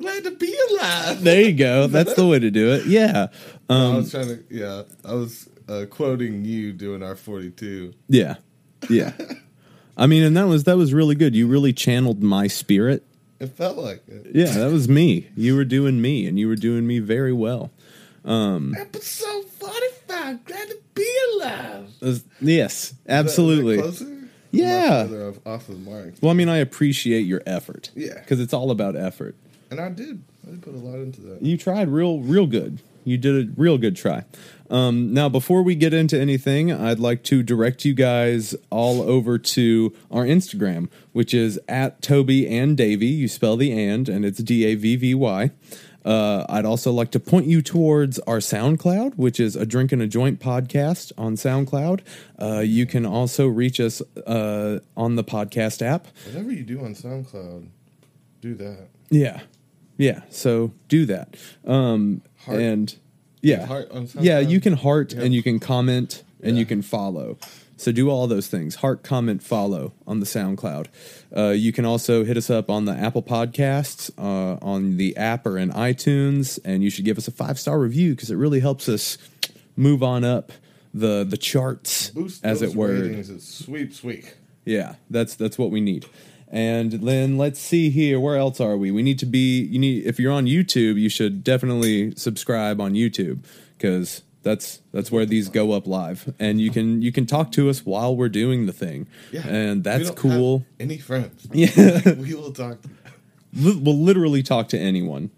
glad to be alive. There you go. That's the way to do it. Yeah. I Um, was trying to, yeah, I was uh, quoting you doing our 42. yeah. Yeah. I mean, and that was that was really good. You really channeled my spirit. It felt like it. Yeah, that was me. You were doing me, and you were doing me very well. Episode 45, glad to be alive. Is Uh, yes, that- is that absolutely. closer? Or am I Yeah. off, off of the mark. Well, I mean, I appreciate your effort. Yeah. because it's all about effort. And I did. I did put a lot into that. You tried real, real good. You did a real good try. Um, now, before we get into anything, I'd like to direct you guys all over to our Instagram, which is at Toby and Davvy. You spell the and, and it's D A V V Y. Uh, I'd also like to point you towards our SoundCloud, which is a Drink and a Joint podcast on SoundCloud. Uh, you can also reach us uh, on the podcast app. Whatever you do on SoundCloud, do that. Yeah. Yeah. So do that. Um Heart. and yeah. Heart on yeah, you can heart Yeah. and you can comment and Yeah. you can follow. So do all those things. Heart, comment, follow on the SoundCloud. Uh, you can also hit us up on the Apple Podcasts, uh, on the app or in iTunes, and you should give us a five star review because it really helps us move on up the the charts, Boost as it were. ratings. It's sweet, sweet. Yeah, that's that's what we need. And then let's see here. Where else are we? We need to be. You need if you're on YouTube, you should definitely subscribe on YouTube because that's that's where these go up live, and you can you can talk to us while we're doing the thing, Yeah. and that's cool. Any friends? Yeah, we will talk. To Li- we'll literally talk to anyone,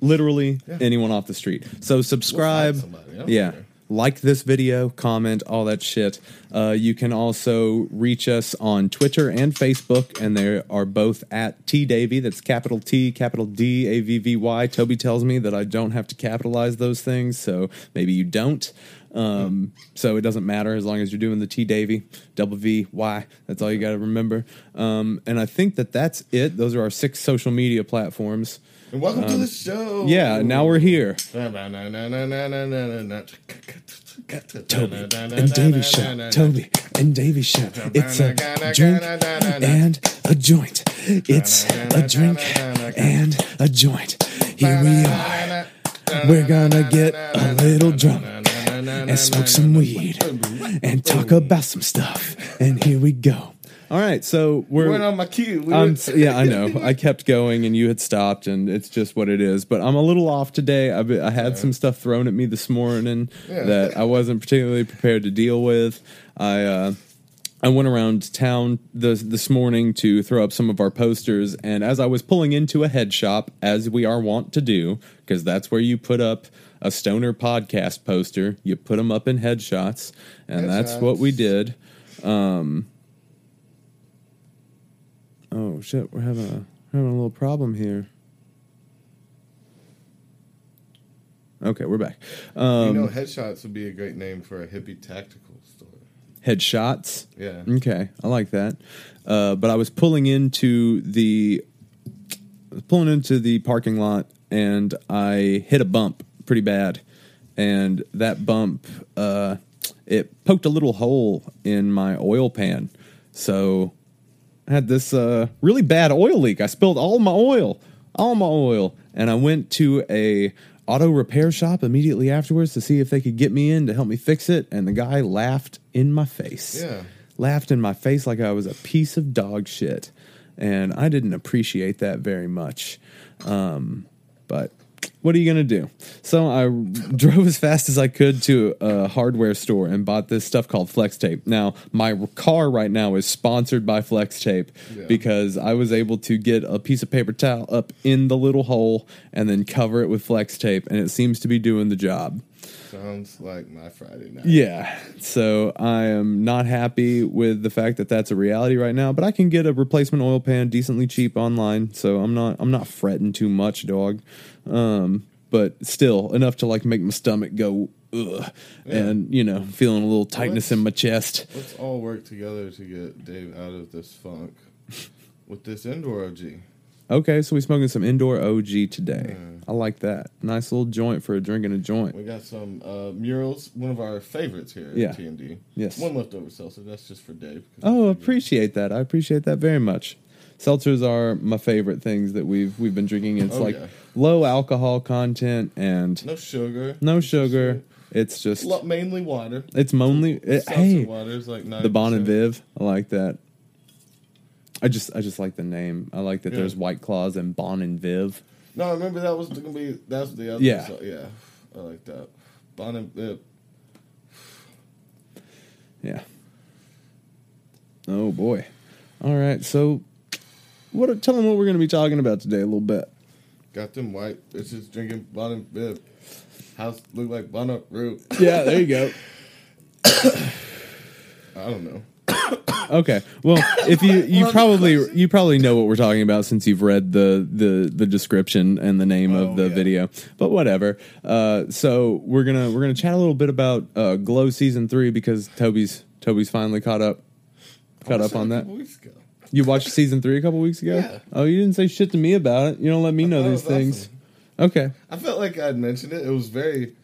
literally Yeah. anyone off the street. So subscribe. somebody, I don't yeah. Like this video, comment, all that shit. Uh, you can also reach us on Twitter and Facebook, and they are both at T Davvy. That's capital T, capital D, A V V Y. Toby tells me that I don't have to capitalize those things, so maybe you don't. Um, so it doesn't matter as long as you're doing the T Davvy, double V Y. That's all you got to remember. Um, and I think that that's it. Those are our six social media platforms. And welcome to the show. Um, Yeah, now we're here. Toby and Davvy Show. Toby and Davvy Show. It's a drink and a joint. It's a drink and a joint. Here we are. We're gonna get a little drunk and smoke some weed and talk about some stuff. And here we go. All right, so we're Went on my cue. We I'm, yeah, I know. I kept going, and you had stopped, and it's just what it is. But I'm a little off today. I've, I had some stuff thrown at me this morning Yeah. that I wasn't particularly prepared to deal with. I uh, I went around town this this morning to throw up some of our posters, and as I was pulling into a head shop, as we are wont to do, because that's where you put up a stoner podcast poster, you put them up in headshots, and that's what we did. Um, oh shit, we're having a we're having a little problem here. Okay, we're back. Um, you know, headshots would be a great name for a hippie tactical store. headshots. Yeah. Okay, I like that. Uh, but I was pulling into the pulling into the parking lot and I hit a bump pretty bad, and that bump uh, it poked a little hole in my oil pan, so I had this uh, really bad oil leak. I spilled all my oil, all my oil, and I went to a auto repair shop immediately afterwards to see if they could get me in to help me fix it. And the guy laughed in my face, Yeah. laughed in my face like I was a piece of dog shit, and I didn't appreciate that very much. Um, but what are you gonna do? So I drove as fast as I could to a hardware store and bought this stuff called Flex Tape. Now my car right now is sponsored by Flex Tape Yeah. because I was able to get a piece of paper towel up in the little hole and then cover it with Flex Tape, and it seems to be doing the job. Sounds like my Friday night. Yeah. So I am not happy with the fact that that's a reality right now, but I can get a replacement oil pan decently cheap online, so I'm not I'm not fretting too much, dog. Um, but still enough to like make my stomach go ugh, and you know, feeling a little tightness in my chest. Let's all work together to get Dave out of this funk with this indoor OG. Okay, so we're smoking some indoor OG today. Mm. I like that. Nice little joint for a drink and a joint. We got some uh, murals, one of our favorites here Yeah. at TND. Yes. One leftover so that's just for Dave. Oh, appreciate that. I appreciate that very much. seltzers are my favorite things that we've we've been drinking. It's Oh, like yeah. low alcohol content and No sugar. no sugar. It's just mainly water. it's mainly it, hey water is like 90%. the Bon and Viv. I like that. I just I just like the name. I like that Yeah. there's White Claws and Bon and Viv. No, I remember that was gonna be that's the other. Yeah. so- yeah. I like that. Bon and Viv. Yeah. Oh boy. All right. So, what? Tell them what we're going to be talking about today a little bit. Got them white bitches drinking Bon and Viv. House look like Bon up root. Yeah. There you go. I don't know. Okay. Well, if you you probably you probably know what we're talking about since you've read the the the description and the name Oh, of the yeah. video. But whatever. Uh, so we're gonna we're gonna chat a little bit about uh, Glow season three because Toby's Toby's finally caught up caught up on that. weeks ago. You watched season three a couple weeks ago. Yeah. Oh, you didn't say shit to me about it. You don't let me know these things. Okay. I felt like I'd mentioned it. It was very,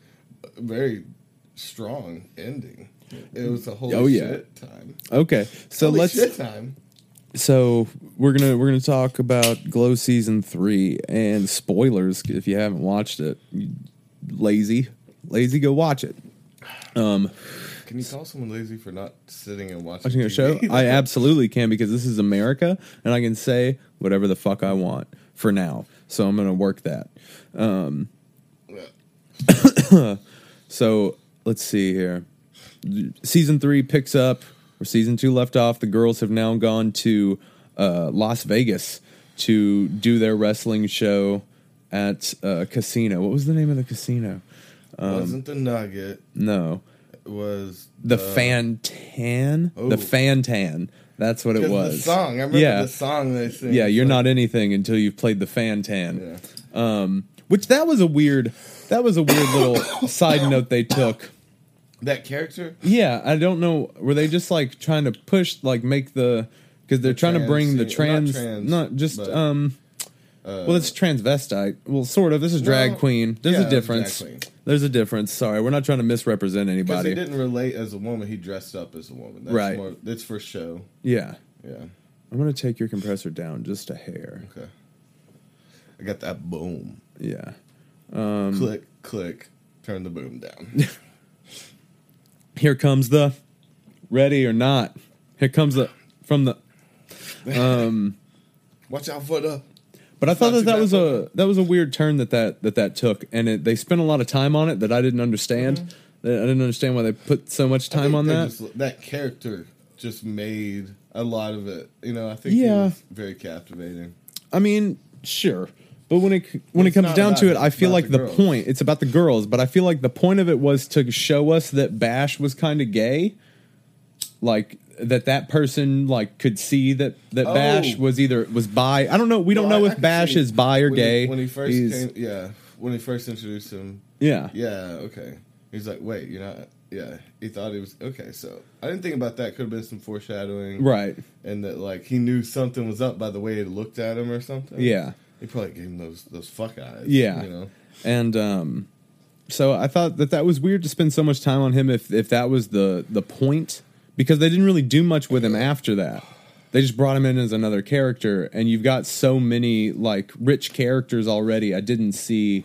very strong ending. It was a holy Oh, yeah. shit time. Okay. So Holy let's time. so we're gonna we're gonna talk about Glow season three and spoilers if you haven't watched it. Lazy, lazy, go watch it. Um, Can you call someone lazy for not sitting and watching, watching a show, I absolutely can because this is America and I can say whatever the fuck I want for now. So I'm gonna work that. Um, So let's see here. Season three picks up where season two left off. The girls have now gone to uh, Las Vegas to do their wrestling show at a casino. What was the name of the casino? wasn't the Nugget. No, It was the Fantan. Oh. The Fantan. That's what it was. The song. I remember Yeah. the song they sing. Yeah, you're not anything until you've played the Fantan. Yeah. Um, which that was a weird. That was a weird little side note they took. That character. Yeah, I don't know. Were they just like trying to push, like make the because they're The trying to bring the trans, not trans, not just but, um. Uh, Well, it's transvestite. Well, sort of. This is drag No, queen. There's yeah, a difference. There's a difference. Sorry, we're not trying to misrepresent anybody. he didn't relate as a woman. He dressed up as a woman. That's Right. More, it's for show. Yeah, Yeah. I'm gonna take your compressor down just a hair. Okay. I got that boom. Yeah. Um, click, click. Turn the boom down. Here comes the ready or not. Here comes the from the. Um, Watch out for the. But I thought that that was a that was a weird turn that that that, that took, and it, they spent a lot of time on it that I didn't understand. That I didn't understand why they put so much Mm-hmm. Time on that. just- that character just made a lot of it. You know, I think Yeah. very captivating. I mean, sure, but when it when it comes down to it, it, I feel like the the, point it's about the girls, but I feel like the point of it was to show us that Bash was kind of gay, like that that person like could see that that Oh. Bash was either was bi. I don't know. We don't know I- I if can Bash is bi or when he- gay. when he first came, yeah, when he first introduced him, yeah, yeah, okay. He's like, wait, you're not. Yeah, he thought he was okay. So I didn't think about that. Could have been some foreshadowing, right, And that like he knew something was up by the way he looked at him or something. yeah. He probably gave him those those fuck eyes. Yeah. you know. and um, so I thought that that was weird to spend so much time on him if if that was the the point because they didn't really do much with him after that. They just brought him in as another character, and you've got so many like rich characters already. I didn't see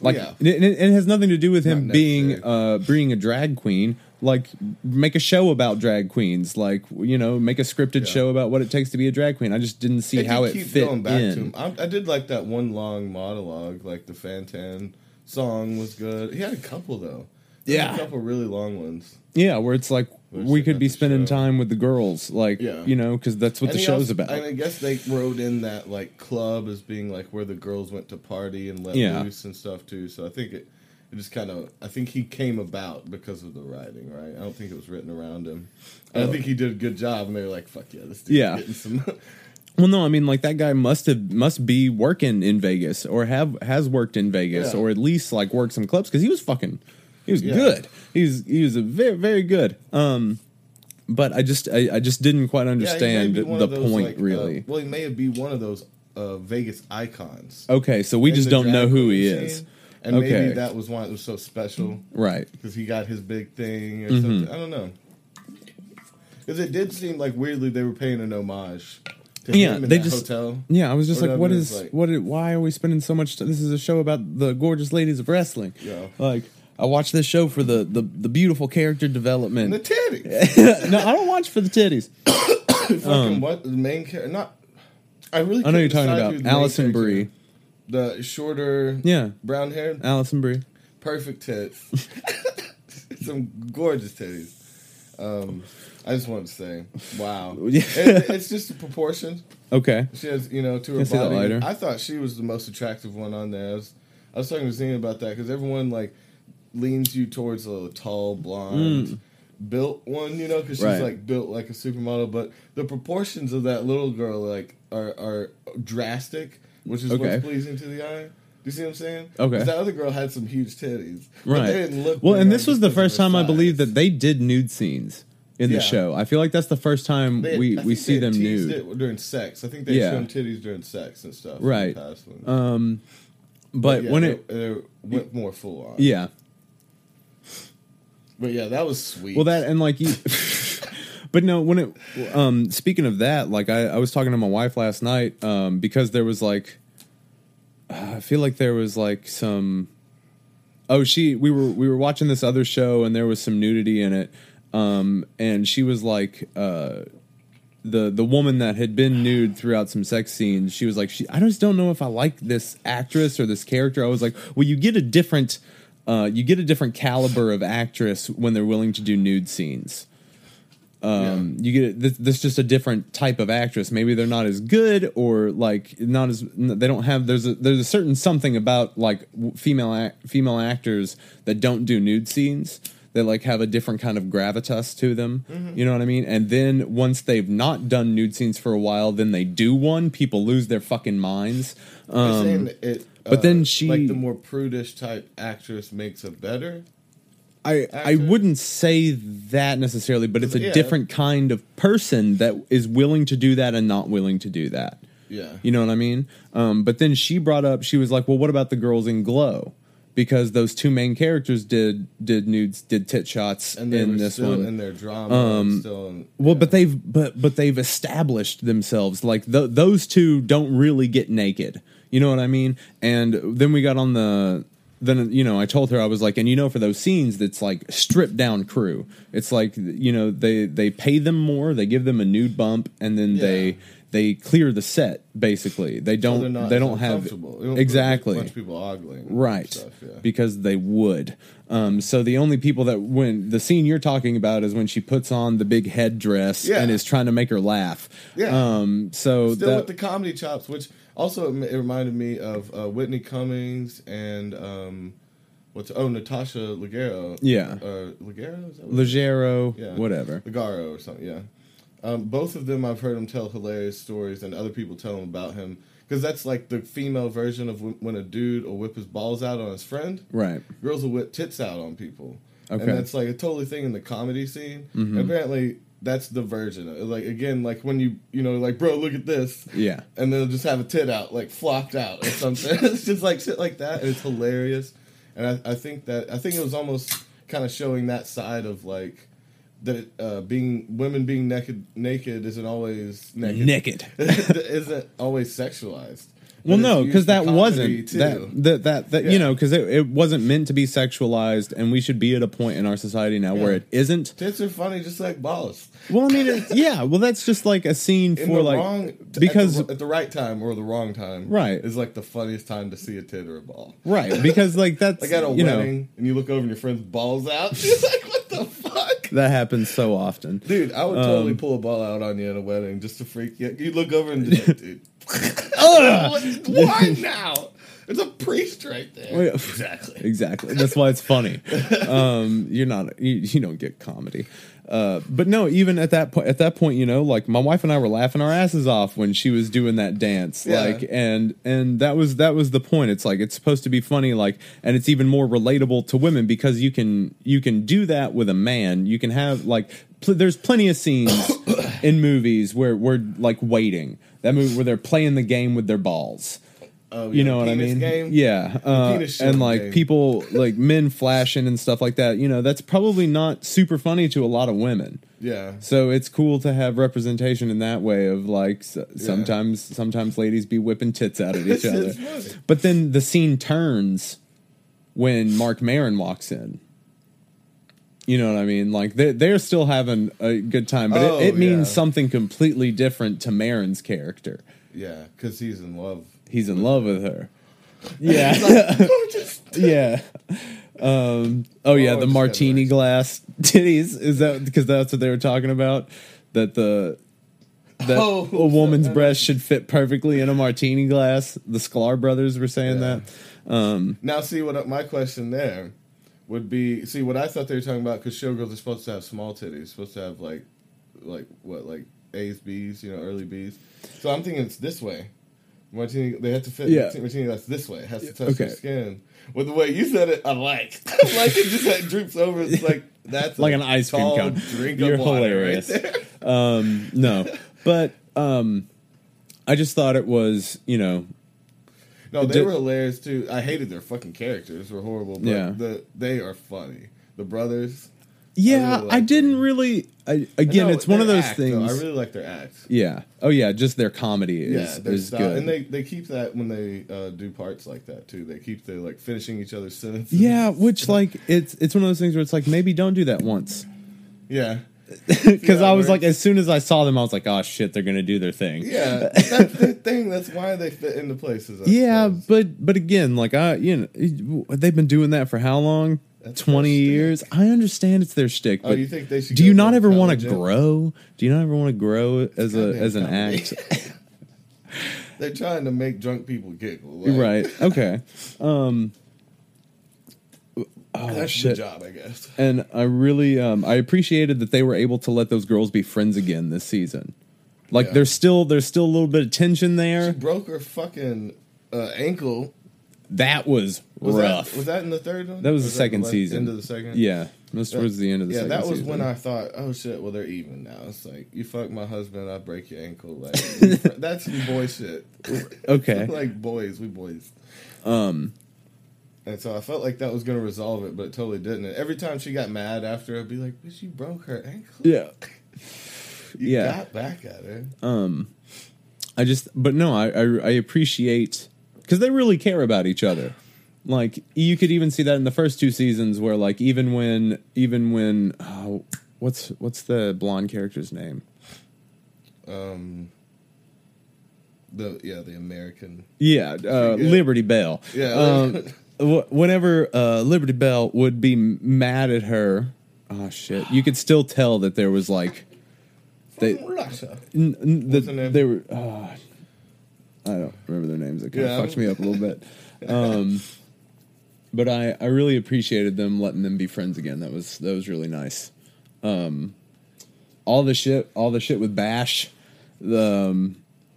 like Yeah. and it, it has nothing to do with him being uh being a drag queen. Like make a show about drag queens. Like you know, make a scripted Yeah. show about what it takes to be a drag queen. I just didn't see They how could it fit in. I, I did like that one long monologue, like the Fantan song was good. He had a couple though. There Yeah. a couple really long ones. Yeah, where it's like we could be spending show. time with the girls, like Yeah. you know, because that's what And the he show's also- about. And I guess they wrote in that like club as being like where the girls went to party and let Yeah. loose and stuff too. So I think it, it just kind of I think he came about because of the writing, right? I don't think it was written around him. And Oh. I think he did a good job, and they were like, "Fuck yeah, this dude's Yeah. getting some." well, no, I mean, like that guy must have must be working in Vegas or have has worked in Vegas Yeah. or at least like worked some clubs because he was fucking, he was Yeah. good. He's he was a very very good. Um, but I just I, I just didn't quite Yeah, he understand one the those, point like, uh, really. well, he may be one of those uh, Vegas icons. okay, so we in just don't know who he is. And Okay. maybe that was why it was so special Right. because he got his big thing or Mm-hmm. something. I don't know. Because it did seem like weirdly they were paying an homage to Yeah, him in they just- hotel. Yeah, I was just like, what is like- what? Why are we spending so much? T- this is a show about the gorgeous ladies of wrestling. Yeah. like I watch this show for the the, the beautiful character And the development. titties. no, I don't watch for the titties. Fucking what? The main character? Not. I really. I know you're talking about Alison character- Brie. The shorter, Yeah, brown hair, Alison Brie. perfect tits, some gorgeous titties. Um, I just wanted to say, wow, It- it's just the proportion. Okay. She has, you know, to her Can body. I thought she was the most attractive one on there. I was, I was talking to Zena about that because everyone like leans you towards a tall, blonde, built one, you know, because she's Mm. Right. like built like a supermodel. But the proportions of that little girl like are are drastic, which is Okay. what's pleasing to the eye. Do you see what I'm saying? Okay. That other girl had some huge titties, but Right. they didn't look. Well, and this was the first time I believe that they did nude scenes in the show. I feel like that's the first time had- we we see them nude. during sex. I think they Yeah. showed titties during sex and stuff. Right. Um, but yeah, when they, it, they went more full on. yeah, But yeah, that was sweet. Well, that and like you, but no, when it, um, speaking of that, like I, I was talking to my wife last night, um, because there was like, I feel like there was like some, oh, she, we were, we were watching this other show and there was some nudity in it. Um, and she was like, uh, the the woman that had been nude throughout some sex scenes, she was like, she, I just don't know if I like this actress or this character. I was like, well, you get a different, uh, you get a different caliber of actress when they're willing to do nude scenes. Um, you get this, this just a different type of actress. Maybe they're not as good or like not as they don't have. There's a there's a certain something about like female female actors that don't do nude scenes. They like have a different kind of gravitas to them. You know what I mean? And then once they've not done nude scenes for a while, then they do one. People lose their fucking minds. Um, it, but uh, then she- like the more prudish type actress makes it better. I I wouldn't say that necessarily, but it's a Yeah. different kind of person that is willing to do that and not willing to do that. Yeah, You know what I mean? Um, but then she brought up, she was like, "Well, what about the girls in Glow?" Because those two main characters did did nudes, did tit shots and in this still one. in their drama. Um, still in, well, yeah. but they've but but they've established themselves. Like th- those two don't really get naked. You know what I mean? And then we got on the then you know I told her I was like, and you know for those scenes that's like stripped down crew. It's like you know they they pay them more, they give them a nude bump, and then Yeah. they they clear the set basically. They don't not they don't have don't exactly a bunch of people ogling, right Stuff, yeah. because they would um, so the only people that when the scene you're talking about is when she puts on the big headdress Yeah. and is trying to make her laugh Yeah. um, so Still that, with the comedy chops, which also it reminded me of uh, Whitney Cummings and um, what's oh Natasha Leggero. Yeah. uh, Leggero. What- Leggero Yeah. whatever Legaro or something. Yeah, um, both of them I've heard him tell hilarious stories, and other people tell him about him because that's like the female version of when- when a dude will whip his balls out on his friend. right Girls will whip tits out on people, Okay. Mm-hmm. and that's like a totally thing in the comedy scene. Apparently, that's the version. Of, like again, like when you you know like bro, look at this. yeah And they'll just have a tit out, like flopped out or something. it's just like shit like that. And it's hilarious. And I, I think that I think it was almost kind of showing that side of like that uh, being women being naked naked isn't always naked. naked isn't always sexualized. Well no because that wasn't too. that that that, that Yeah. you know because it, it wasn't meant to be sexualized and we should be at a point in our society now where it isn't tits are funny just like balls. well i mean yeah well that's just like a scene In for like wrong because at the, at the right time or the wrong time, Right. is like the funniest time to see a tit or a ball. right because like that's Like at a you know wedding, and you look over and your friend's balls out. You're like, what? That happens so often Dude, I would Um, totally pull a ball out on you at a wedding just to freak you. You look over and just, dude. What- Why now? It's a priest right there. Well, yeah. Exactly. exactly. That's why it's funny. Um, you're not you, you don't get comedy. Uh, but no, even at that point, at that point, you know, like my wife and I were laughing our asses off when she was doing that dance, Yeah. like, and and that was that was the point. It's like it's supposed to be funny, like, and it's even more relatable to women because you can you can do that with a man. You can have like pl- there's plenty of scenes in movies where we're like waiting that movie where they're playing the game with their balls. Oh, you know what I mean? game? Yeah, uh, and like game. people like men flashing and stuff like that. You know, that's probably not super funny to a lot of women. Yeah. So it's cool to have representation in that way of like s- sometimes sometimes ladies be whipping tits out at each other. funny. But then the scene turns when Marc Maron walks in. You know what I mean? Like they they're still having a good time, but Oh, it, it means yeah. something completely different to Maron's character. Yeah, because he's in love. He's in love with her. Yeah. yeah. Um, oh yeah, Oh, the martini glass titties. Is that because that's what they were talking about? That the that Oh, a woman's that- breast should fit perfectly in a martini glass. The Sklar brothers were saying Yeah. that. Now, see what my question there would be. See what I thought they were talking about because showgirls are supposed to have small titties, supposed to have like, like what, like A's, B's, you know, early B's. So I'm thinking it's this way. Martini, they have to fit. Yeah. Martini, glass this way. It has to touch Okay. your skin. With the way you said it, I like. I like it. Just like droops over. It's like that's Like an ice cream cone. Drink You're hilarious. Right. Um, no, but um, I just thought it was you know No, they Did- were hilarious too. I hated their fucking characters; were horrible. But Yeah. the they are funny. The brothers. Yeah really I, didn't them. really. I, again, No, it's one of those act, though. things. I really like their acts. yeah. Oh yeah, just their comedy Yeah, is their is style, good. and they they keep that when they uh, do parts like that too. They keep the like finishing each other's sentences. Yeah, which like it's it's one of those things where it's like maybe don't do that once yeah, because Yeah, I was like as soon as I saw them I was like oh shit they're gonna do their thing. yeah. That's the thing. That's why they fit into places. I Yeah, suppose. but but again, like I you know they've been doing that for how long? That's Twenty years. I understand it's their shtick, Oh, but you think they should? do go you not ever want to grow? Do you not ever want to grow as a Goddamn as an comedy. act? They're trying to make drunk people giggle. like, right. Okay. Um. Oh That's the job, I guess. And I really um I appreciated that they were able to let those girls be friends again this season. Like Yeah. there's still there's still a little bit of tension She there. broke her fucking uh, ankle. That was, Was rough. that was that in the third one? That was Or the second like season. End of the second. Yeah, that's towards the end of the yeah, second that was season. when I thought, oh shit, well they're even now. It's like you fuck my husband, I break your ankle. Like we fr- that's some boy shit. Okay. like boys, we boys. um And so I felt like that was gonna resolve it, but it totally didn't. And every time she got mad after, I'd be like, "Bitch, you broke her ankle. yeah. You yeah. got back at her." Um I just but no, I I, I appreciate cuz they really care about each other. Like you could even see that in the first two seasons where like even when even when oh, what's what's the blonde character's name? Um, the yeah, the American. Yeah, uh. Liberty Belle. Yeah. Um, whenever uh, Liberty Belle would be mad at her, oh shit, you could still tell that there was like they n- n- that What's her name? they were. Uh, I don't remember their names. It kind of fucked me up a little bit. Um, but I, I really appreciated them letting them be friends again. That was that was really nice. Um, all the shit, all the shit with Bash, the um,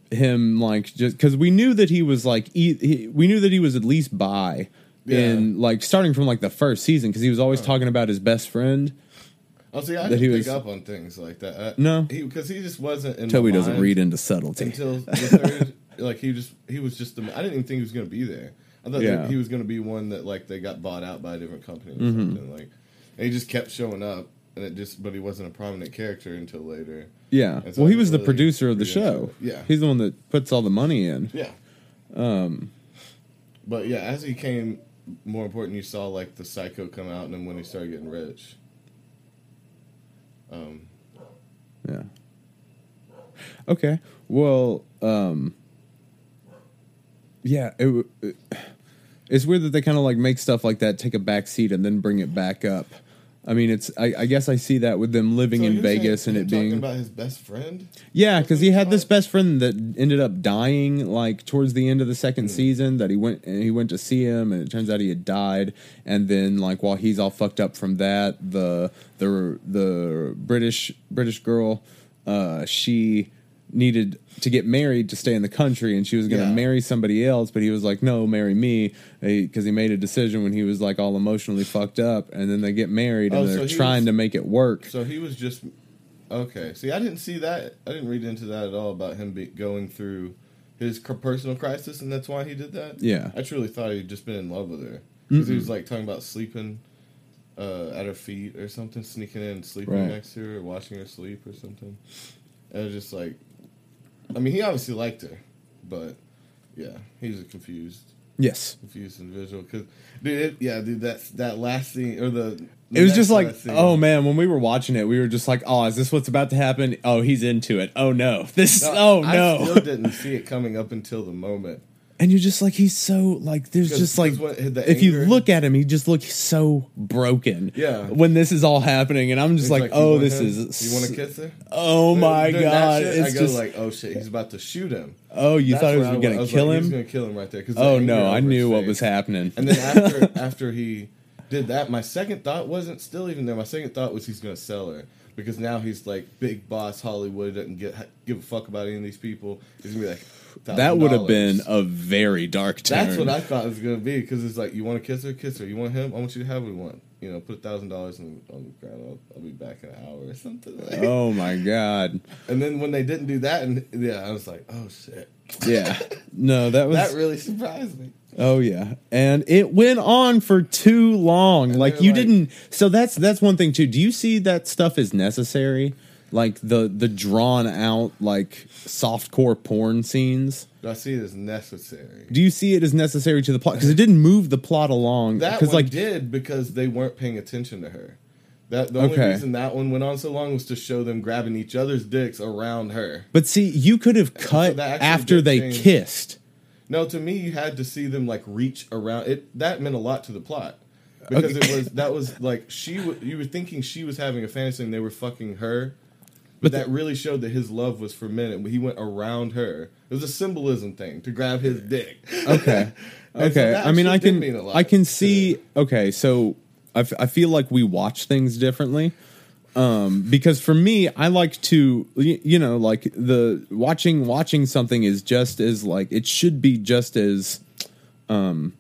him like just because we knew that he was like he, he, we knew that he was at least by Yeah. in like starting from like the first season because he was always talking about his best friend. Oh, see, I That didn't he pick was- up on things like that. Uh, No. because he, just wasn't in. Toby doesn't read into subtlety. until the third. Like he just he was just. The, I didn't even think he was going to be there. I thought Yeah. he was going to be one that like they got bought out by a different company or Mm-hmm. something. Like, and he just kept showing up, and it just. But he wasn't a prominent character until later. Yeah. So Well, he was the producer of the show. Yeah. He's the one that puts all the money in. Yeah. Um. But yeah, as he came more important, you saw like the psycho come out, and then when he started getting rich. Um. Yeah. Okay. Well, um yeah, it, it it's weird that they kind of like make stuff like that take a back seat and then bring it back up. I mean, it's I, I guess I see that with them living So in you're saying Vegas and it talking being about his best friend. yeah, because he had this best friend that ended up dying like towards the end of the second season. That he went and he went to see him, and it turns out he had died. And then like while he's all fucked up from that, the the the British British girl, uh, she needed to get married to stay in the country, and she was going to Yeah. marry somebody else. But he was like, "No, marry me," because he made a decision when he was like all emotionally fucked up. And then they get married, and Oh, they're so trying was- to make it work. So he was just okay. See, I didn't see that. I didn't read into that at all about him be, going through his personal crisis, and that's why he did that. Yeah. I truly thought he'd just been in love with her because he Mm-mm. was like talking about sleeping uh, at her feet or something, sneaking in, sleeping Right. next to her, watching her sleep or something. And it was just like, I mean, he obviously liked her, but yeah, he was a confused, Yes. confused individual. Because, dude, it, yeah, dude, that that last scene or the, the It was just like, oh man, when we were watching it, we were just like, oh, is this what's about to happen? Oh, he's into it. Oh no, this. oh I no. still didn't see it coming up until the moment. And you're just like, he's so like, there's just like what- the if you look at him, he just looks so broken. Yeah. When this is all happening, and I'm just He's like, oh, this him? is. You want to kiss her? Oh my During that god! shit, It's I go just like, oh shit, he's about to shoot him. oh, you That's thought he was gonna was kill like, him? He's gonna kill him right there. oh no, I knew what face. was happening. And then after after he did that, my second thought wasn't still even there. My second thought was he's gonna sell her because now he's like big boss Hollywood doesn't get give a fuck about any of these people. He's gonna be like that would have been a very dark turn. That's what I thought it was gonna be because it's like you want to kiss her, kiss her. You want him? I want you to have what you want. You know, put a thousand dollars on on the ground. I'll, I'll be back in an hour or something. Like. oh my god! And then when they didn't do that, and yeah, I was like, oh shit, Yeah, no, that was that really surprised me. Oh yeah, and it went on for too long. And like you like- didn't. So that's that's one thing too. Do you see that stuff is necessary? Like the the drawn out like softcore porn scenes. I see it as necessary? Do you see it as necessary to the plot? Because it didn't move the plot along. That one like did because they weren't paying attention to her. That the only Okay. reason that one went on so long was to show them grabbing each other's dicks around her. But see, you could have cut actually after they change. kissed. No, to me, you had to see them like reach around. It that meant a lot to the plot because Okay. it was that was like she. W- you were thinking she was having a fantasy and they were fucking her, But that really showed that his love was for men. And he went around her. It was a symbolism thing to grab his dick. Okay. And so Okay. I mean, I can mean a lot I can see. Okay, so I, f- I feel like we watch things differently. Um, because for me, I like to, you know, like the watching watching something is just as like it should be just as, um,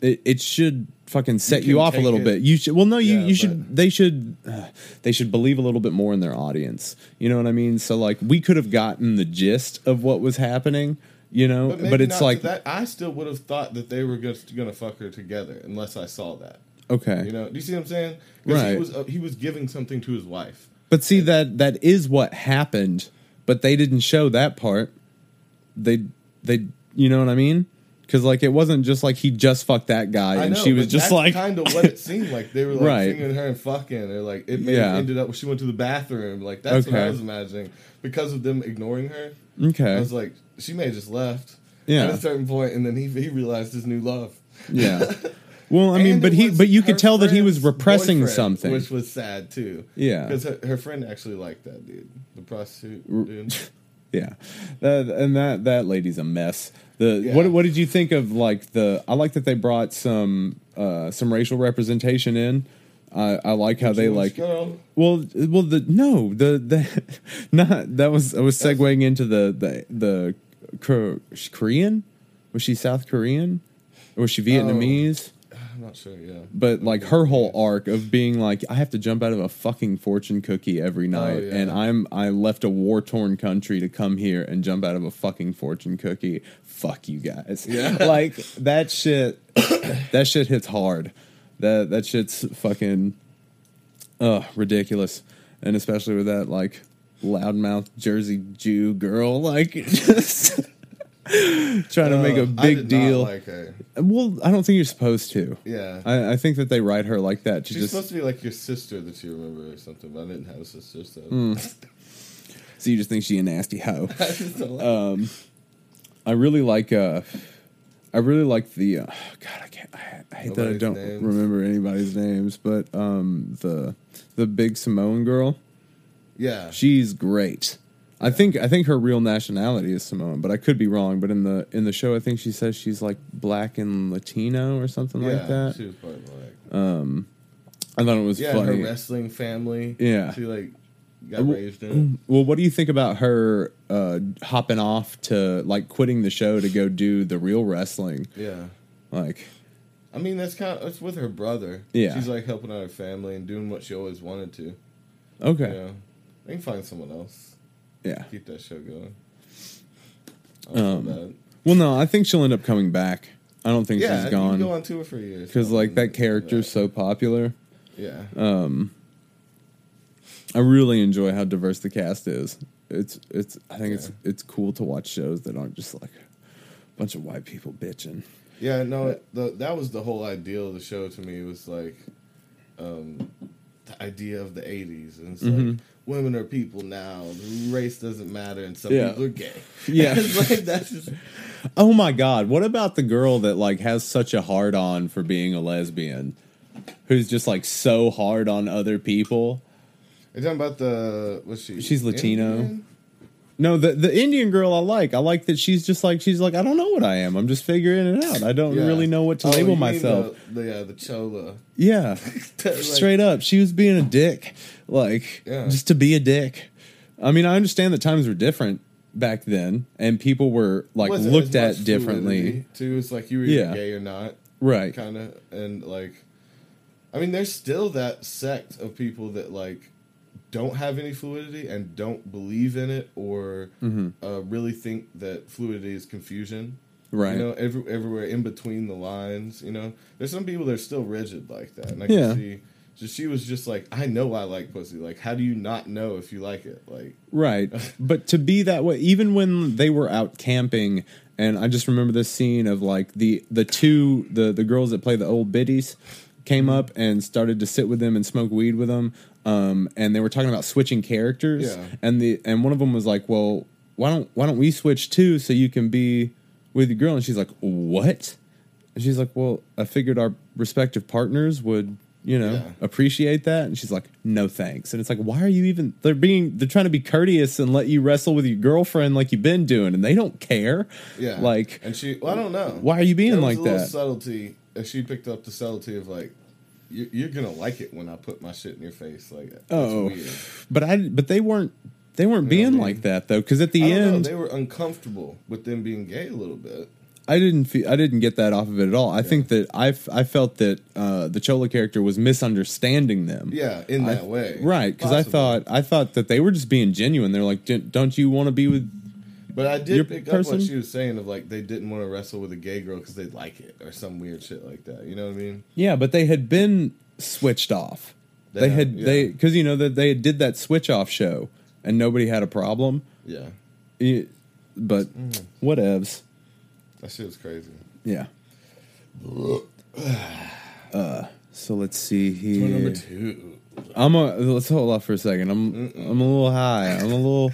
it, it should fucking set can you, off a little it. bit. You should well, no, you Yeah, you should they should uh, they should believe a little bit more in their audience. You know what I mean? So like we could have gotten the gist of what was happening. You know, But, but, it's like that. I still would have thought that they were just gonna fuck her together unless I saw that. okay, You know, do you see what I'm saying? Right. he was uh, he was giving something to his wife. But see that that is what happened, but they didn't show that part. They they you know what I mean? Because like it wasn't just like he just fucked that guy I and know, she was just that's like kind of what it seemed like. They were like Right. singing her and fucking, or like it made Yeah. ended up. She went to the bathroom. Like that's what I was imagining because of them ignoring her. okay I was like, she may have just left. Yeah. At a certain point, and then he he realized his new love. yeah. Well, I mean, but he but you could tell that he was repressing something. which was sad too. Yeah. because her, her friend actually liked that dude, the prostitute dude. Yeah, that, and that that lady's a mess. The Yeah. what what did you think of like the? I like that they brought some uh some racial representation in. I I like how they like. girl. Well, well, the no, the the not that was I was segueing into the the the Korean. Was she South Korean? Or was she Vietnamese? I'm not sure. Yeah, But like her whole arc of being like, I have to jump out of a fucking fortune cookie every night, yeah. and I'm I left a war torn country to come here and jump out of a fucking fortune cookie. Fuck you guys. Yeah. like that shit. that shit hits hard. That that shit's fucking, uh, ridiculous, and especially with that like loudmouth Jersey Jew girl, like just trying to make a I big deal. like her. Well, I don't think you're supposed to. Yeah. I, I think that they write her like that to She's just supposed to be like your sister that you remember or something, but I didn't have a sister, so Hmm. so you just think she a nasty hoe. I just don't like um, I really like. uh I really like the. Uh, God, I can't. I, I hate that I Nobody's don't names. remember anybody's names, but um the the big Samoan girl. Yeah, She's great. I think I think her real nationality is Samoan, but I could be wrong. But in the in the show, I think she says she's like black and Latino or something yeah, like that. She was probably like Um, I thought it was yeah, funny. her wrestling family. Yeah. she like got Uh, raised in. Well, what do you think about her uh, hopping off to like quitting the show to go do the real wrestling? Yeah, Like, I mean that's kind of that's with her brother. Yeah. she's like helping out her family and doing what she always wanted to. okay, Yeah, they can find someone else. Yeah. Keep that show going. Um. Well, no, I think she'll end up coming back. I don't think she's gone. Yeah, she's you go on tour for years because like that character's so popular. Yeah, Um, I really enjoy how diverse the cast is. It's it's I think it's it's cool to watch shows that aren't just like a bunch of white people bitching. yeah. No, the, that was the whole ideal of the show to me. Was like, um, the idea of the '80s, and it's Mm-hmm. like women are people now. Race doesn't matter, and some Yeah. people are gay. Yeah. like that's just Oh my god, what about the girl that like has such a hard on for being a lesbian? Who's just like so hard on other people? You're talking about the what's she? She's Latino. Indian? No, the the Indian girl I like. I like that she's just like she's like I don't know what I am. I'm just figuring it out. I don't Yeah. really know what to Oh, label myself. The, the, yeah, the chola. Yeah. Like, Straight up, she was being a dick. Like Yeah. just to be a dick. I mean, I understand that times were different back then and people were like wasn't looked at differently. Too, it's like you were either Yeah. gay or not, Right. kind of, and like, I mean, there's still that sect of people that like don't have any fluidity and don't believe in it or Mm-hmm. uh, really think that fluidity is confusion. Right. You know, every, everywhere in between the lines. You know, there's some people that are still rigid like that, and I Yeah. can see. Just she was just like, I know I like pussy. Like, how do you not know if you like it? Like, Right. but to be that way, even when they were out camping, and I just remember this scene of like the the two the the girls that play the old biddies came up and started to sit with them and smoke weed with them, um, and they were talking about switching characters, Yeah. and the and one of them was like, well, why don't why don't we switch too so you can be with your girl? And she's like, what? And she's like, well, I figured our respective partners would. You know, Yeah. appreciate that, and she's like, "No thanks." And it's like, why are you even? They're being, they're trying to be courteous and let you wrestle with your girlfriend like you've been doing, and they don't care. yeah, like, and she. Well, I don't know. why are you being like a little that? Subtlety, and she picked up the subtlety of like, you're gonna like it when I put my shit in your face. Like, Oh, weird. but I, but they weren't, they weren't being like that though, because at the I don't know, end, they were uncomfortable with them being gay a little bit. I didn't feel I didn't get that off of it at all. I think that I I felt that uh, the Chola character was misunderstanding them. Yeah, in I- that way, right? Because I thought I thought that they were just being genuine. They're like, "Don't- "Don't you want to be with?" But I did pick up what she was saying of like they didn't want to wrestle with a gay girl because they'd like it or some weird shit like that. You know what I mean? Yeah, but they had been switched off. They They had yeah. they because you know that they did that switch off show and nobody had a problem. Yeah, It- but Mm. whatevs. that shit was crazy. Yeah. Uh, so let's see Point number two. I'm a let's hold off for a second. I'm I'm a little high. I'm a little.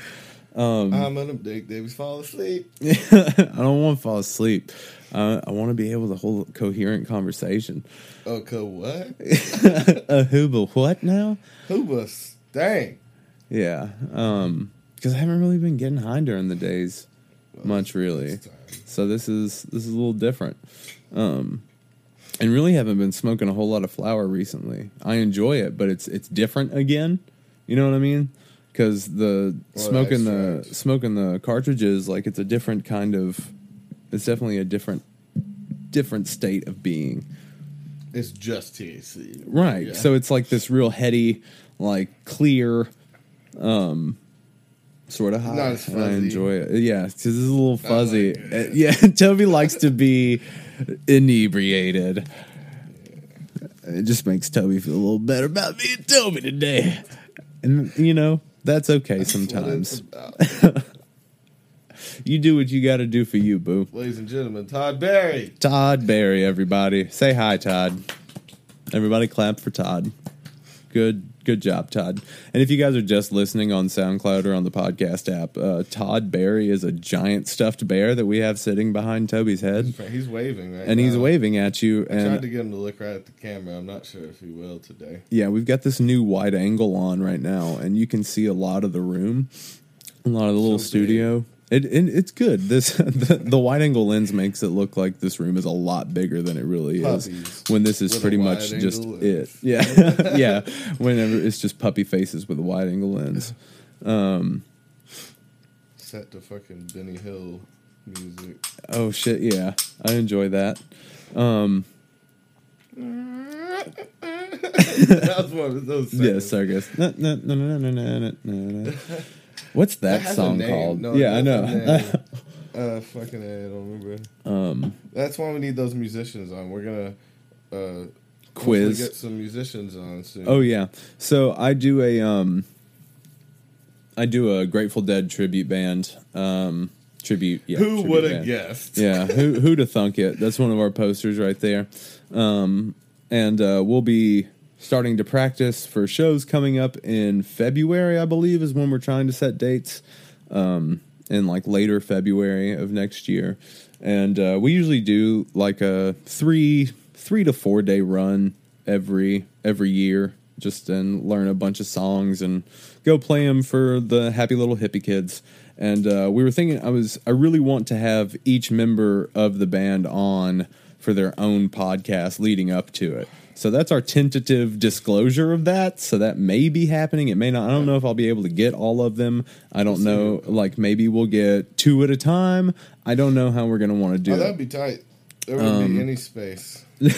I'm gonna dig Davies fall asleep. I don't want to fall asleep. Uh, I want to be able to hold a coherent conversation. Okay, what? a but what now? Who was? Dang. Yeah. Um, because I haven't really been getting high during the days much, really. So this is this is a little different. Um, and really haven't been smoking a whole lot of flower recently. I enjoy it, but it's it's different again. You know what I mean? Because the Well, smoking the smoking the cartridges, like it's a different kind of. It's definitely a different different state of being. It's just THC. Right. Yeah. So it's like this real heady, like clear, um, sort of high. Not as and I enjoy it. Yeah, because it's a little fuzzy. like it. Uh, yeah, Toby likes to be inebriated. It just makes Toby feel a little better about being Toby today. And you know that's okay That's sometimes. You do what you got to do for you, boo. Ladies and gentlemen, Todd Barry. Todd Barry, everybody. Say hi, Todd. Everybody clap for Todd. Good good job, Todd. And if you guys are just listening on SoundCloud or on the podcast app, uh, Todd Barry is a giant stuffed bear that we have sitting behind Toby's head. He's waving right And he's waving at you. I tried And to get him to look right at the camera. I'm not sure if he will today. yeah, we've got this new wide angle on right now, and you can see a lot of the room, a lot of the little So big. It, it it's good. This the, the wide angle lens makes it look like this room is a lot bigger than it really is. When this is pretty much just it. Yeah, yeah. Whenever it's just puppy faces with a wide angle lens. Set to fucking Benny Hill music. Oh shit, yeah, I enjoy that. Um, that was one of those. yeah, seconds. circus. Na, What's that, That song called? No, yeah, I know. has a name. Uh, fucking, I don't remember. Um, That's why we need those musicians on. We're gonna uh, Quiz. get some musicians on soon. oh yeah. So I do a um, I do a Grateful Dead tribute band. Um, tribute. Yeah, who would have guessed? yeah, who who to thunk it? That's one of our posters right there. Um, and uh, we'll be starting to practice for shows coming up in February, I believe, is when we're trying to set dates. Um, in like later February of next year, and uh, we usually do like a three three to four day run every every year, just and learn a bunch of songs and go play them for the happy little hippie kids. And uh, we were thinking, I was, I really want to have each member of the band on for their own podcast leading up to it. So that's our tentative disclosure of that. So that may be happening. It may not. I don't know if I'll be able to get all of them. I don't know. Like maybe we'll get two at a time. I don't know how we're going to want to do Oh, that'd be tight. There wouldn't Um, be any space. no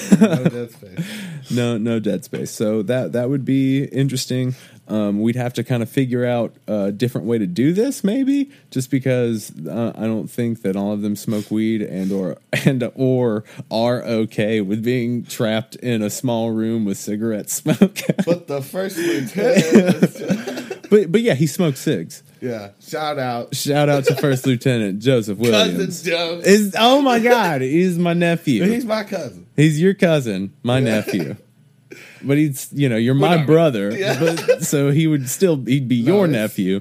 dead space. no no dead space so that that would be interesting um, we'd have to kind of figure out a different way to do this maybe just because uh, i don't think that all of them smoke weed and or and or are okay with being trapped in a small room with cigarette smoke But the first lieutenant, but but yeah he smokes cigs yeah, shout out, shout out to first lieutenant joseph cousin williams Joe. is oh my god he's my nephew He's my cousin. He's your cousin, my nephew. But he's, you know, you're my brother. Yeah. But so he would still, he'd be No, your nephew.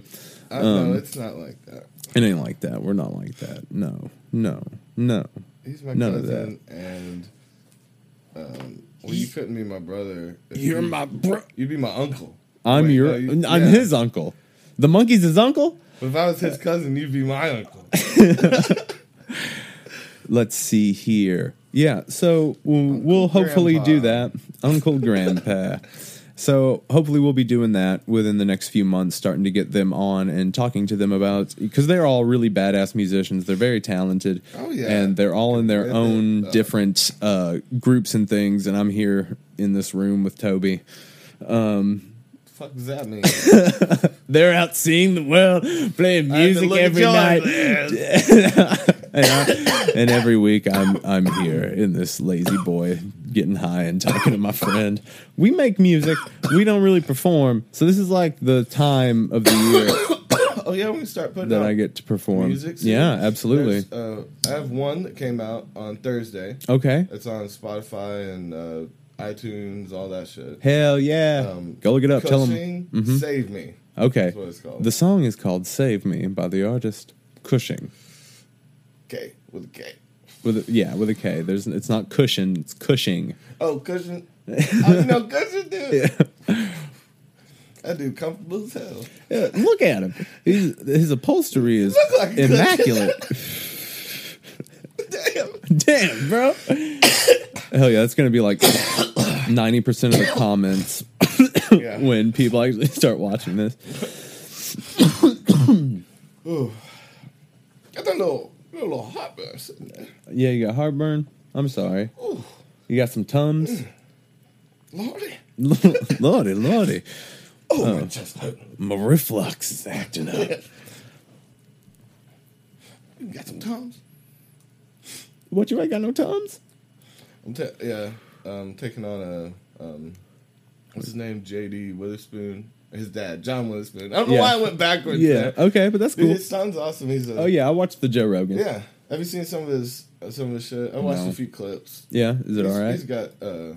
I Um, know it's not like that. It ain't like that. We're not like that. No, no, no. He's my none of cousin, and um, well, you couldn't be my brother. You're you- my bro. You'd be my uncle. I'm Wait, your, no, you- I'm yeah. his uncle. The monkey's his uncle. But if I was his cousin, you'd be my uncle. Let's see here. Yeah, so we'll, we'll hopefully do that. Uncle Grandpa. So hopefully we'll be doing that within the next few months, starting to get them on and talking to them about because they're all really badass musicians. They're very talented. Oh, yeah. and they're all in their own uh, different uh, groups and things. And I'm here in this room with Toby. fuck does that mean? They're out seeing the world, playing I had to music every night. and, I, and every week I'm I'm here in this lazy boy getting high and talking to my friend. We make music. We don't really perform. So this is like the time of the year oh yeah, we can start putting that I get to perform. music. Yeah, absolutely. Uh, I have one that came out on Thursday. Okay. It's on Spotify and uh, iTunes, all that shit. Hell yeah. Um, Go look it up. Tell them. Mhm. Save Me. Okay. That's what it's called. The song is called "Save Me" by the artist Cushing. K with a K. With a, yeah, with a K. There's it's not cushion. It's Cushing. Oh, cushion. oh, you know cushion, dude. That dude comfortable as hell. Yeah, look at him. He's, his upholstery is like immaculate. Damn. Damn, bro. Hell yeah, that's gonna be like ninety percent of the comments Yeah. when people actually start watching this. Got that little, heartburn sitting there. Yeah, you got heartburn. I'm sorry. Ooh, You got some tums. lordy. lordy, lordy. Oh, my chest hurt. My reflux is acting up. You got some tums? What you ain't got no tums? I'm ta- yeah, um, taking on a um, what's his name? J.D. Witherspoon. His dad, John Witherspoon. I don't know Yeah. why I went backwards. Yeah. there. Okay, but that's Dude, cool. his son's awesome. He's a Oh yeah, I watched the Joe Rogan. yeah. Have you seen some of his some of his shit? I watched No. a few clips. Yeah, is it He's- all right? He's got uh,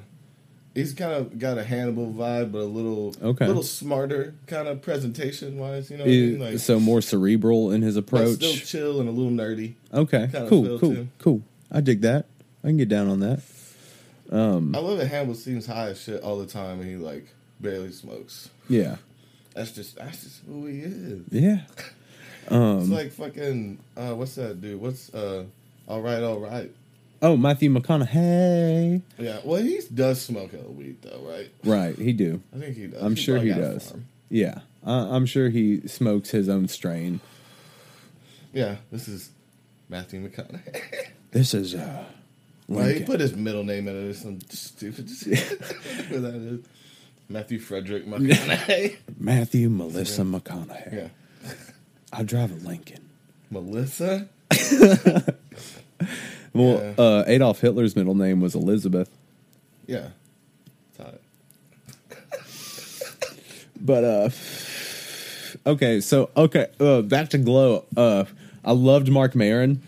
he's kind of got a Hannibal vibe, but a little Okay. little smarter kind of presentation wise. You know, what I mean? like so more cerebral in his but approach. still chill and a little nerdy. Okay, kinda cool, feel, cool, too. cool. I dig that. I can get down on that. Um I love that Hannibal seems high as shit all the time, and he like barely smokes. Yeah, That's just that's just who he is. yeah. Um, It's like fucking uh, what's that dude? What's uh, all right, all right. Oh, Matthew McConaughey. Yeah, well, he does smoke hella weed though, right? Right, he do. I think he does. I'm sure he does. Yeah, uh, I'm sure he smokes his own strain. Yeah, this is Matthew McConaughey. This is uh, well, he put his middle name in it or some stupid shit. That is? Matthew Frederick McConaughey. Matthew Melissa McConaughey. yeah, I drive a Lincoln. Melissa. Well, Yeah. uh, Adolf Hitler's middle name was Elizabeth. Yeah. But uh okay, so okay, uh back to Glow. Uh I loved Marc Maron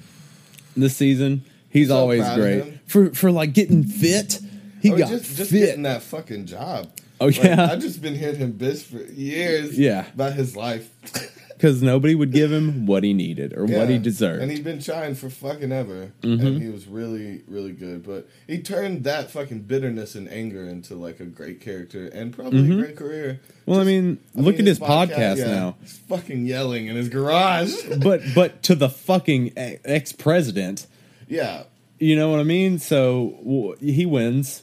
this season. He's So always great. For for like getting fit. He Oh, got just, just fit. getting that fucking job. Oh, Like, yeah? I've just been hearing him bitch for years. Yeah. About his life. Because nobody would give him what he needed or what he deserved. And he'd been trying for fucking ever. Mm-hmm. And he was really, really good. But he turned that fucking bitterness and anger into like a great character and probably a great career. Mm-hmm. Well, I mean, look at his podcast yeah, now. He's fucking yelling in his garage. but but to the fucking ex president, yeah. you know what I mean? So w- he wins.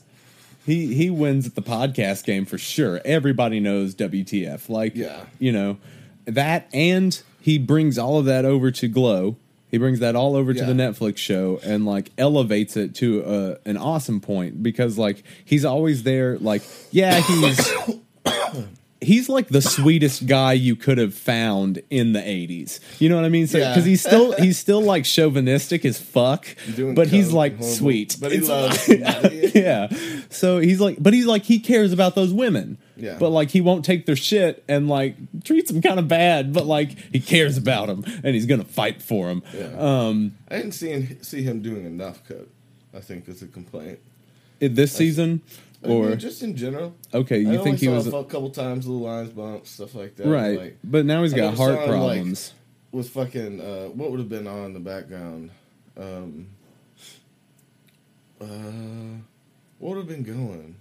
He he wins at the podcast game for sure. Everybody knows WTF. Like Yeah. you know that, and he brings all of that over to Glow. He brings that all over to the Netflix show and like elevates it to a, an awesome point because like he's always there. Like yeah, he's he's like the sweetest guy you could have found in the 80s. You know what I mean? So Yeah. cuz he's still he's still like chauvinistic as fuck, but he's like horrible- sweet. But he It's loves yeah. So he's like but he's like he cares about those women. Yeah. But like he won't take their shit and like treats them kind of bad, but like he cares about them and he's going to fight for them. Yeah. Um I didn't see him, see him doing enough coke. I think is a complaint. in this season I mean, or just in general. okay, I you only think he saw was a couple times, little lines bumps, stuff like that. right. Like, but now he's got heart saw him, like- problems. was fucking uh, what would have been on in the background? Um, uh, what would have been going?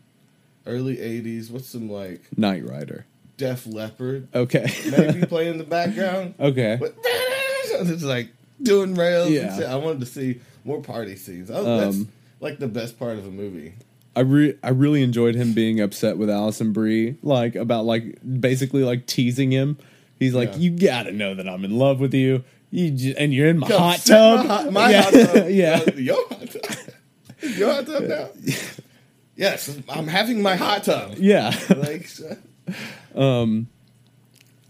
Early '80s. What's some like Knight Rider. Def Leppard Okay. maybe playing in the background? okay. But it's like doing rails. Yeah. And shit. I wanted to see more party scenes. I, that's Um, like the best part of a movie. I re- I really enjoyed him being upset with Alison Brie, like about like basically like teasing him. He's like, Yeah. "You gotta know that I'm in love with you, you j- and you're in my Come hot tub." My, hot- my yeah, hot tub. yeah. Uh, your hot tub. Your hot tub now. Yes, I'm having my hot tub. yeah. Like,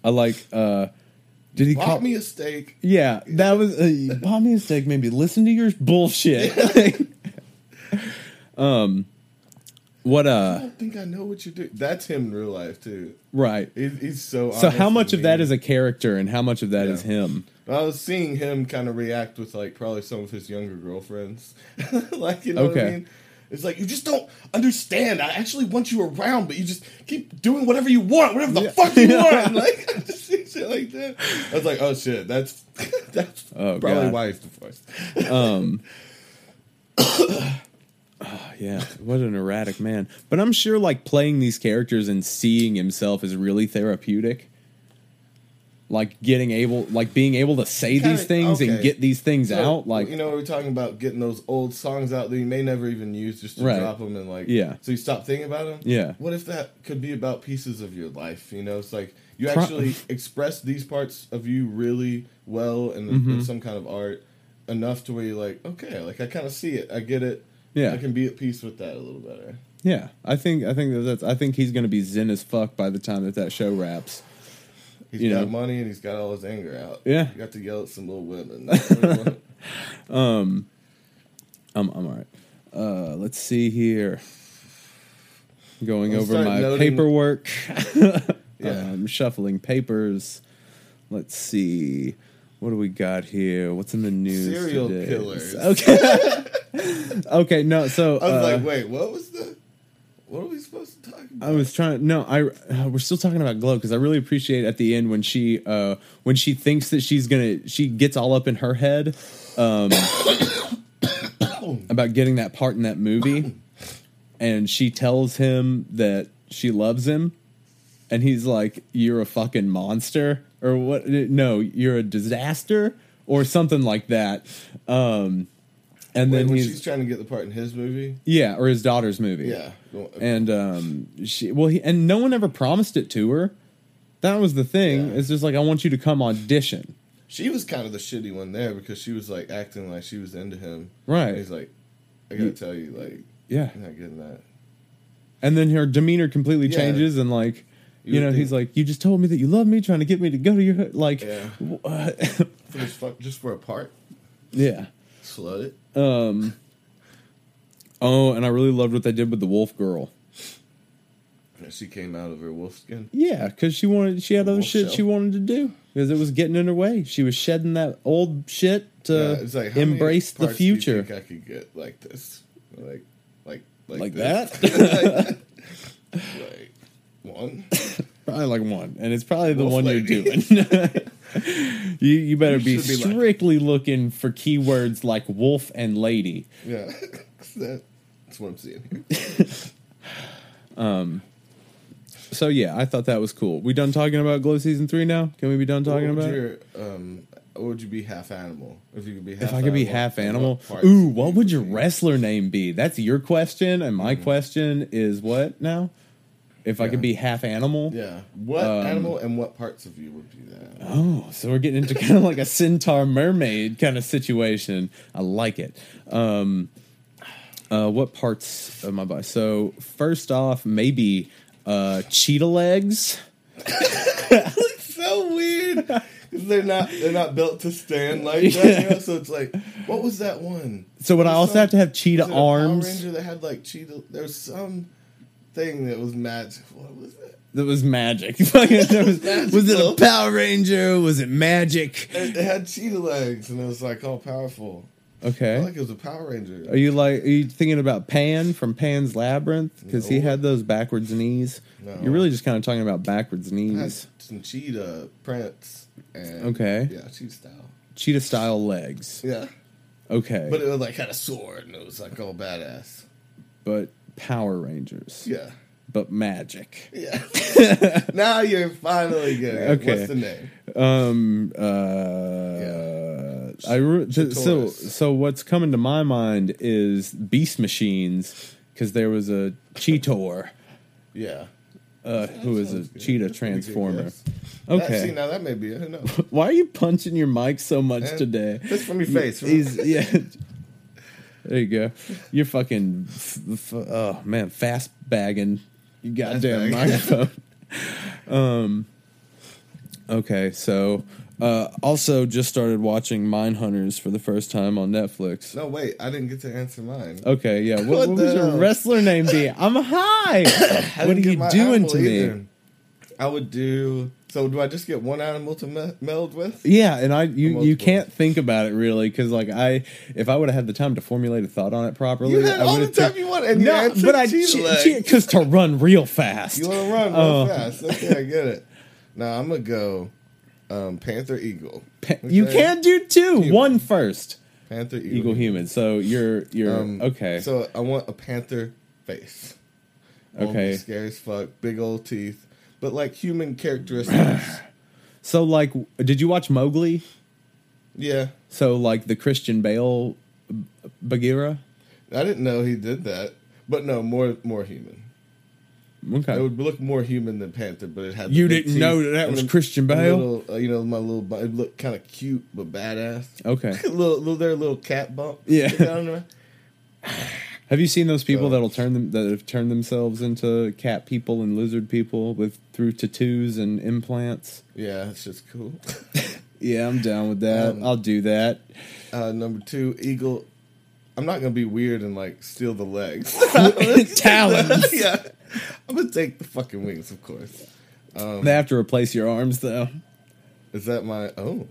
I like. uh Did he call bought me a steak. Yeah, that was uh, bought me a steak. Maybe listen to your bullshit. um, what uh? I don't think I know what you do. That's him in real life too. Right. He's, he's so. So how much of that is a character, and how much of that Yeah. is him? I was seeing him kind of react with like probably some of his younger girlfriends. like you know what I mean? It's like you just don't understand. I actually want you around, but you just keep doing whatever you want, whatever the Yeah. fuck you want. Like I just see shit like that. I was like, oh shit, that's that's Oh, probably God. why he's divorced. Yeah, what an erratic man. But I'm sure like playing these characters and seeing himself is really therapeutic. Like getting able like being able to say Kinda- these things and get these things So, out like you know, we are talking about getting those old songs out that you may never even use, just to Right. drop them and like, Yeah. So you stop thinking about them. Yeah. What if that could be about pieces of your life? You know, it's like you Pro- actually express these parts of you really well in, Mm-hmm. in some kind of art enough to where you're like, okay, like I kind of see it, I get it. Yeah. I can be at peace with that a little better. Yeah, I think I think that that's I think he's going to be zen as fuck by the time that that show wraps. He's You got know. money and he's got all his anger out. Yeah. he got to yell at some little women. That's what he wanted. I'm I'm all right. Uh, let's see here. Going I'll over my noting- paperwork. Yeah. um, shuffling papers. Let's see. What do we got here? What's in the news? Serial today? killers. Okay. okay. No. So I was uh, like, wait, what was the? What are we supposed to talk about? I was trying. No, I uh, we're still talking about Glow because I really appreciate at the end when she uh when she thinks that she's gonna she gets all up in her head um about getting that part in that movie, and she tells him that she loves him, and he's like, "You're a fucking monster," or what? No, you're a disaster, or something like that. Um, and Wait, then when he's she's trying to get the part in his movie. yeah, or his daughter's movie. Yeah. and um, she well, he, and no one ever promised it to her. That was the thing. Yeah. It's just like I want you to come audition. She was kind of the shitty one there because she was like acting like she was into him. Right. And he's like, I gotta You- tell you, like, Yeah, you're not getting that. and then her demeanor completely Yeah. changes, and like you, You know, would he's like, "You just told me that you love me, trying to get me to go to your like." Yeah. what? For just for a part. Yeah. Slut it. Um. Oh, and I really loved what they did with the wolf girl. She came out of her wolf skin. Yeah, because she wanted, she had other shit shell. she wanted to do because it was getting in her way. She was shedding that old shit to Yeah, like, embrace the parts do you future. think I could get like this, like, like, like, Like this? like one. Probably like one, and it's probably the Wolf one lady. you're doing. you you better be should be like- strictly looking for keywords like wolf and lady. Yeah, that's what I'm seeing um. So yeah, I thought that was cool. We done talking about Glow season three now? Can we be done talking what about? it? your, um, what would you be half animal if you could be half If I could be half animal, parts ooh, what would your wrestler name be? That's your question, and my question is what now? If I could be half animal, Yeah, what Um, animal and what parts of you would be that? Oh, so we're getting into kind of like a centaur mermaid kind of situation. I like it. Um, uh, what parts of my body? So first off, maybe uh, cheetah legs. so weird. They're not they're not built to stand like that. You know? So it's like, what was that one? So would I also some- have to have cheetah it a Power arms? Ranger that had like cheetah. There was some thing that was magic. What was it? That was magic. Was, was it a Power Ranger? Was it magic? It, it had cheetah legs, and it was like all powerful. I feel Okay. like it was a Power Ranger. Are you like? Are you thinking about Pan from Pan's Labyrinth? Because he had those backwards knees. No. You're really just kind of talking about backwards knees. some cheetah prints. And, Okay. Yeah, cheetah style. cheetah style legs. Yeah, Okay, but it was like had a sword, and it was like all badass. but Power Rangers, Yeah. but magic. Yeah. now you're finally getting it. Okay. What's the name? Um. Uh. I re- th- so so what's coming to my mind is Beast Machines because there was a Cheetor Yeah. uh, who was a good. cheetah That's good transformer. guess. That- Okay. see, now that may be it. Who knows? Why are you punching your mic so much Man, today? Just from your face. He's yeah. There you go. You're fucking. F- f- oh man, fast bagging. You goddamn microphone. um. Okay, so uh, also just started watching Mindhunters for the first time on Netflix. No, wait. I didn't get to answer mine. Okay, yeah. What, What what was your hell? wrestler name be? I'm high. What are you doing to me? I would do. So do I just get one animal to me- meld with? Yeah, and I you you can't think about it really because like I if I would have had the time to formulate a thought on it properly, You had I all the time you want, and no, but I because to run real fast. You want to run real Oh. fast? Okay, I get it. Now I'm gonna go um, Panther Eagle. Pa- You can't do two. Human. One first. Panther Eagle. Eagle human. So you're you're Um, okay. So I want a panther face. I want to be Okay. Scary as fuck. Big old teeth, but like human characteristics. So like, did you watch Mowgli? yeah, So like the Christian Bale Bagheera. I didn't know he did that, but no, more more human. Okay. It would look more human than panther, but it had. the You didn't know that that was Christian Bale? Little, uh, you know, my little. It looked kind of cute but badass. Okay. little, little, their little cat bump. Yeah. Have you seen those people So- that'll turn them that have turned themselves into cat people and lizard people with through tattoos and implants? Yeah, it's just cool. Yeah, I'm down with that. Um, I'll do that. Uh, number two, eagle. I'm not gonna be weird and like steal the legs. Talons. yeah, I'm gonna take the fucking wings, of course. Um, They have to replace your arms though. is that my? Oh,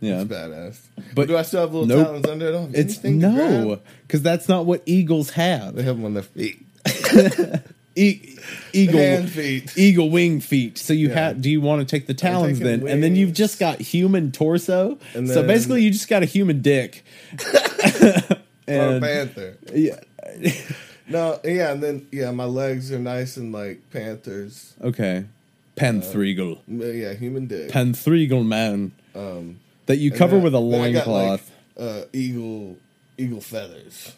Yeah. that's badass. But- do I still have little Nope. talons under it? Don't It's no, because that's not what eagles have. They have them on their feet, E- eagle feet. eagle wing feet. So you Yeah. have. Do you want to take the talons then? And then you've just got human torso. And so basically, you just got a human dick. or a and panther. yeah, No, yeah, and then yeah, my legs are nice and like panthers. okay, panthregal, Yeah, human dick. panthregal man Um, that you and cover then- with a loincloth. like, uh, eagle, eagle feathers,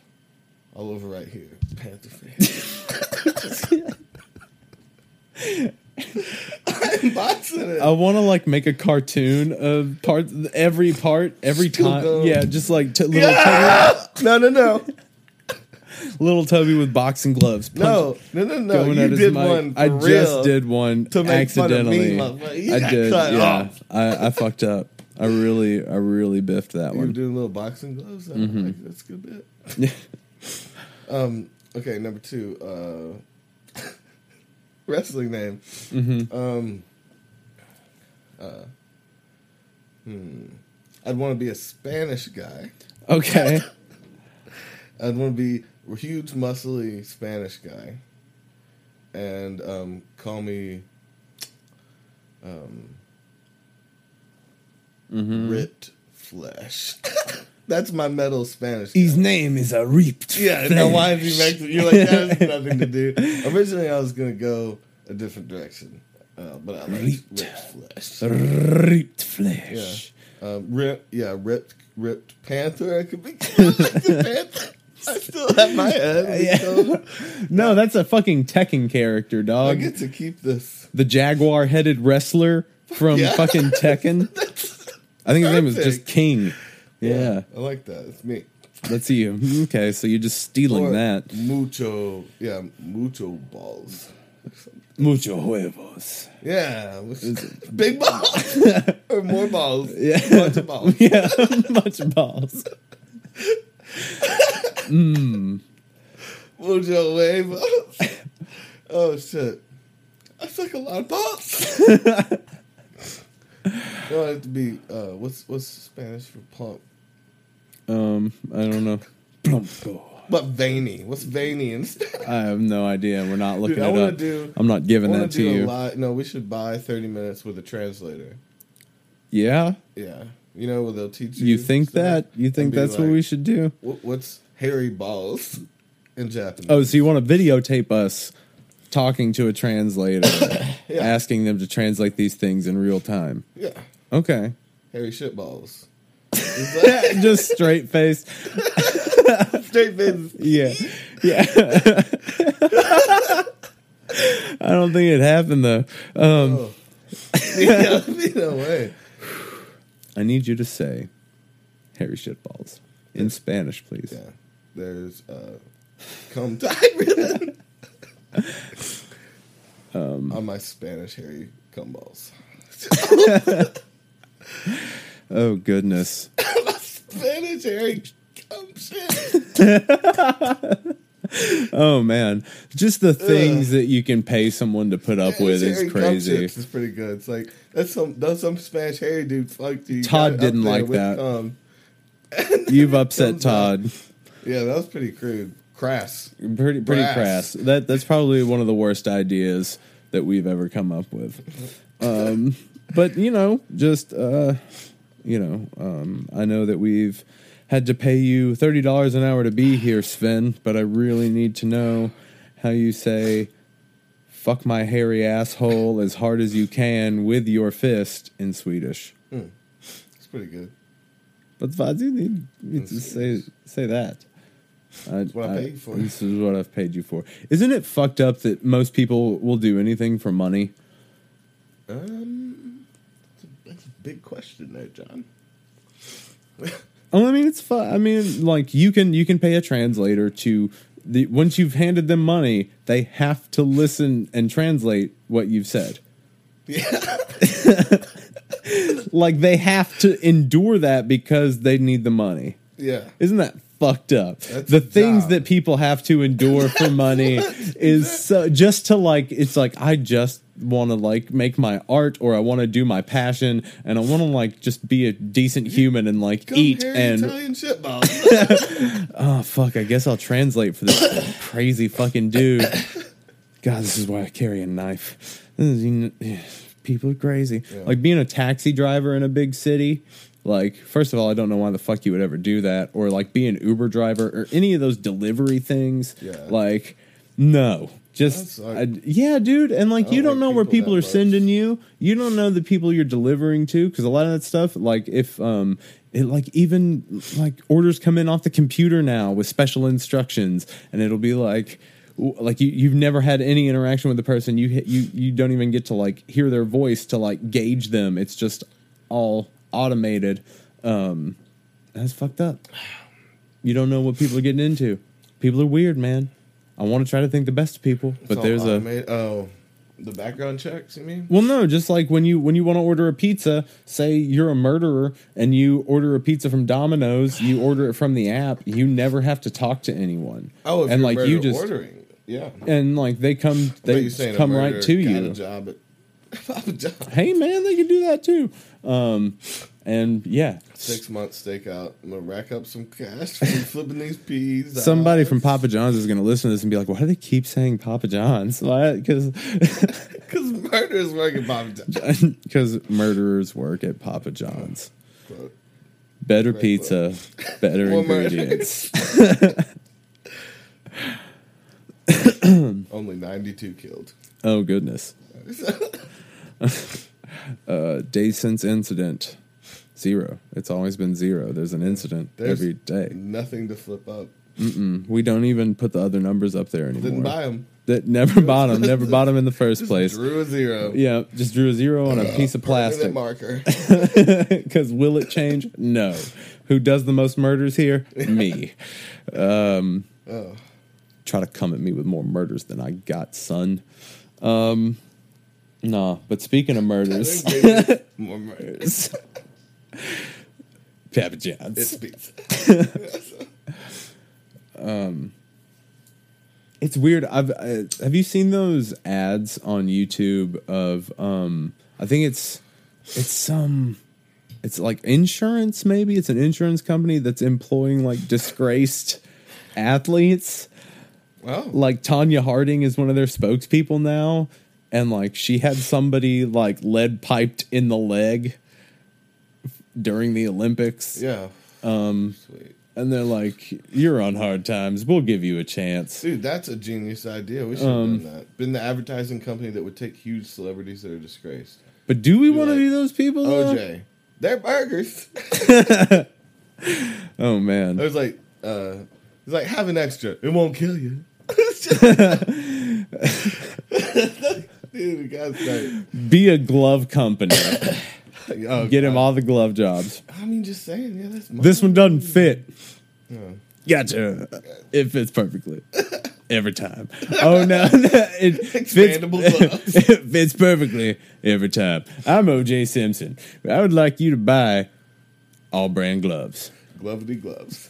all over right here. Panther face. I'm boxing it. I want to like make a cartoon of part every part every time. go. Yeah, just like t- little Yeah! No, no, no, little Toby with boxing gloves. no, no, no, no. going You at did mic. one. I just did one to make fun of me, accidentally. I did. Yeah. I, I fucked up. I really, I really biffed that one. You were doing little boxing gloves. I Mm-hmm. like, that's a good bit. Um, okay, number two. Uh, wrestling name. Mm-hmm. Um, uh, hmm. I'd want to be a Spanish guy. Okay. I'd want to be a huge, muscly Spanish guy, and um, call me um, Mm-hmm. ripped flesh. That's my metal Spanish. His name is a ripped. Yeah, now why is he Mexican? You're like that has nothing to do. Originally, I was gonna go a different direction, uh, but I like Ripped. ripped flesh. ripped Yeah, flesh. um, rip, yeah, ripped, ripped panther. I could be like panther. I still have my head. Yeah. so No, that's a fucking Tekken character, dog. I get to keep this. the jaguar headed wrestler from Yeah. fucking Tekken. I think his name is just perfect. King. Yeah, I like that. It's me. that's you. Okay, so you're just stealing Or that. mucho, yeah, mucho balls. Mucho huevos. Yeah, big balls or more balls. Yeah. bunch of balls. Yeah, bunch of balls. Hmm. Mucho huevos. Oh shit! That's like a lot of balls. No, it have to be. Uh, what's what's Spanish for plump? Um, I don't know. Plumpo. But veiny. What's veiny in Spanish? I have no idea. We're not looking Dude, I it wanna up. do- I'm not giving want that to to a you. lot. No, we should buy thirty minutes with a translator. Yeah, Yeah, you know where they'll teach you. you think stuff that? You think be that's what we should do? What's hairy balls in Japanese? Oh, so you want to videotape us talking to a translator, Yeah. asking them to translate these things in real time? yeah, Okay. hairy shitballs. that- Just straight face. Straight face. Yeah. Yeah. I don't think it happened though. Um, Oh. yeah, no way. I need you to say hairy shitballs in Spanish, please. Yeah, there's uh, come time Um, on my Spanish hairy cum balls. Oh goodness. Spanish hairy cum shit. Oh man. Just the things that you can pay someone to put up with is crazy. is pretty good. It's like that's some that's some Spanish hairy dude fucked you. Todd didn't like with that. cum. You've upset. Todd. Yeah, that was pretty crude. Crass. Pretty pretty Brass. crass. That that's probably one of the worst ideas that we've ever come up with. Um, but you know, just uh, you know, um, I know that we've had to pay you thirty dollars an hour to be here, Sven. But I really need to know how you say "fuck my hairy asshole" as hard as you can with your fist in Swedish. It's pretty good. But vad you need need to say say that. I, what I paid for. This is what I've paid you for. Isn't it fucked up that most people will do anything for money? Um, that's a, that's a big question there, John. Oh, I mean, it's fun. I mean, like you can you can pay a translator to the once you've handed them money, they have to listen and translate what you've said. Yeah, Like they have to endure that because they need the money. yeah. Isn't that fucked up? That's the things that people have to endure for money is so just to like it's like I just want to like make my art or I want to do my passion and I want to like just be a decent human and like Come eat and Italian shit balls. oh fuck I guess I'll translate for this crazy fucking dude. God, this is why I carry a knife. This is- you kn- People are crazy. Yeah. Like being a taxi driver in a big city. Like, first of all, I don't know why the fuck you would ever do that. Or like be an Uber driver or any of those delivery things. Yeah. Like, no. Just I- yeah, dude, and like you don't don't like know where people are much. sending you. You don't know the people you're delivering to because a lot of that stuff, like if um, it like even like orders come in off the computer now with special instructions, and it'll be like like you you've never had any interaction with the person. You hit- you you don't even get to like hear their voice to like gauge them. It's just all automated. Um, that's fucked up. You don't know what people are getting into. People are weird, man. I want to try to think the best of people, but It's there's a automated. oh The background checks, you mean? Well, no, just like when you when you want to order a pizza, say you're a murderer and you order a pizza from Domino's, you order it from the app, you never have to talk to anyone. Oh, if and you're like you just ordering, yeah. and like they come they you were saying a come right to you. A job at Papa John. Hey man, they can do that too. Um, and yeah, Six month stakeout. I'm gonna rack up some cash from flipping these peas. somebody out. from Papa John's is going to listen to this and be like, "Why do they keep saying Papa John's? Why? Because because murderers work at Papa John's. because murderers work at Papa John's. Quote. Better Right, pizza, better ingredients." Only 92 killed. Oh goodness. uh, day since incident, zero. It's always been zero. There's an incident There's every day. Nothing to flip up. Mm-mm. We don't even put the other numbers up there anymore. Didn't buy them. That never bought them. Never bought them in the first Just place. drew a zero. Yeah, just drew a zero on a piece of plastic. marker. Because will it change? No. Who does the most murders here? Me. Um, oh. try to come at me with more murders than I got, son. Um, nah. But speaking of murders, More murders. Papa John's. It's pizza. It's weird. I've uh, have you seen those ads on YouTube of um I think it's it's some it's like insurance maybe it's an insurance company that's employing like disgraced athletes. Wow. Like Tonya Harding is one of their spokespeople now and like she had somebody like lead piped in the leg during the Olympics Yeah. um Sweet. and they're like you're on hard times. We'll give you a chance. Dude, that's a genius idea. We should have Um, done that. Been the advertising company that would take huge celebrities that are disgraced. But do we want to like, be those people? though? OJ. They're burgers. Oh man. I was like, uh, it's like, have an extra. It won't kill you. Dude, guy's like, Be a glove company. oh, Get him God. all the glove jobs. I mean, just saying, yeah, that's This one doesn't fit. Gotcha. It fits perfectly. Every time. Oh no, it fits, Expandable gloves. it fits perfectly every time. I'm OJ Simpson. I would like you to buy all brand gloves. Glovety gloves.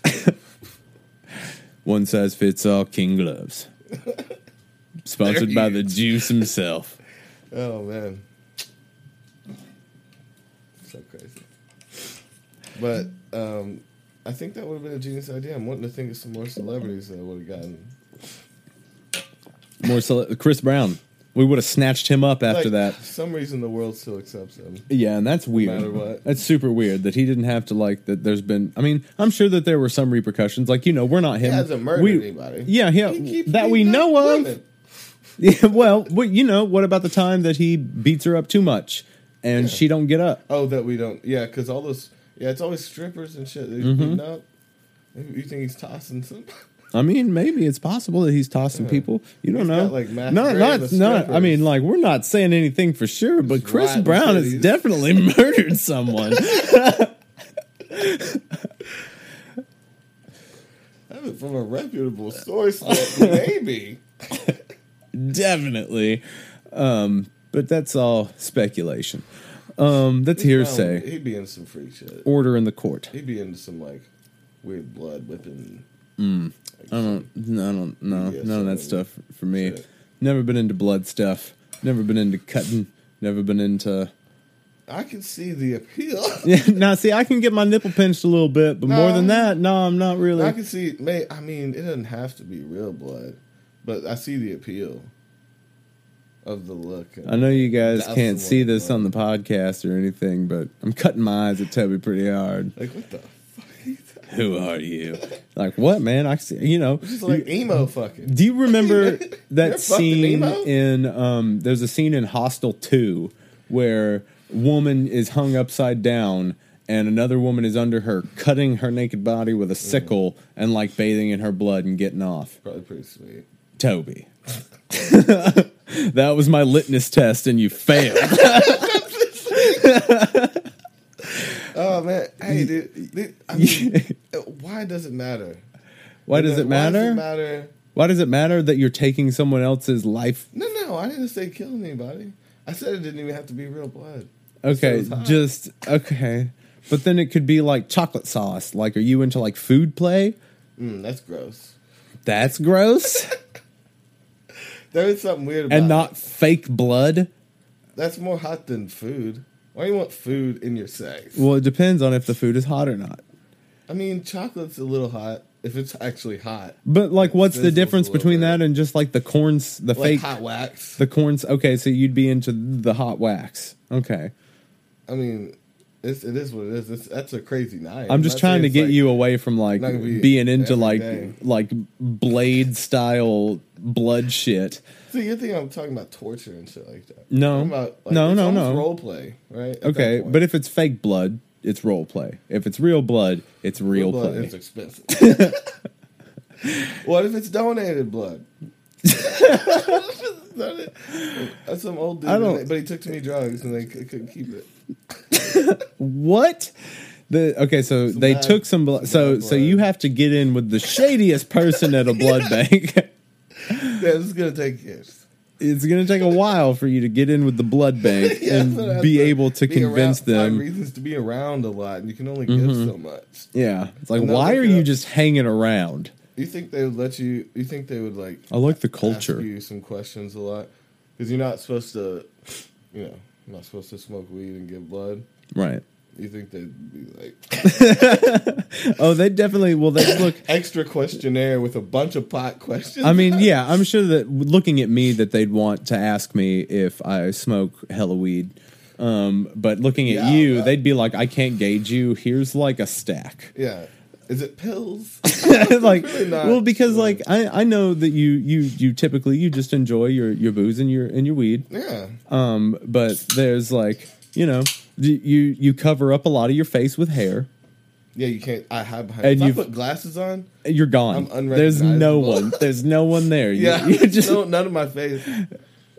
One size fits all king gloves. Sponsored by he the juice himself. Oh man, so crazy. But um, I think that would have been a genius idea. I'm wanting to think of some more celebrities that would have gotten. More cele- Chris Brown. We would have snatched him up after like, that. For some reason, the world still accepts him. Yeah, and that's weird. matter what. That's super weird that he didn't have to like that. There's been. I mean, I'm sure that there were some repercussions. Like you know, we're not He him. hasn't murdered We- anybody. Yeah, yeah, He that we know up of. Yeah, well, what you know, what about the time that he beats her up too much and Yeah. she don't get up? Oh, that we don't. Yeah, because all those. Yeah, it's always strippers and shit that he's Mm-hmm. beating up. You think he's tossing some? I mean, maybe it's possible that he's tossing people. You don't He's know. got, like, not, not, not. I strippers. mean, like we're not saying anything for sure, but Just Chris Brown has titties. definitely murdered someone. From a reputable source, maybe. Definitely. Um, but that's all speculation. Um, that's hearsay. He'd be in some freak shit. Order in the court. He'd be into some like weird blood whipping. Mm. I don't. No, I don't. No, none of that stuff for me. shit. Never been into blood stuff. Never been into cutting. Never been into. I can see the appeal. Yeah. Now, see, I can get my nipple pinched a little bit, but more than that, no, I'm not really. I can see. May I mean, it doesn't have to be real blood, but I see the appeal of the look. I know you guys can't see this on the podcast or anything, but I'm cutting my eyes at Toby pretty hard. Like what the fuck? Who are you? Like what, man? I see. You know, Just like emo fucking. Do you remember that scene in um there's a scene in Hostel 2 where woman is hung upside down and another woman is under her cutting her naked body with a sickle and like bathing in her blood and getting off. Probably pretty sweet. Toby. that was my litmus test and you failed. Oh man, hey dude, dude, I mean, why does it matter? Why does it Why does matter? it matter Why does it matter that you're taking someone else's life? No, no, I didn't say killing anybody. I said it didn't even have to be real blood. I said it Okay, just okay. But then it could be like chocolate sauce. Like, are you into like food play? Mm, that's gross. That's gross. There is something weird about and it. not fake blood. That's more hot than food. Why do you want food in your sex? Well, it depends on if the food is hot or not. I mean, chocolate's a little hot if it's actually hot. But like, what's the difference between bit. that and just like the corns, the Like fake, hot wax. the corns? Okay, so you'd be into the hot wax. Okay, I mean, it's, it is what it is. It's, that's a crazy night. I'm just not trying to get like- you away from like be being into like day. like blade style blood shit. See, you think I'm talking about torture and shit like that? No. I'm about, like, No, it's no, no. Role play, right? Okay, but if it's fake blood, it's role play. If it's real blood, it's real, blood play. is expensive. what if it's donated blood? That's some old dude, I don't- but he took too many drugs and they couldn't keep it. What? The okay, so they bad- took some blood. some So bad so you have to get in with the shadiest person at a blood bank. Yeah, this is gonna take years. it's gonna take a while for you to get in with the blood bank Yeah, and but I have be able to be convince around, them. reasons to be around a lot, and you can only give Mm-hmm. so much. Yeah, it's like why are you up. just hanging around? You think they would let you? You think they would like I like the culture. you some questions a lot because you're not supposed to, you know, you're not supposed to smoke weed and give blood. Right. You think they'd be like Oh, they definitely. Well, they look. extra questionnaire with a bunch of pot questions? I mean, yeah, I'm sure that looking at me, that they'd want to ask me if I smoke hella weed. Um, but looking at Yeah, you, right. they'd be like, "I can't gauge you. Here's like a stack." yeah. Is it pills? like, really well, because like I, I know that you you you typically you just enjoy your your booze and your and your weed. yeah. Um, but there's like you know you you you cover up a lot of your face with hair. Yeah, you can't. I hide behind. And you've- put glasses on, You're gone. I'm There's no one. There's no one there. You- yeah, you just no, none of my face.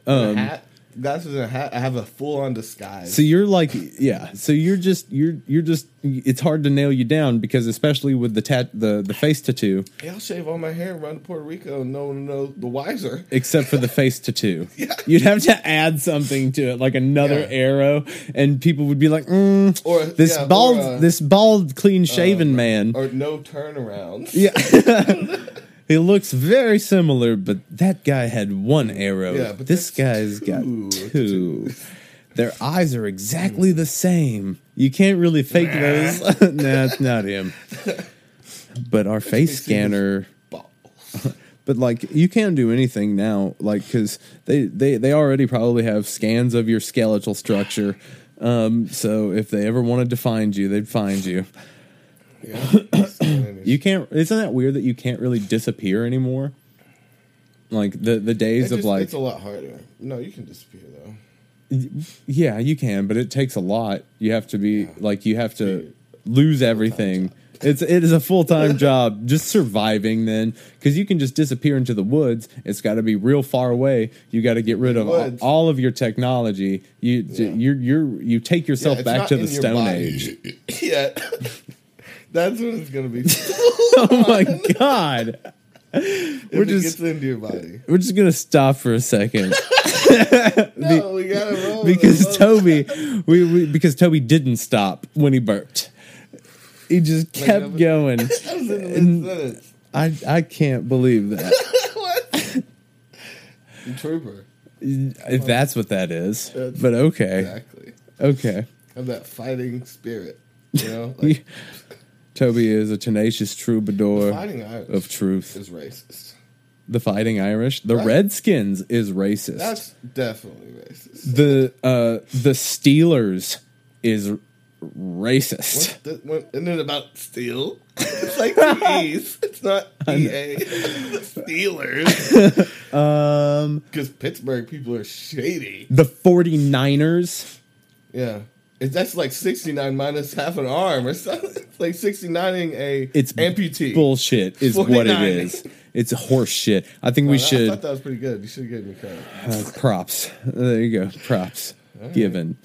Um, hat, glasses and a hat. I have a full on disguise. So you're like, yeah. So you're just you're you're just. It's hard to nail you down because especially with the tat the the face tattoo, yeah, I'll shave all my hair and run to Puerto Rico, and no one will know the wiser. except for the face tattoo. Yeah. You'd have to add something to it, like another Yeah. arrow, and people would be like, mm, Or "This yeah, or, bald, uh, this bald, clean shaven man." or no turnarounds. yeah, he looks very similar, but that guy had one arrow. Yeah, but this guy's got two. two. Their eyes are exactly the same. You can't really fake those. nah, it's not him. But our face scanner but like you can't do anything now like because they, they they already probably have scans of your skeletal structure um so if they ever wanted to find you they'd find you Yeah. you can't isn't that weird that you can't really disappear anymore? Like the the days of just- like it's a lot harder. No, you can disappear though. yeah you can but it takes a lot. You have to be like you have to lose everything. it's it is a full-time job. Just surviving then because you can just disappear into the woods. It's got to be real far away. You got to get rid of all, all of your technology. You Yeah. you're you're you take yourself Yeah, back to the stone age. Yeah. That's when it's gonna be. oh my god if We're it just- gets into your body. we're just gonna stop for a second No, we gotta roll because. Toby, we, we because Toby didn't stop when he burped. He just kept was- going. That was And- I I can't believe that. what? Trooper. if that's what that is, That's- but okay, Exactly. okay. Have that fighting spirit. You know, like Toby is a tenacious troubadour fighting Irish of truth. is racist. The Fighting Irish, the Right. Redskins is racist. That's definitely racist. the uh the Steelers is racist. What the, what, isn't it about steel? It's like the E's. It's not EA. Steelers. Um, Because Pittsburgh people are shady. the 49ers. Yeah. That's like 69 minus half an arm or something. It's like 69ing a It's amputee. bullshit is what it 49. is. It's horse shit. I think we I- I should thought that was pretty good. You should given me credit. uh, props. There you go. Props. Given.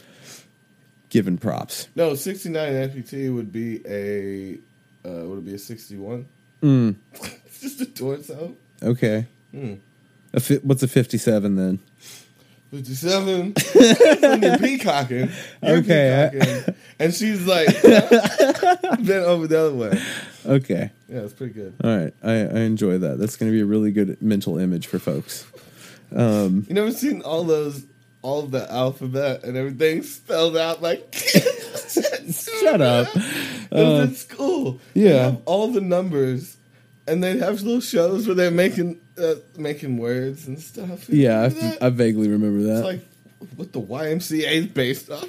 Given props. No, 69 amputee would be a. Uh, would it be a 61? Mm. it's just a torso. Okay. Hmm. A fi- what's a 57 then? 57. when you're peacocking. You're Okay, peacocking. and she's like, bent over the other way. Okay. Yeah, it's pretty good. All right. I, I enjoy that. That's going to be a really good mental image for folks. Um, you never seen all those, all of the alphabet and everything spelled out like. Shut up. It was in um, school. Yeah. all the numbers, and they'd have little shows where they're making uh, making words and stuff. You Yeah, I. I vaguely remember that. it's like what the YMCA is based off.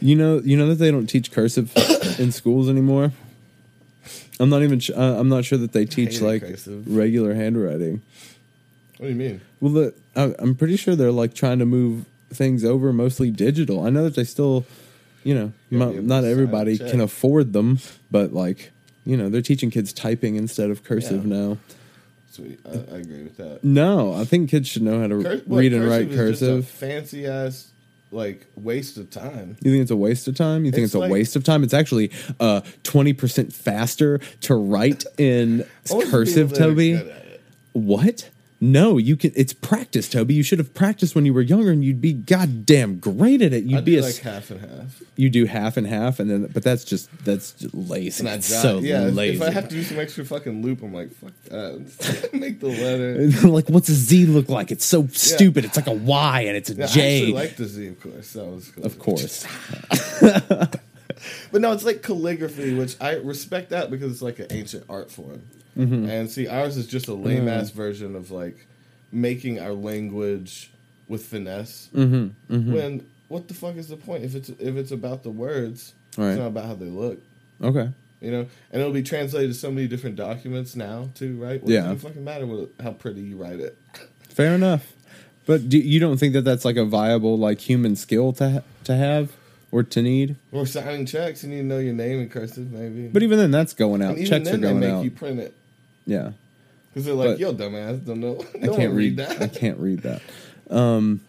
You know, you know that they don't teach cursive in schools anymore. I'm not even. Sh- uh, I'm not sure that they teach like cursive. regular handwriting. What do you mean? Well, the, I, I'm pretty sure they're like trying to move things over mostly digital. I know that they still, you know, not everybody can afford them, but like, you know, they're teaching kids typing instead of cursive Yeah. now. Sweet, I, I agree with that. No, I think kids should know how to Cur- what, read and write is just a cursive. fancy ass like waste of time. You think it's a waste of time? You think It's it's, a like- waste of time? It's actually uh, 20% faster to write in Only cursive, that are Toby. good at it. What? No, you can. It's practice, Toby. You should have practiced when you were younger, and you'd be goddamn great at it. You'd I'd be a like half and half. you do half and half, and then but that's just that's just lazy. I jot- so yeah, lazy. if I have to do some extra fucking loop, I'm like, fuck that. Make the letter. like, what's a Z look like? It's so stupid. It's like a Y and it's a Yeah, I J. actually like the Z, of course. That was cool. of course. But no, it's like calligraphy, which I respect that because it's like an ancient art form. Mm-hmm. And see, ours is just a lame ass version of like making our language with finesse. Mm-hmm, When what the fuck is the point if it's if it's about the words? Right. It's not about how they look. Okay. You know, and it'll be translated to so many different documents now too, right? What Yeah. Doesn't fucking matter what, how pretty you write it? Fair enough. But do, you don't think that that's like a viable like human skill to ha- to have or to need? Or signing checks, you need to know your name in cursive, maybe. But even then, that's going out. and even Checks then, are they going make out. you print it yeah. because they're like, But- "Yo, dumbass, don't know." I can't one read that. I can't read that. Um,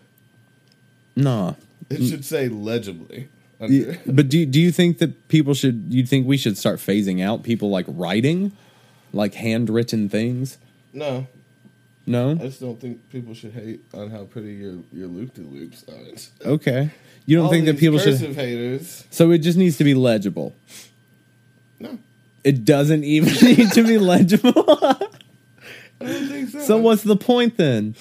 nah. It should say legibly. But do do you think that people should? You think we should start phasing out people like writing, like handwritten things? No, No. I just don't think people should hate on how pretty your your loop de loops are. Okay. You don't All think that people should? haters. So it just needs to be legible. No, It doesn't even need to be legible. I don't think so. so what's the point then?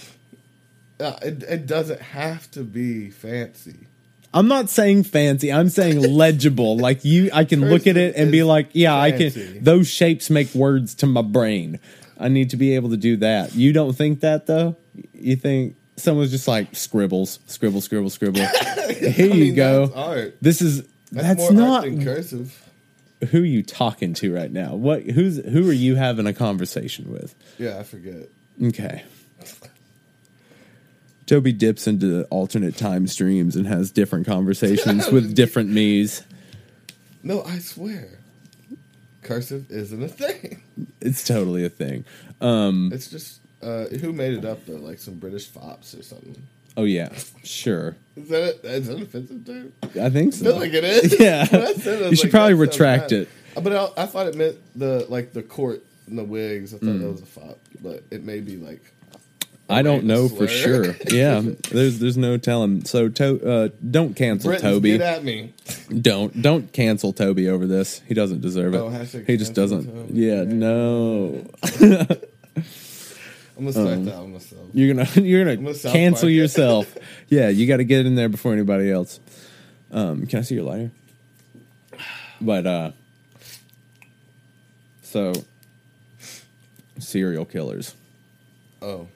Uh, it, it doesn't have to be fancy. I'm not saying fancy. I'm saying legible. Like you, I can look at it and be like, yeah, I can. Those shapes make words to my brain. I need to be able to do that. You don't think that though? You think someone's just like scribbles, scribble, scribble, scribble. Here I you go. This is That's, that's, more not cursive. Who you talking to right now. What? Who's who are you having a conversation with? Yeah, I forget. Okay. Toby dips into alternate time streams and has different conversations with different me's. No, I swear, cursive isn't a thing. It's totally a thing. Um, It's just uh, who made it up though, like some British fops or something. Oh yeah, sure. Is that is that offensive term? I think I so. feel like it is. Yeah. Said You should like, probably retract it. Uh, But I, I thought it meant the like the court and the wigs. I thought Mm. that was a fop, but it may be like. I don't know for sure. Yeah, there's there's no telling. So to, uh, don't cancel Britons, Toby. get at me. Don't don't cancel Toby over this. He doesn't deserve it. Oh, he just doesn't. Toby. Yeah, Yeah. no. I'm gonna start Um, that on myself. You're gonna you're I'm gonna gonna cancel Park yourself. yeah, you got to get in there before anybody else. Um, can I see your lighter? But uh, so serial killers. Oh,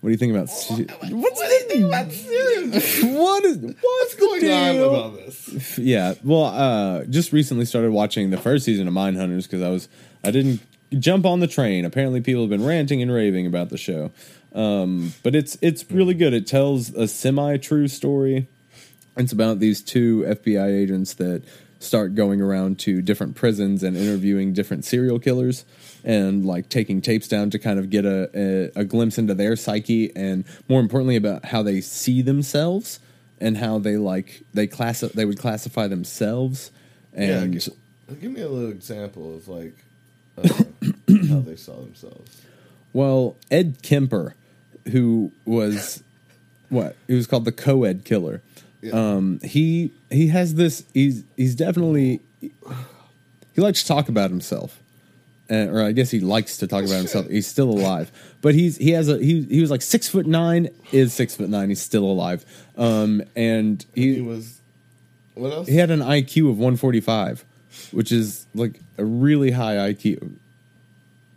What do you think about? Se- what's the about serious? what is What's going on with all this? yeah well uh just recently started watching the first season of mindhunters because i was i didn't jump on the train. Apparently people have been ranting and raving about the show. Um but it's it's really good. It tells a semi-true story. It's about these two fbi agents that start going around to different prisons and interviewing different serial killers and like taking tapes down to kind of get a, a, a glimpse into their psyche and more importantly about how they see themselves and how they like they class they would classify themselves and gi- give me a little example of like how they saw themselves. Well, Ed Kemper, who was what? He was called the co-ed killer. Yeah. Um, he he has this. He's he's definitely he likes to talk about himself, uh, or I guess he likes to talk about himself. He's still alive, but he's he has a he he was like six foot nine. Is six foot nine. He's still alive. Um, and He he was. What else? he had an IQ of one forty five, which is like a really high IQ.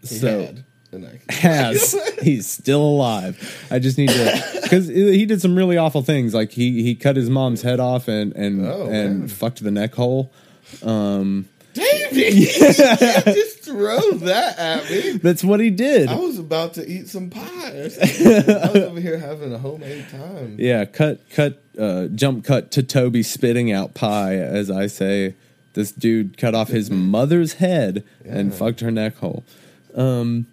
He so had an IQ. has he's still alive i just need to because he did some really awful things like he he cut his mom's head off and and Oh, and man. fucked the neck hole you can't just throw that at me. that's what he did I was about to eat some pie. I was over here having a homemade time. yeah cut cut uh jump cut to toby spitting out pie as i say this dude cut off his mother's head and fucked her neck hole um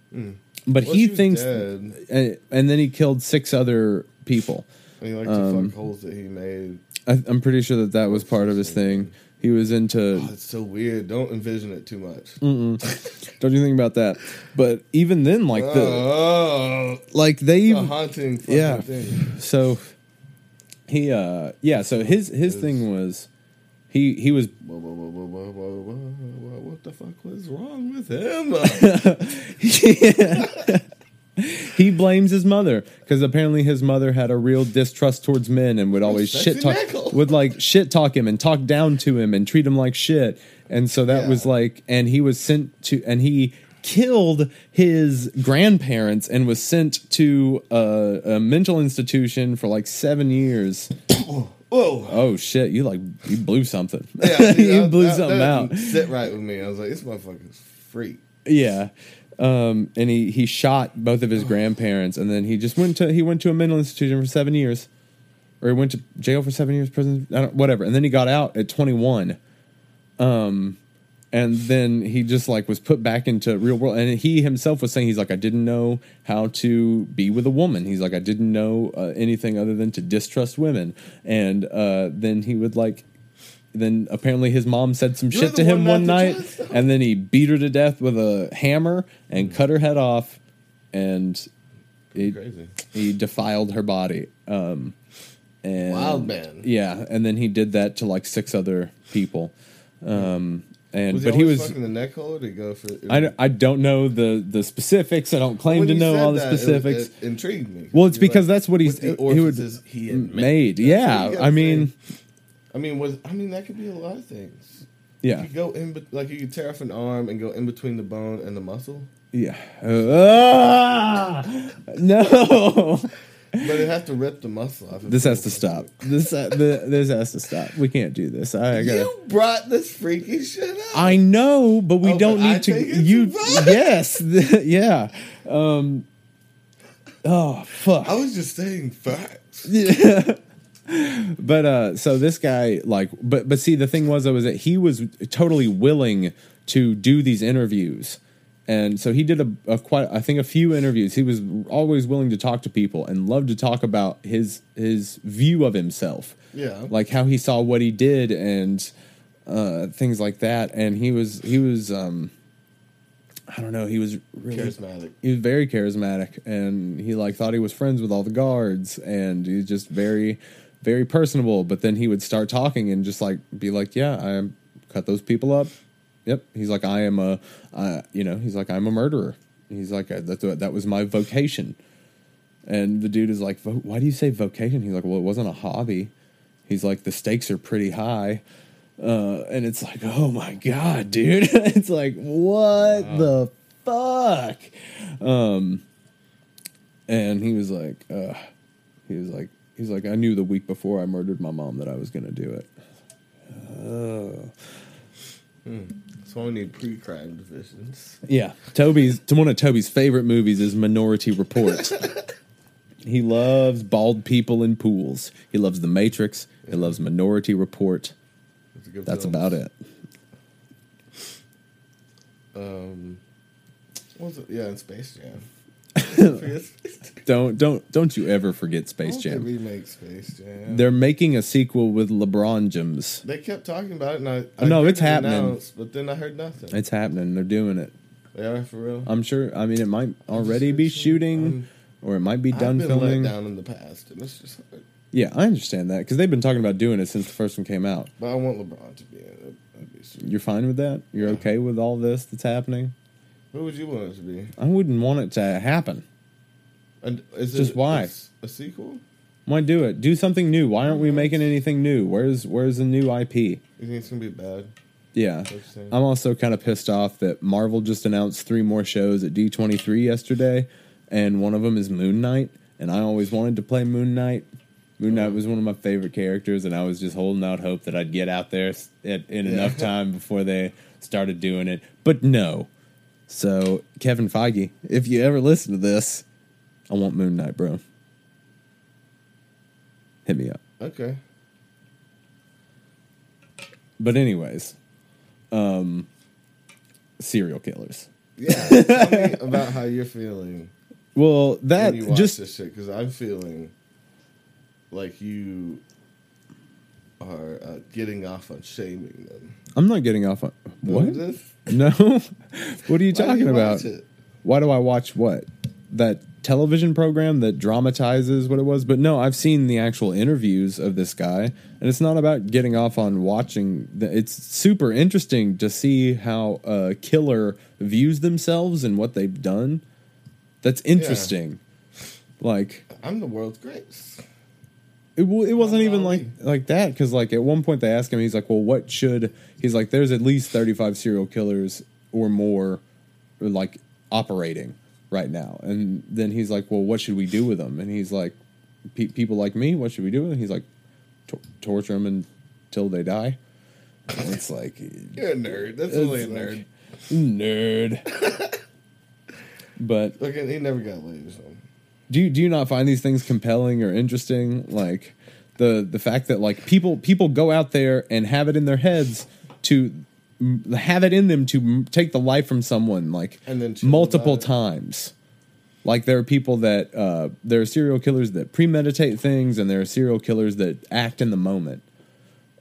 but Well, he she was thinks dead. and, and then he killed six other people I mean, like the Um, fuck holes that he made. I, i'm pretty sure that that was part of his thing he was into Oh, it's so weird. Don't envision it too much. Don't you think about that? But even then, like the oh, like they it's a even haunting fucking Yeah. thing. so he uh yeah so his his thing was he he was What the fuck was wrong with him? he blames his mother because apparently his mother had a real distrust towards men and would always shit talk would like shit talk him and talk down to him and treat him like shit and so that Yeah. was like and he was sent to and he killed his grandparents and was sent to a, a mental institution for like seven years Whoa. oh shit you like you blew something Yeah, you blew something out Sit right with me. I was like, this motherfucker's freak. Yeah. Um, and he, he shot both of his grandparents, and then he just went to he went to a mental institution for seven years, or he went to jail for seven years, prison, I don't, whatever. And then he got out at twenty one, um, and then he just like was put back into real world. And he himself was saying he's like I didn't know how to be with a woman. He's like I didn't know uh, anything other than to distrust women. And uh, then he would like. Then apparently his mom said some You're shit to him one one night, and then he beat her to death with a hammer and cut her head off, and he, Crazy. he defiled her body. Um, and Wild man. Yeah, and then he did that to like six other people. Um, and Was but he he was. fucking the neck hole? Or he go for? I, don't- I don't know the the specifics. I don't claim to know all the that, specifics. It, intrigued me. well, it's because like, that's what he's he would he had made. Yeah, I mean, say. I mean, was I mean that could be a lot of things. yeah, You could go in, like you could tear off an arm and go in between the bone and the muscle, yeah. Ah! no. but it has to rip the muscle off. This has to stop. This uh, the, this has to stop. We can't do this. I gotta. You brought this freaky shit up. I know, but we Oh, don't but I need to. take it You yes, yeah. Um. Oh fuck. I was just saying facts. But uh, so this guy like, but but see, the thing was, though, was that he was totally willing to do these interviews, and so he did a, a quite, I think, a few interviews. He was always willing to talk to people and loved to talk about his his view of himself. Yeah. like how he saw what he did and uh, things like that. And he was he was um, I don't know, he was really Charismatic. he was very charismatic and he like thought he was friends with all the guards and he was just very very personable but then he would start talking and just like be like yeah i cut those people up yep. He's like i am a uh, you know he's like i'm a murderer. He's like that, that was my vocation. And the dude is like why do you say vocation? He's like well it wasn't a hobby. He's like the stakes are pretty high. Uh, and it's like, oh my god, dude! it's like, what the fuck? Um, and he was like, uh, he was like, he's like, I knew the week before I murdered my mom that I was gonna do it. Oh, That's why we need pre-crime divisions. yeah. Toby's one of Toby's favorite movies is Minority Report. he loves bald people in pools. He loves The Matrix. He loves Minority Report. Good That's film. about it. Um, what was it? Yeah, in Space Jam. Don't don't don't you ever forget Space Jam. remake Space Jam. They're making a sequel with LeBron James. They kept talking about it, and I, I No, it's happening. announced, but then I heard nothing. It's happening. They're doing it. They are for real. I'm sure. I mean, it might already be shooting, I'm- or it might be I've done been filming. down in the past, and it's just. hard. Yeah, I understand that because they've been talking about doing it since the first one came out. But I want LeBron to be in it. You're fine with that? You're Yeah. okay with all this that's happening? What would you want it to be? I wouldn't want it to happen. And is Just it why? a sequel? Why do it? Do something new. Why aren't we making anything new? Where's Where's the new IP? You think it's gonna be bad? Yeah. What you're saying? I'm also kind of pissed off that Marvel just announced three more shows at D23 yesterday, and one of them is Moon Knight, and I always wanted to play Moon Knight. Moon Knight uh-huh. was one of my favorite characters, and I was just holding out hope that I'd get out there at, in Yeah. enough time before they started doing it. But no. So, Kevin Feige, if you ever listen to this, I want Moon Knight, bro. Hit me up. Okay. But anyways, um, serial killers. Yeah. Tell me about how you're feeling Well, that when you watch just this shit because I'm feeling like you are uh, getting off on shaming them. I'm not getting off on what? No, what are you talking you about? Why do I watch what that television program that dramatizes what it was? But no, I've seen the actual interviews of this guy, and it's not about getting off on watching. The, it's super interesting to see how a killer views themselves and what they've done. That's interesting. Like I'm the world's greatest. It, it wasn't even like like that because like at one point they asked him he's like well what should he's like there's at least 35 serial killers or more like operating right now and then he's like well what should we do with them and he's like "Pe- people like me what should we do with them he's like "Tor- torture them until they die and it's like You're a nerd. That's only a like- nerd. nerd but Look, he never got laid. So. do you do you not find these things compelling or interesting like the the fact that like people people go out there and have it in their heads to have it in them to take the life from someone like And then multiple times like there are people that uh there are serial killers that premeditate things and there are serial killers that act in the moment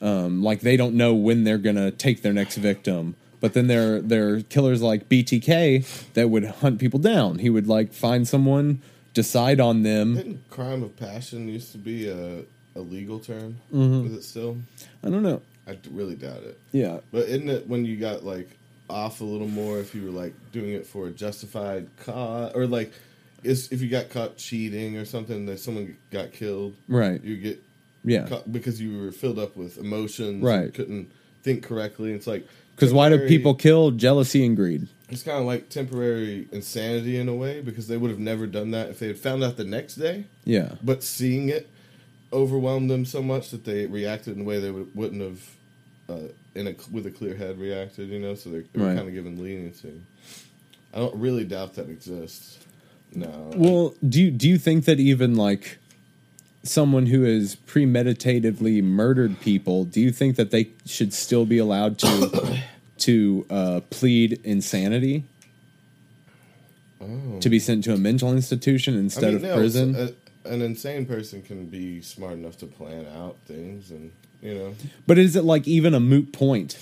um like they don't know when they're gonna take their next victim but then there there are killers like BTK that would hunt people down he would like find someone decide on them Didn't crime of passion used to be a, a legal term? Mm-hmm. Is it still? I don't know. I really doubt it. Yeah. But isn't it when you got like off a little more if you were like doing it for a justified cause or like is if you got caught cheating or something that someone got killed, Right. you get Yeah. caught because you were filled up with emotions, Right. couldn't think correctly. It's like Because why do people kill? Jealousy and greed. It's kind of like temporary insanity in a way because they would have never done that if they had found out the next day. Yeah. But seeing it overwhelmed them so much that they reacted in a way they would, wouldn't have, uh, in a with a clear head, reacted. You know, so they, they were Right. kind of given leniency. I don't really doubt that exists. No. Well, do you do you think that even like someone who has premeditatively murdered people, do you think that they should still be allowed to to uh, plead insanity Oh. to be sent to a mental institution instead I mean, of no, prison? An insane person can be smart enough to plan out things, and you know, But is it like even a moot point?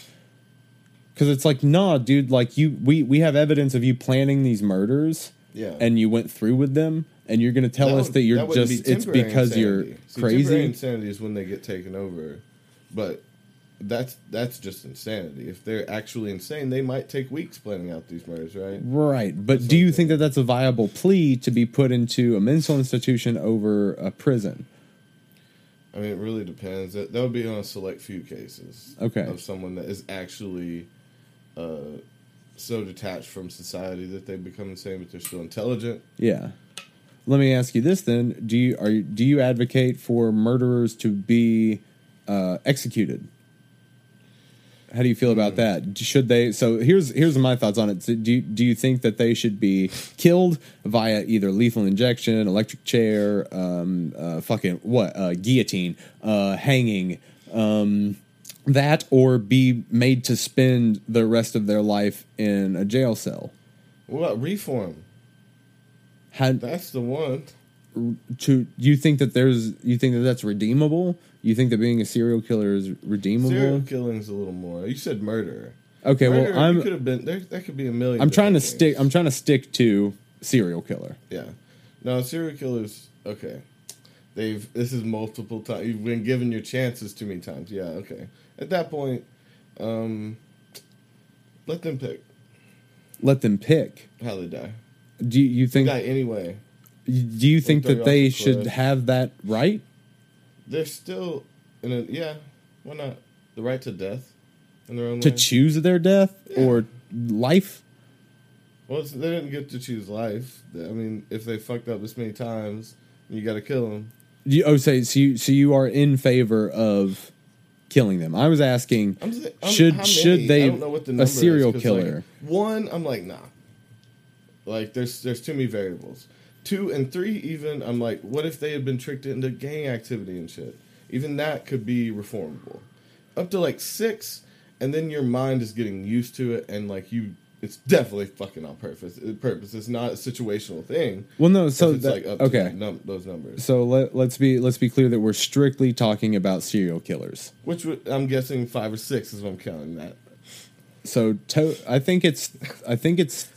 Because it's like, nah, dude. Like you, we we have evidence of you planning these murders, yeah. and you went through with them, and you're going to tell That us that you're that just be it's because you're. See, crazy. insanity is when they get taken over, but that's that's just insanity. If they're actually insane, they might take weeks planning out these murders, right? Right, but That's do you think that that's a viable plea to be put into a mental institution over a prison? I mean, it really depends. That, that would be on a select few cases. Okay. Of someone that is actually uh, so detached from society that they become insane, but they're still intelligent. Yeah. Let me ask you this then: Do you are you, do you advocate for murderers to be uh, executed? How do you feel about that? Should they? So here's here's my thoughts on it. So do you, do you think that they should be killed via either lethal injection, electric chair, um, uh, fucking what, uh, guillotine, uh, hanging, um, that, or be made to spend the rest of their life in a jail cell? What about reform? How, That's the one. to do you think that there's you think that that's redeemable you think that being a serial killer is redeemable Serial killing's a little more. You said murder. Okay, Murder, well, I'm could have been there. That could be a million. I'm trying to different stick. I'm trying to stick to serial killer. Yeah. No, serial killers. Okay. They've. This is multiple times. You've been given your chances too many times. Yeah. Okay. At that point, um, let them pick Let them pick. how they die. Do you, you think? Die anyway. Do you think that they should cliff. have that right They're still in a. Yeah. Why not? The right to death in their own to way. choose their death Yeah. or life? Well, it's, they didn't get to choose life. I mean, if they fucked up this many times, you got to kill them. You, oh, say so you so you are in favor of killing them. I was asking, I'm, just- I'm- should should they I don't know what the a number is, killer? like, one, I'm like, nah. Like, there's there's too many variables. Two and three, even I'm like, what if they had been tricked into gang activity and shit? Even that could be reformable. Up to like six, and then your mind is getting used to it, and like you, it's definitely fucking on purpose. Uh, purpose. It's not a situational thing. well, no. So it's that, like up okay. num- those numbers. So let, let's be let's be clear that we're strictly talking about serial killers. Which would, I'm guessing five or six is what I'm counting that. So to, I think it's I think it's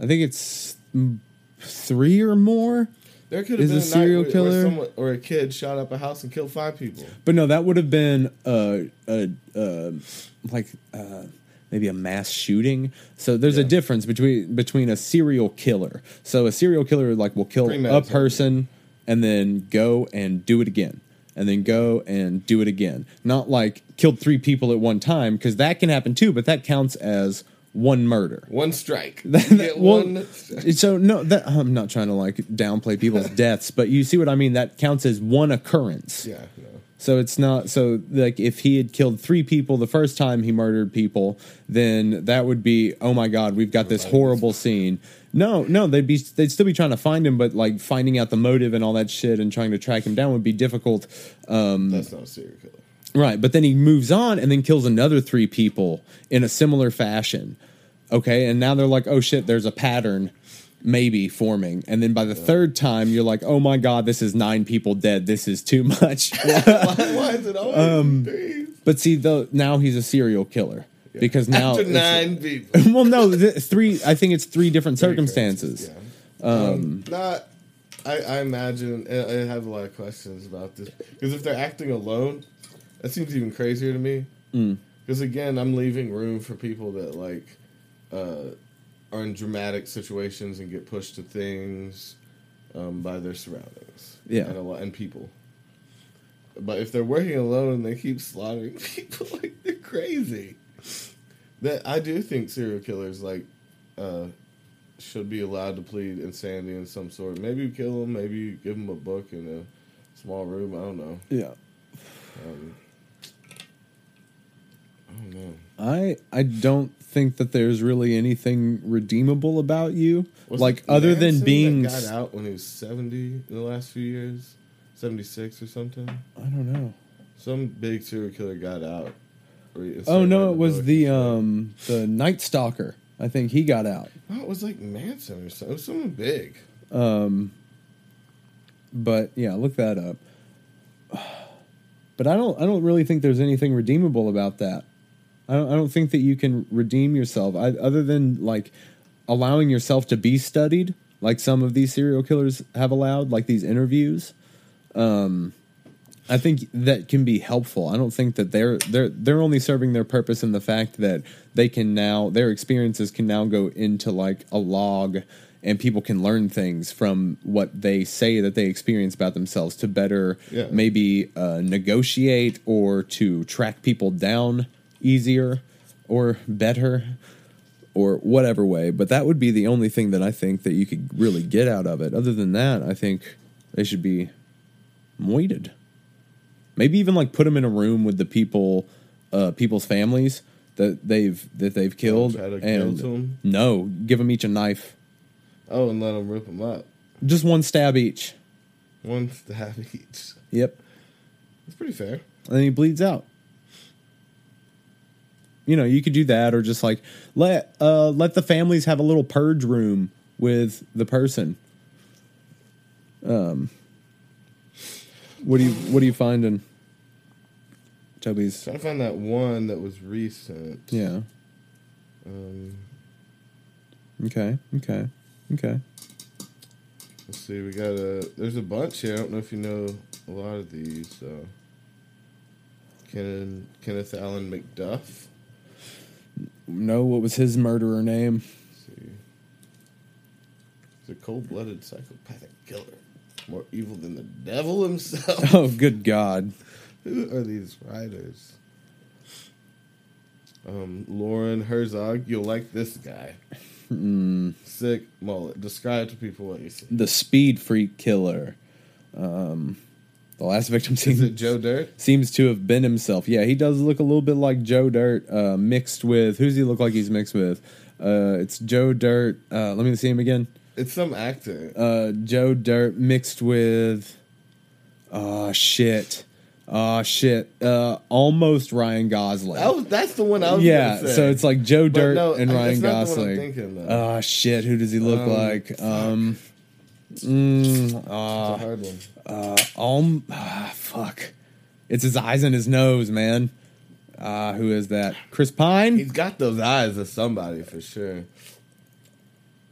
I think it's three or more. There could have been a, serial where, killer- where someone or a kid shot up a house and killed five people. But no, that would have been a, like uh, maybe a mass shooting. So there's a difference between between a serial killer. So a serial killer like will kill a person and then go and do it again. And then go and do it again. Not like killed three people at one time, because that can happen too, but that counts as one murder. One strike. That- well, one. so no, that I'm not trying to like downplay people's deaths, but you see what I mean. That counts as one occurrence. Yeah, no. So it's not so like if he had killed three people the first time he murdered people, then that would be oh my god, we've got this horrible scene. No, no, they'd be they'd still be trying to find him, but like finding out the motive and all that shit and trying to track him down would be difficult. Um, That's not a serial killer. Right, but then he moves on and then kills another three people in a similar fashion. Okay, and now they're like, oh shit, there's a pattern maybe forming. And then by the third time, you're like, oh my god, this is nine people dead. This is too much. why, why is it always Um, three? but see, though, now he's a serial killer because now After nine people. well, no, th- three. I think it's three different circumstances. Yeah. Um, not. I, I imagine. I I have a lot of questions about this because if they're acting alone, that seems even crazier to me. Mm. Because again, I'm leaving room for people that like uh, are in dramatic situations and get pushed to things um, by their surroundings. Yeah. and a lot and people. But if they're working alone and they keep slaughtering people, like they're crazy. That I do think serial killers like uh, should be allowed to plead insanity in some sort. Maybe you kill them. Maybe you give them a book in a small room. I don't know. Yeah. Um, I don't know. I I don't think that there's really anything redeemable about you, Was like other than being. got out when he was seventy in the last few years, seventy six or something. I don't know. Some big serial killer got out. Oh no, it was the um the Night Stalker. I think he got out. No, it was like Manson or something. It was someone big. Um, but yeah, look that up. But I don't. I don't really think there's anything redeemable about that. I don't. I don't think that you can redeem yourself, I, other than like allowing yourself to be studied, like some of these serial killers have allowed, like these interviews. Um, I think that can be helpful. I don't think that they're they're they're only serving their purpose in the fact that they can now their experiences can now go into like a log and people can learn things from what they say that they experience about themselves to better Yeah. maybe uh, negotiate or to track people down easier or better or whatever way. But that would be the only thing that I think that you could really get out of it. Other than that, I think they should be moited. Maybe even like put them in a room with the people, uh, people's families that they've that they've killed, and no, give them each a knife, Oh, and let them rip them up. just one stab each. One stab each. Yep, That's pretty fair. and then he bleeds out. You know, you could do that, or just like let uh, let the families have a little purge room with the person. Um, what do you what are you finding? Toby's. Trying to find that one that was recent. Yeah. Um, Okay. Okay. Okay. let's see. We got a. There's a bunch here. I don't know if you know a lot of these. So. Ken, Kenneth Allen McDuff. No, what was his murderer name? Let's see. He's a cold-blooded psychopathic killer, more evil than the devil himself. Oh, good God. Who are these writers? Um, Loren Herzog. You'll like this guy. Sick mullet. Describe to people what you see. The Speed Freak Killer. Um, the last victim Is seems it Joe Dirt? seems to have been himself. Yeah, he does look a little bit like Joe Dirt, uh, mixed with who's he look like he's mixed with? Uh, it's Joe Dirt. Uh, let me see him again. It's some actor. Uh, Joe Dirt mixed with. Oh shit! Oh shit! Uh, almost Ryan Gosling. Was, that's the one I was. yeah, so it's like Joe Dirt no, and Ryan not the one I'm Gosling. Oh shit! Who does he look Um, like? Um, mm, It's a uh, hard one. uh, um, ah, fuck! It's his eyes and his nose, man. Uh, who is that? Chris Pine? He's got those eyes of somebody for sure.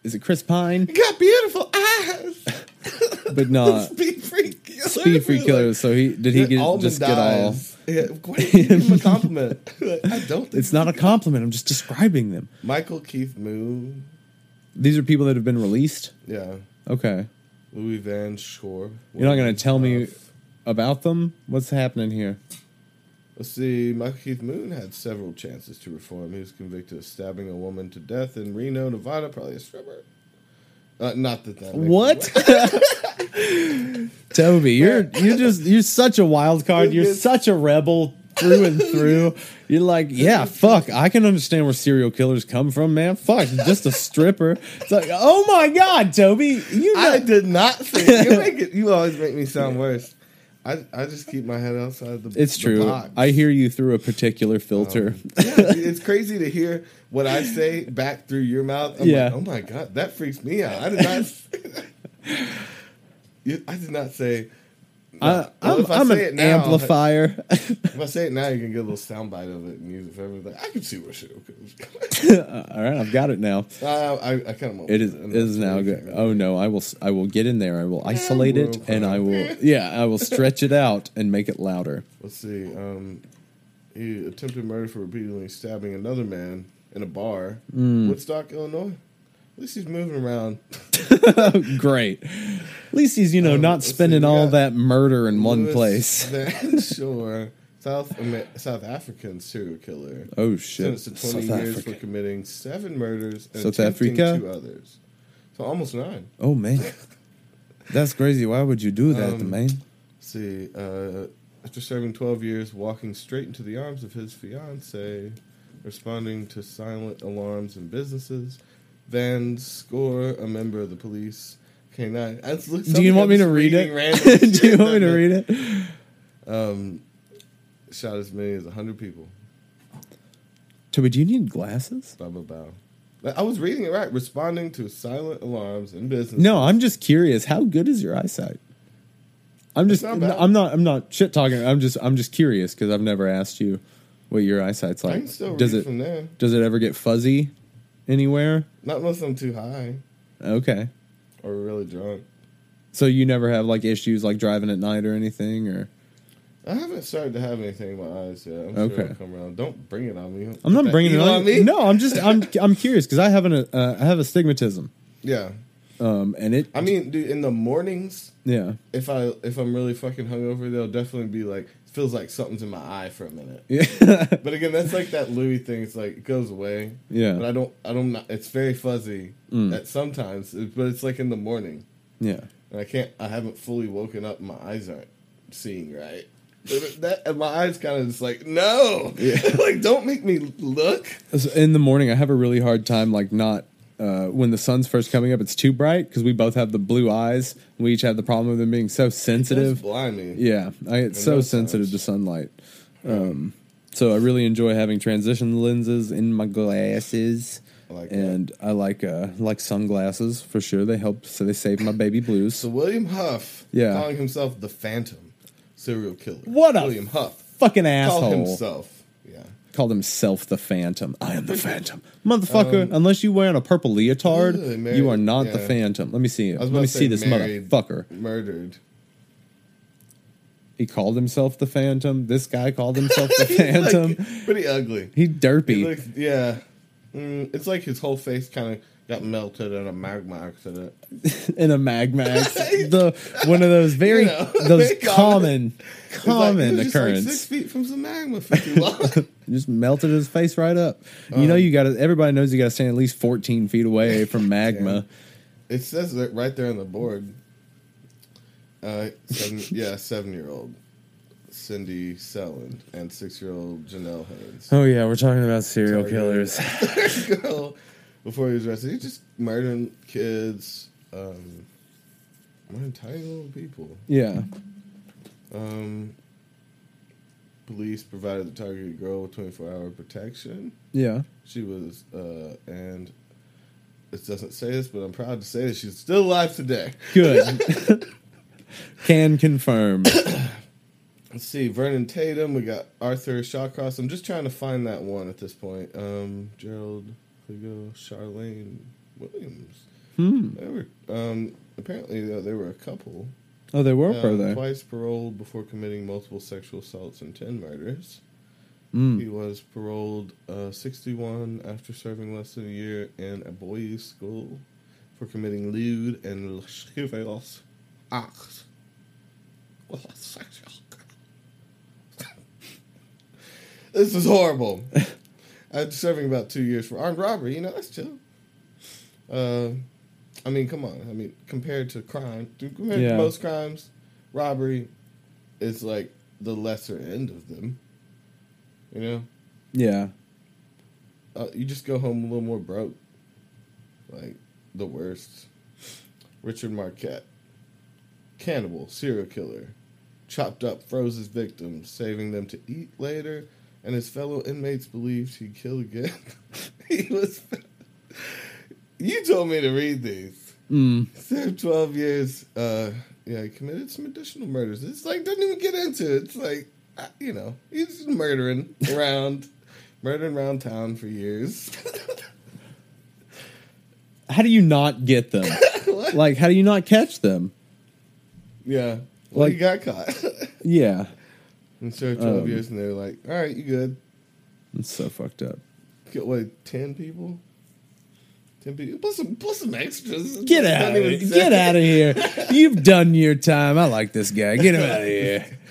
Is it Chris Pine? He got beautiful eyes. But no, Speed freak killer. Speed Freak Killer. So he did he get, just get all? Yeah, give him a compliment. I don't. Think It's not a compliment. I'm just describing them. Michael Keith Moon. These are people that have been released. Yeah. Okay, Louis Van Schoor. you're not going to tell me about them. What's happening here? Let's see. Michael Keith Moon had several chances to reform. He was convicted of stabbing a woman to death in Reno, Nevada, probably a stripper. Uh, not that that. What? Toby, you're you're just you're such a wild card. You're such a rebel through and through. You're like, yeah, fuck. I can understand where serial killers come from, man. Fuck, just a stripper. It's like, oh my god, Toby, you. I did not say. You make it. You always make me sound worse. I I just keep my head outside the. it's the true. box. I hear you through a particular um, filter. Yeah, it's crazy to hear what I say back through your mouth. I'm Yeah. like, oh my god, that freaks me out. I did not. I did not say. I, Well, I'm, if I I'm an now- amplifier. If I say it now, you can get a little soundbite of it and use it for everything. I can see where shit goes. All right, I've got it now. I, I, I kind of It is it is now good. Oh no, I will I will get in there. I will isolate it and I will yeah I will stretch it out and make it louder. Let's see. Um, he attempted murder for repeatedly stabbing another man in a bar, Hmm. Woodstock, Illinois. At least he's moving around. Great. At least he's you know Um, not let's see, spending all that murder in one place. Van Schoor, South Amer- South African serial killer. Oh shit! Sentenced to 20 South years Africa. for committing seven murders and South Africa? two others. So almost nine. Oh man, that's crazy. Why would you do that, Um, man? See. Uh, after serving 12 years, walking straight into the arms of his fiance, responding to silent alarms in businesses, Van Schoor, a member of the police, K9. That's- look, Do you want me to read it? do you want me to read it? Um, shot as many as 100 people. Toby, do you need glasses? Blah, blah, blah. I was reading it right. Responding to silent alarms in business. No, I'm just curious. How good is your eyesight? I'm just. not. I'm not. I'm not shit talking. I'm just. I'm just curious because I've never asked you what your eyesight's I like. can still Does read it? from there. Does it ever get fuzzy anywhere? Not unless I'm too high Okay. or really drunk. So you never have like issues like driving at night or anything, or I haven't started to have anything in my eyes yet. I'm Okay. sure it'll come around. Don't bring it on me. I'm Put not that bringing it evil on, me. No, I'm just. I'm. I'm curious because I have an. Uh, I have astigmatism. Yeah. Um, and it. I mean, dude, in the mornings, yeah. if I if I'm really fucking hungover, they'll definitely be like feels like something's in my eye for a minute. Yeah. But again, that's like that Louis thing. It's like it goes away. Yeah. Mm. But I don't. I don't. not- It's very fuzzy at sometimes, but it's like in the morning, yeah. and I can't. I haven't fully woken up. My eyes aren't seeing right. That and my eyes kind of just like no, like don't make me look. In the morning, I have a really hard time like not uh, when the sun's first coming up. It's too bright because we both have the blue eyes. We each have the problem of them being so sensitive. does blind me. Yeah, I get so sensitive to sunlight. Um, so I really enjoy having transition lenses in my glasses, I like that. and I like uh, like sunglasses for sure. They help, so they save my baby blues. So William Huff, Yeah. calling himself the Phantom serial killer. What a William Huff. fucking Call asshole. himself. Yeah. Called himself the Phantom. I am the Phantom, motherfucker. unless you wearing a purple leotard, you are not the. Phantom. Let me see. Let me see this married, motherfucker. Murdered. He called himself the Phantom. This guy called himself the Phantom. Like, pretty ugly. he derpy. He looks, yeah. Mm, it's like his whole face kind of got melted in a magma accident. in a magmax. the one of those very You know, those common It's like, common he like six feet from some magma for too long. just melted his face right up. you know, Um, you got to. Everybody knows you got to stand at least fourteen feet away from magma. it says that right there on the board. Uh, seven, yeah, seven year old Cindy Selland and six year old Janelle Haynes. Oh yeah, we're talking about serial Sorry, killers. girl before he was arrested. He just murdering kids, um, murdering tiny little people. yeah, Um, police provided the targeted girl with 24 hour protection. yeah. She was, uh, and it doesn't say this, but I'm proud to say that she's still alive today. Good. Can confirm. Let's see, Vernon Tatum. We got Arthur Shawcross. I'm just trying to find that one at this point. Um, Gerald Hugo, Charlene Williams. Hmm. They were um, apparently uh, they were a couple. Oh, they were, Um, were they? Twice paroled before committing multiple sexual assaults and ten murders. Mm. He was paroled uh, 61 after serving less than a year in a boys' school for committing lewd and lascivious acts with a sexual this is horrible. After serving about two years for armed robbery, you know, that's chill. Uh, I mean, come on. I mean, compared to crime, compared Yeah. to most crimes, robbery is like the lesser end of them. You know, Yeah. uh, you just go home a little more broke. Like the worst. Richard Marquette, cannibal, serial killer, chopped up, froze his victims, saving them to eat later, and his fellow inmates believed he'd kill again. he was. You told me to read these. Mm. Served 12 years. Uh, yeah, he committed some additional murders. It's like, doesn't even get into it. It's like, uh, you know, he's murdering around, murdering around town for years. How do you not get them? Like, how do you not catch them? yeah. Well, Like- he got caught. Yeah. And served 12 Um, years, and they're like, all right, you good. It's so fucked up. Get, what, 10 people? 10 people? Plus some, plus some extras. Get out of say- Get out of here. You've done your time. I like this guy. Get him out of here.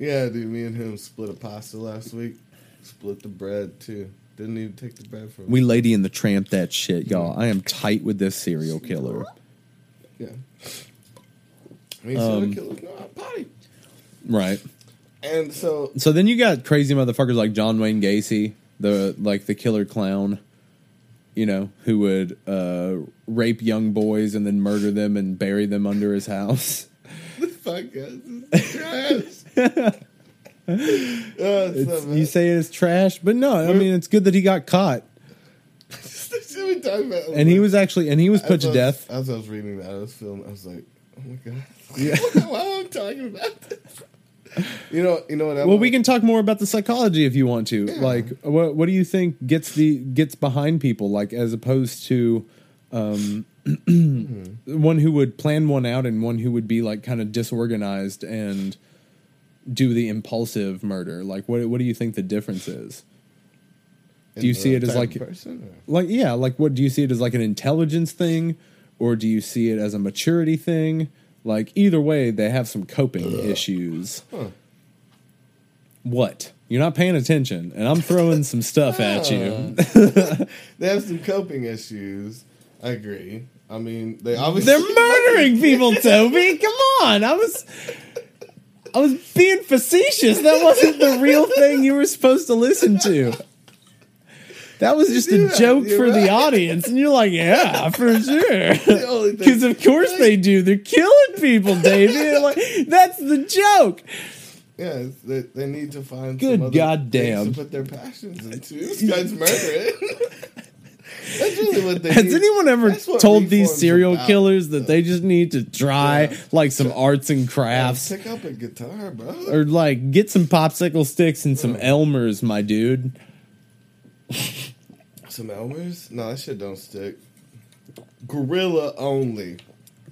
Yeah, dude, me and him split a pasta last week. Split the bread, too. Didn't even take the bread from We Lady and the Tramp that shit, y'all. I am tight with this serial killer. Yeah. I mean, serial Um, killers know how potty. Right. And so, So then you got crazy motherfuckers like John Wayne Gacy, the like the killer clown, you know, who would uh, rape young boys and then murder them and bury them under his house. this podcast is trash. oh, it's It's, you say it's trash, but no, I mean it's good that he got caught That's what about. and he was actually and he was put to was- death. As I was reading that, I was feeling, I was like, oh my God. Yeah. Why am I talking about this? You know, you know what? I Well, we can talk more about the psychology if you want to. Yeah. Like, what what do you think gets the gets behind people, like as opposed to um, one who would plan one out and one who would be like kind of disorganized and do the impulsive murder? Like, what what do you think the difference is? do you see it as like- person? Like, yeah, like what do you see it as like an intelligence thing, or do you see it as a maturity thing? Like, either way, they have some coping issues. Huh. What? You're not paying attention, and I'm throwing some stuff at you. They have some coping issues. I agree. I mean, they obviously They're murdering people, Toby. Come on. I was I was being facetious. That wasn't the real thing you were supposed to listen to. That was just a joke for the audience, and you're like, "Yeah, for sure." The only thing- Because of course they do. They're killing people, David. Like that's the joke. Yeah, they, they need to find Good goddamn. to put their passions into. This guy's murdering. That's really what they Has need. anyone ever told these serial about. killers that they just need to try Yeah. like some arts and Yeah, crafts Pick up a guitar, bro. or like get some popsicle sticks and some Elmers, my dude? Some Elmers? No, that shit don't stick. Gorilla only.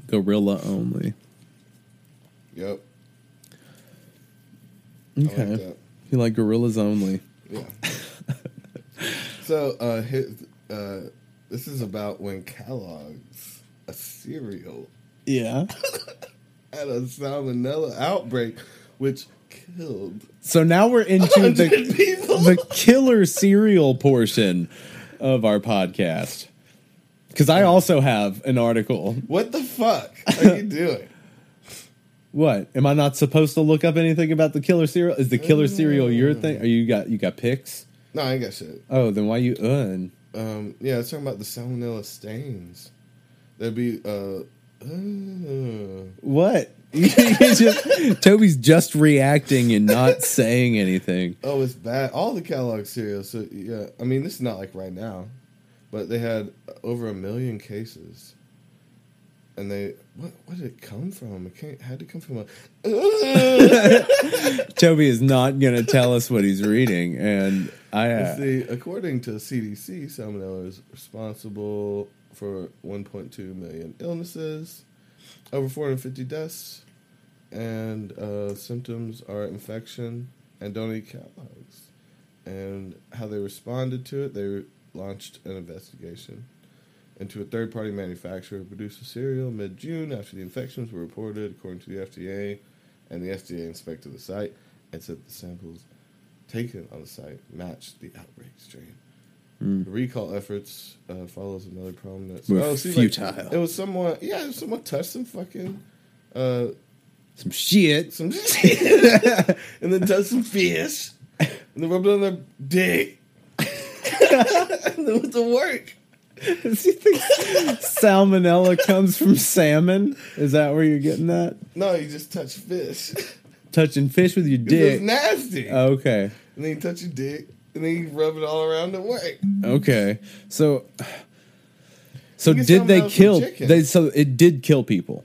Gorilla only. Yep. I like Okay. that. You like gorillas only. Yeah. so, uh, his, uh, this is about when Kellogg's, a cereal, Yeah. had a salmonella outbreak, which killed So now we're into the the killer cereal portion of our podcast. Because I also have an article. what the fuck are you doing? What am I not supposed to look up anything about the killer cereal? Is the killer cereal your thing? Are you got you got pics? No, I ain't got shit. Oh, then why you un? Um, yeah, it's talking about the salmonella stains. There'd be uh, uh What? Just- Toby's just reacting and not saying anything. oh, it's bad. All the Kellogg cereals. So yeah, I mean, this is not like right now, but they had over a million cases, and they what? What did it come from? It can't, had to come from a. Toby is not going to tell us what he's reading, and I. Uh, see. According to CDC, salmonella is responsible for 1.2 million illnesses, over 450 deaths, and uh, symptoms are infection and don't eat Kellogg's. And how they responded to it, they launched an investigation into a third-party manufacturer who produced a cereal mid-June after the infections were reported, according to the FDA. And the FDA inspected the site and said the samples taken on the site matched the outbreak strain. The recall efforts uh, follows another problem that's Were like, futile. it was someone, yeah, someone touched some fucking uh, some shit. some shit, and then touched some fish, and then rubbed it on their dick, and then went to work. Does he think salmonella comes from salmon? Is that where you're getting that? No, you just touch fish. Touching fish with your dick. It's nasty. Okay. and then you touch your dick, and then you rub it all around the way. Okay. So so did they kill they so it did kill people.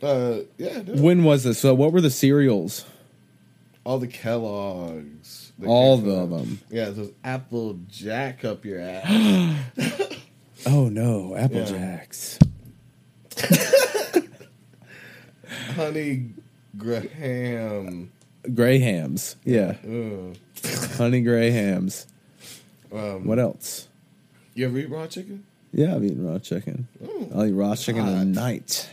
Uh, yeah. When was this? So what were the cereals? all the Kellogg's, All came of them. Yeah, those Apple Jack up your ass. Oh no, Apple Yeah. Jacks. Honey Graham. Grahams. Yeah. Ugh. Honey Grahams. Um, What else? You ever eat raw chicken? Yeah, I've eaten raw chicken. Mm, I'll eat raw chicken hot. at night.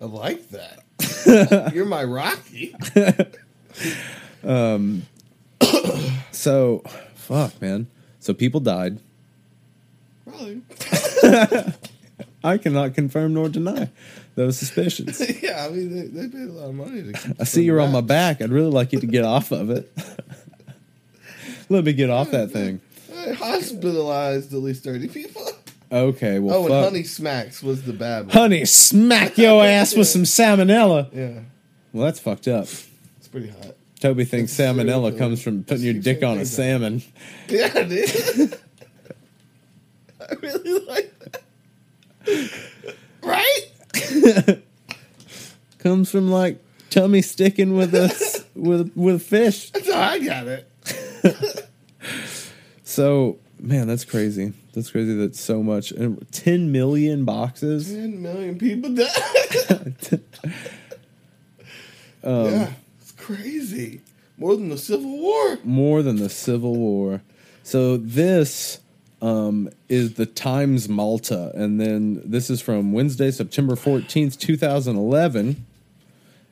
I like that. You're my Rocky. um, So fuck man. So people died. Probably. I cannot confirm nor deny those suspicions. yeah, I mean, they, they paid a lot of money to I see you're on my back. I'd really like you to get off of it. Let me get off that thing. I hospitalized at least 30 people. Okay, well, Oh, and fuck. Honey Smacks was the bad one. Honey, smack your ass with some salmonella. Yeah, Well, that's fucked up. it's pretty hot. Toby thinks It's serial salmonella killer. comes from putting your dick on a salmon. Yeah, dude. I really like that. Right? Comes from like tummy sticking with us with with fish. That's how I got it. So man, that's crazy. That's crazy. That's so much and ten million boxes. 10 million people died. Um, yeah, it's crazy. More than the Civil War. more than the Civil War. So this um, is the Times Malta, and then this is from Wednesday, September fourteenth, two thousand eleven,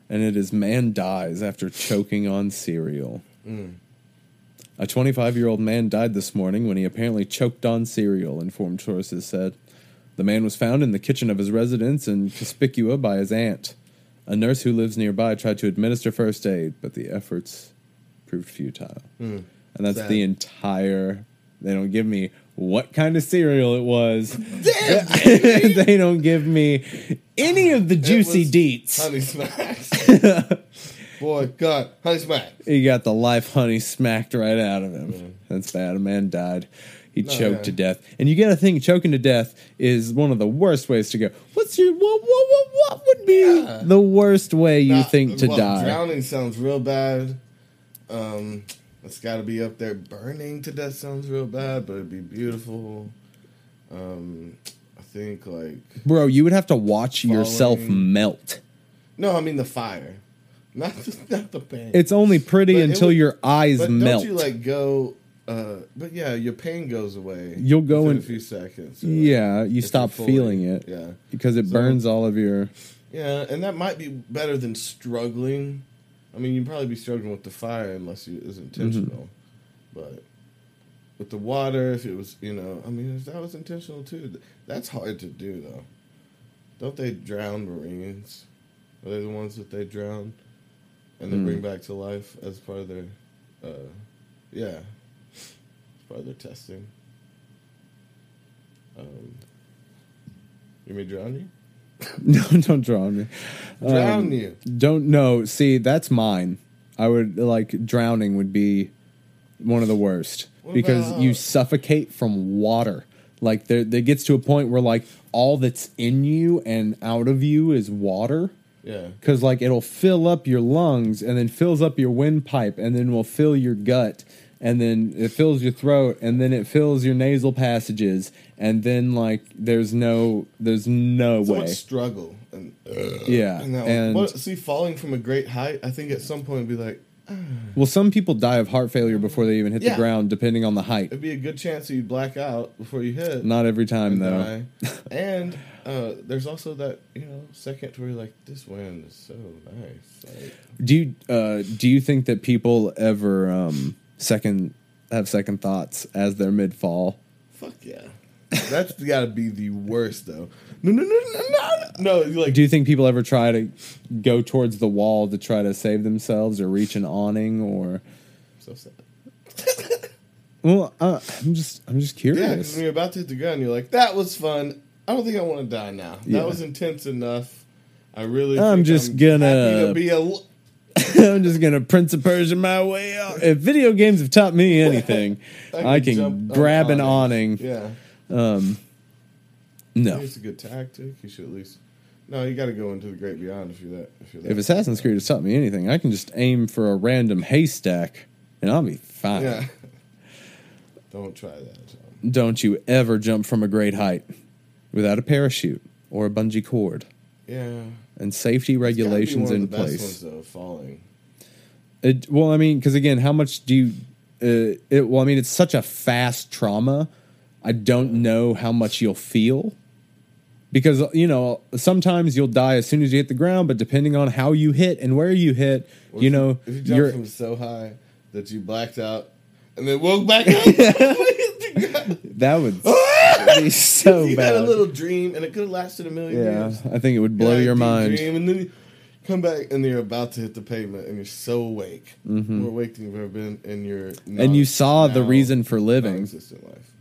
and it is man dies after choking on cereal. A 25 year old man died this morning when he apparently choked on cereal, informed sources said. The man was found in the kitchen of his residence in Conspicua by his aunt. A nurse who lives nearby tried to administer first aid, but the efforts proved futile. And that's Sad. the entire. They don't give me what kind of cereal it was. They don't give me any of the juicy deets. Honey Smacks. boy, God, honey smack. He got the life honey smacked right out of him. That's bad. A man died. He No, choked to death. And you got to think choking to death is one of the worst ways to go. What's your what what what, what would be Yeah. the worst way you Nah, think to well, die? Drowning sounds real bad. Um, it's got to be up there. Burning to death sounds real bad, but it'd be beautiful. Um, I think like Bro, you would have to watch yourself melt. no, I mean the fire, not the, not the pain. It's only pretty But until would- your eyes but melt. don't you like go? Uh, but yeah, your pain goes away. You'll go in- a few seconds. like, yeah, you stop feeling it Yeah, because it So- burns all of your. yeah, and that might be better than struggling. I mean, you'd probably be struggling with the fire unless it was intentional. Mm-hmm. But with the water, if it was, you know, I mean, if that was intentional too, that's hard to do though. Don't they drown Marines? Are they the ones that they drown and then Mm. bring back to life as part of their, uh, yeah, as part of their testing? Um, you may drown you? No, don't drown me. Drown Um, you. Don't know. See, that's mine. I would like drowning would be one of the worst What because about- you suffocate from water. Like there, there gets to a point where like all that's in you and out of you is water. Yeah. Because like it'll fill up your lungs and then fills up your windpipe and then will fill your gut and then it fills your throat and then it fills your nasal passages and then like there's no there's no so way. much struggle and Yeah, and, and- what, see falling from a great height i think at some point it'd be like Well, some people die of heart failure before they even hit Yeah. the ground, depending on the height. it'd be a good chance that you'd black out before you hit Not every time though. and uh, there's also that you know second where you're like this wind is so nice like, Do you uh, do you think that people ever um, second have second thoughts as they're mid fall? fuck yeah that's got to be the worst though no no no no no no like Do you think people ever try to go towards the wall to try to save themselves or reach an awning or? so sad Well, uh, I'm just I'm just yeah curious. when you're about to hit the ground you're like that was fun i don't think i want to die now Yeah. that was intense enough i really I'm think just gonna- happy to be a l- I'm just gonna Prince of Persia my way out. If video games have taught me anything, I, can jump on grab an awnings. awning. Yeah, No, it's a good tactic. You should at least. No, you got to go into the great beyond if you're that. If you're that. if Assassin's Creed has taught me anything, I can just aim for a random haystack and I'll be fine. yeah. Don't try that. John. Don't you ever jump from a great height without a parachute or a bungee cord Yeah. and safety regulations in place. Ones, though, falling. It, well, I mean, because again, how much do you? Uh, it, well, I mean, it's such a fast trauma. I don't know how much you'll feel because you know sometimes you'll die as soon as you hit the ground, but depending on how you hit and where you hit, What you if know, if you jump you're from so high that you blacked out and then woke back up. that would be so you bad. had a little dream, and it could have lasted a million yeah, years. I think it would blow your mind. Dream, and then you come back, and you're about to hit the pavement, and you're so awake, more awake than you've ever been in your. Mm-hmm. And you saw the reason for living. life.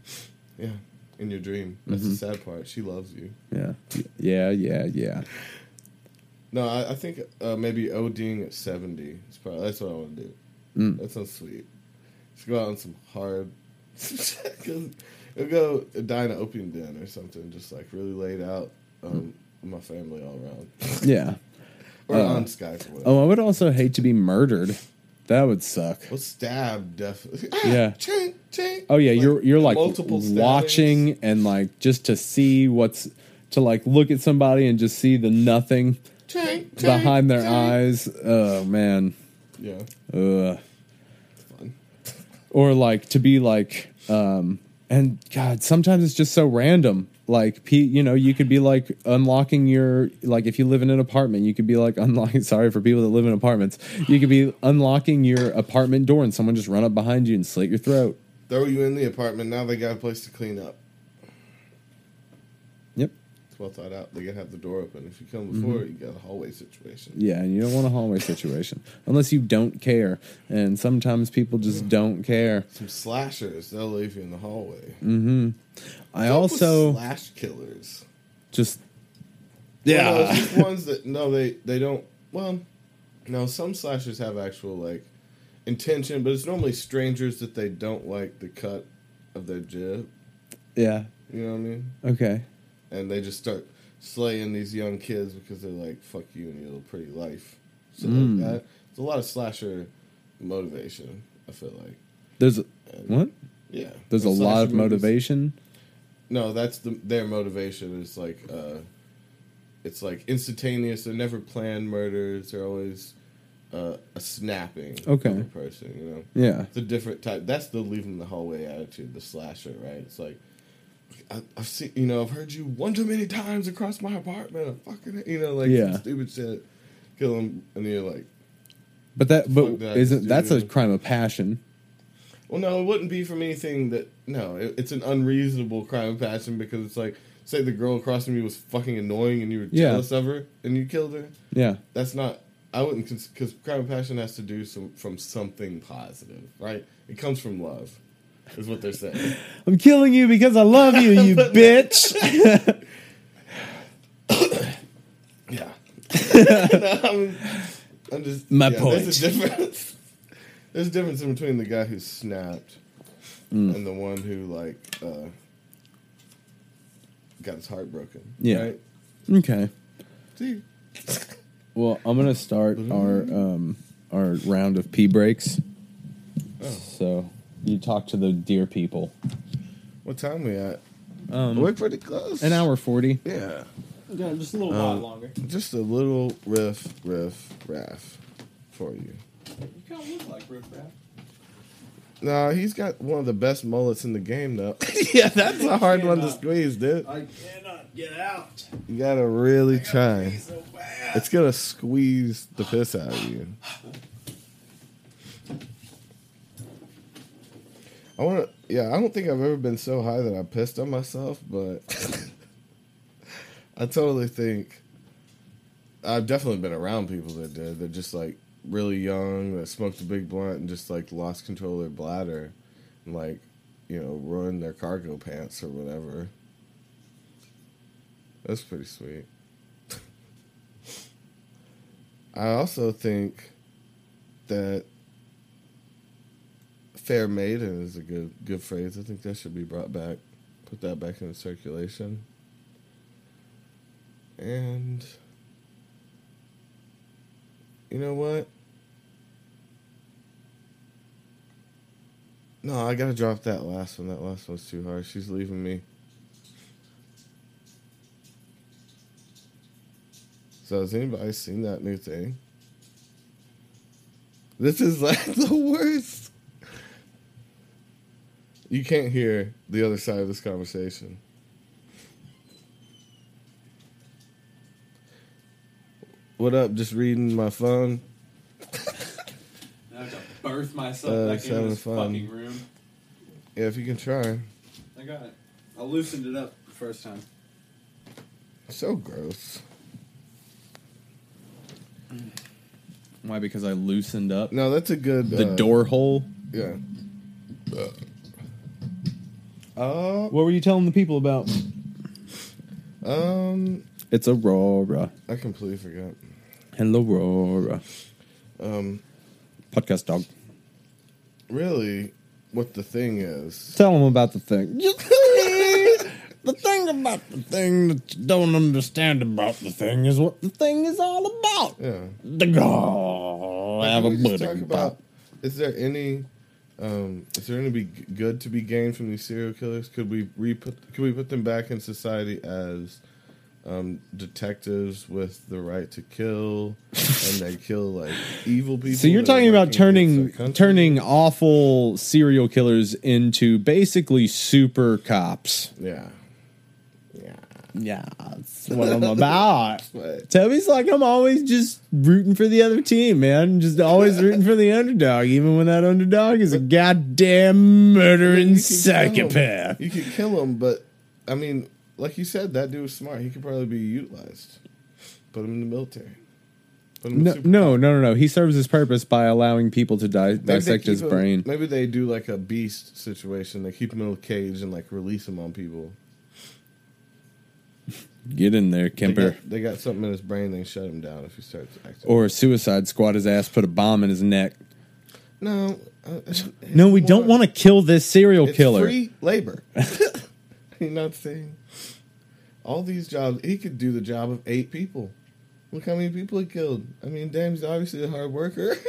Yeah, in your dream. That's Mm-hmm. the sad part. She loves you. Yeah, yeah, yeah, yeah. No, I, I think uh, maybe ODing at seventy. Is probably that's what I want to do. Mm. That sounds sweet. Let's go out on some hard. Cause I'll go in an opium den or something, just like really laid out. Um, with my family all around, Yeah. or Uh, on Skype. Oh, I would also hate to be murdered. That would suck. Well, stab definitely. Yeah. ching, ching. Oh yeah, you're you're like multiple stabbings. watching and like just to see what's to like look at somebody and just see the nothing Ching, behind their eyes. Oh man. Yeah, Ugh. fun. Or like to be like um and god, sometimes it's just so random. Like you know, you could be like unlocking your like if you live in an apartment, you could be like unlocking sorry for people that live in apartments. You could be unlocking your apartment door and someone just run up behind you and slit your throat. Throw you in the apartment. Now they got a place to clean up. Well thought out. They gotta have the door open. If you come before, you got a hallway situation. Yeah, and you don't want a hallway situation unless you don't care. And sometimes people just don't care. Some slashers, they'll leave you in the hallway. Mm. Hmm. I with also slash killers. just Well, no, yeah. just ones that no, they they don't. Well, Now, some slashers have actual like intention, but it's normally strangers that they don't like the cut of their jib. Yeah. You know what I mean? Okay. And they just start slaying these young kids because they're like, "Fuck you and your little pretty life." So Mm. like that, it's a lot of slasher motivation. I feel like, There's a, And- what? yeah. There's a lot of movies- motivation. No, that's the their motivation is like uh it's like instantaneous. They're never planned murders. They're always uh, a snapping Okay. person. You know, Yeah. it's a different type. That's the leaving the hallway attitude, the slasher, right? It's like I, I've seen, you know, I've heard you one too many times across my apartment. I fucking, you know, like Yeah. some stupid shit. Kill him, and you're like, But that but that, isn't that's a crime of passion. Well, no, it wouldn't be from anything that. No, it, it's an unreasonable crime of passion because it's like, say the girl across from you was fucking annoying and you were Yeah. jealous of her and you killed her. Yeah. That's not. I wouldn't because crime of passion has to do some from something positive, right? It comes from love, is what they're saying. I'm killing you because I love you, you bitch. yeah. no, I'm, I'm just My yeah, point. There's a difference. There's a difference in between the guy who snapped Mm. and the one who like uh, got his heart broken. Yeah. Right? okay. See, Well, I'm gonna start our um our round of pee breaks. Oh. So you talk to the dear people. what time we at? Um, We're pretty close. an hour forty. Yeah. Yeah, just a little Um, while longer. Just a little riff, riff, raff for you. You kind of look like Riff Raff. No, he's got one of the best mullets in the game, though. yeah, that's a hard one to squeeze, dude. I cannot get out. You gotta really try. so bad. It's gonna squeeze the piss out of you. I want to. Yeah, I don't think I've ever been so high that I pissed on myself, but I totally think I've definitely been around people that did. They're just like really young, that smoked a big blunt and just like lost control of their bladder, and like you know ruined their cargo pants or whatever. That's pretty sweet. I also think that fair maiden is a good good phrase. I think that should be brought back. Put that back into circulation. And you know what? No, I gotta drop that last one. That last one's too hard. She's leaving me. So has anybody seen that new thing? This is like the worst. You can't hear the other side of this conversation. What up? Just reading my phone. Now I have to birth myself Uh, back it's into having this fun. fucking room. Yeah, if you can try. I got it. I loosened it up the first time. So gross. Why? Because I loosened up No, that's a good. the uh, door hole. Yeah. Uh, What were you telling the people about? um, It's Aurora. I completely forgot. Hello, Aurora. Um, Podcast dog. really, what the thing is. Tell them about the thing. the thing about the thing that you don't understand about the thing is what the thing is all about. Yeah. The go have a Can we talk about? Is there any? Um, is there any be good to be gained from these serial killers? Could we re put? Could we put them back in society as um, detectives with the right to kill, and they kill like evil people? So you're talking about turning against our country? turning awful serial killers into basically super cops. Yeah. Yeah. That's what I'm about. Toby's like, I'm always just rooting for the other team, man. Just always rooting for the underdog, even when that underdog is a goddamn murdering you could kill 'em. psychopath. You could kill him, but I mean, like you said, that dude was smart. He could probably be utilized. Put him in the military. Put him in No, no, no, no, no. He serves his purpose by allowing people to di- dissect his him- brain. Maybe they do like a beast situation. They keep him in a cage and like release him on people. Get in there, They Kemper. got, they got something in his brain. They shut him down if he starts acting. Or Suicide Squad his ass, put a bomb in his neck. no, uh, No, we don't want to kill this serial It's killer. free labor. You're not saying all these jobs. He could do the job of eight people. Look how many people he killed. I mean, damn, he's obviously a hard worker.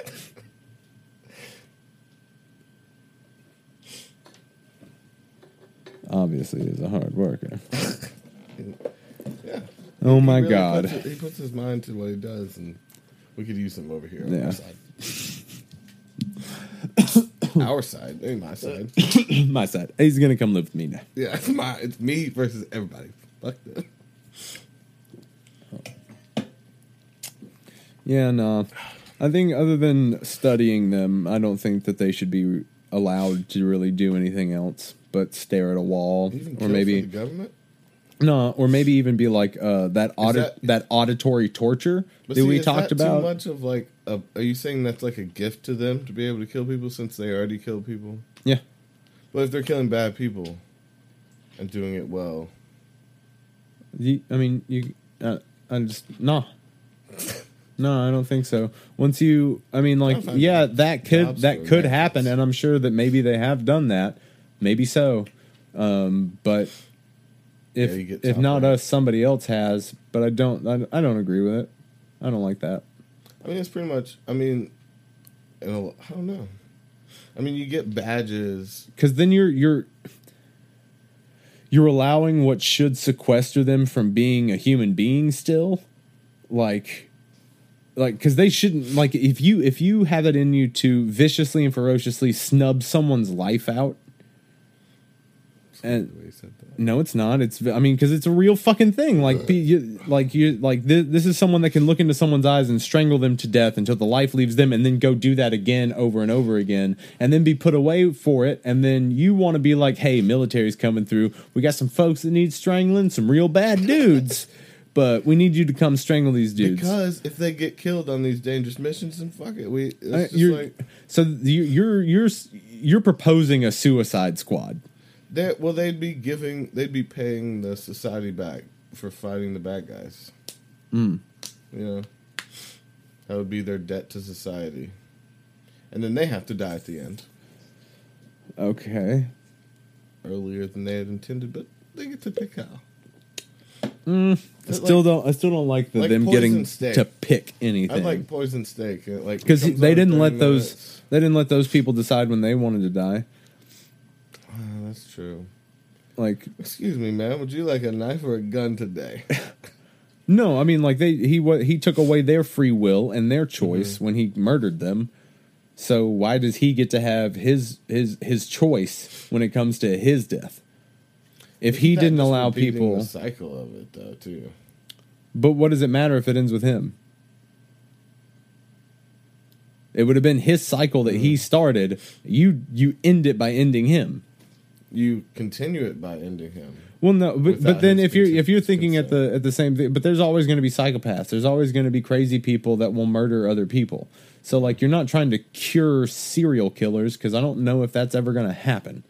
Obviously, he's a hard worker. yeah. Oh my really god. puts it- he puts his mind to what he does, and we could use him over here on Yeah. our side. our side, ain't my side. My side. He's gonna come live with me now. Yeah, it's my. It's me versus everybody. Fuck that. Yeah, no. I think other than studying them, I don't think that they should be allowed to really do anything else but stare at a wall Even or maybe government. No, or maybe even be like uh, that audit that- that, auditory torture that see, we talked about. Too much of like, a, are you saying that's like a gift to them to be able to kill people since they already kill people? Yeah. But if they're killing bad people and doing it well, You, I mean, you. Uh, I just no, no, I don't think so. Once you, I mean, like, I'll yeah, that could that could happen, and I'm sure that maybe they have done that, maybe so. Um, but if Yeah, you get if not us, somebody else has. But I don't, I, I don't agree with it. I don't like that. I mean, it's pretty much. I mean, I don't know. I mean, you get badges. because then you're you're you're allowing what should sequester them from being a human being still like like because they shouldn't like if you if you have it in you to viciously and ferociously snub someone's life out and the way you said that. no, it's not. It's I mean because it's a real fucking thing. Like be, you, like you like this, this is someone that can look into someone's eyes and strangle them to death until the life leaves them, and then go do that again over and over again, and then be put away for it. And then you want to be like, hey, military's coming through. We got some folks that need strangling, some real bad dudes. But we need you to come strangle these dudes. Because if they get killed on these dangerous missions, then fuck it. We Uh, just you're, like so you- you're you're you're proposing a suicide squad. They well, they'd be giving, they'd be paying the society back for fighting the bad guys. Mm. You know, that would be their debt to society, and then they have to die at the end Okay. earlier than they had intended, but they get to pick how. I still like- don't. I still don't like the like them getting steak. to pick anything. I like poison steak, like because they didn't let those minutes. they didn't let those people decide when they wanted to die. True. Like Excuse me, man. Would you like a knife or a gun today? no, I mean like they he what he took away their free will and their choice Mm-hmm. when he murdered them. So why does he get to have his his his choice when it comes to his death? If he Isn't that didn't allow people, the cycle of it though, too. but what does it matter if it ends with him? It would have been his cycle that Mm. he started. You you end it by ending him. You continue it by ending him. Well, no, but, but then if you're consent- if you're thinking at the at the same thing, but there's always going to be psychopaths. There's always going to be crazy people that will murder other people. So like you're not trying to cure serial killers because I don't know if that's ever going to happen.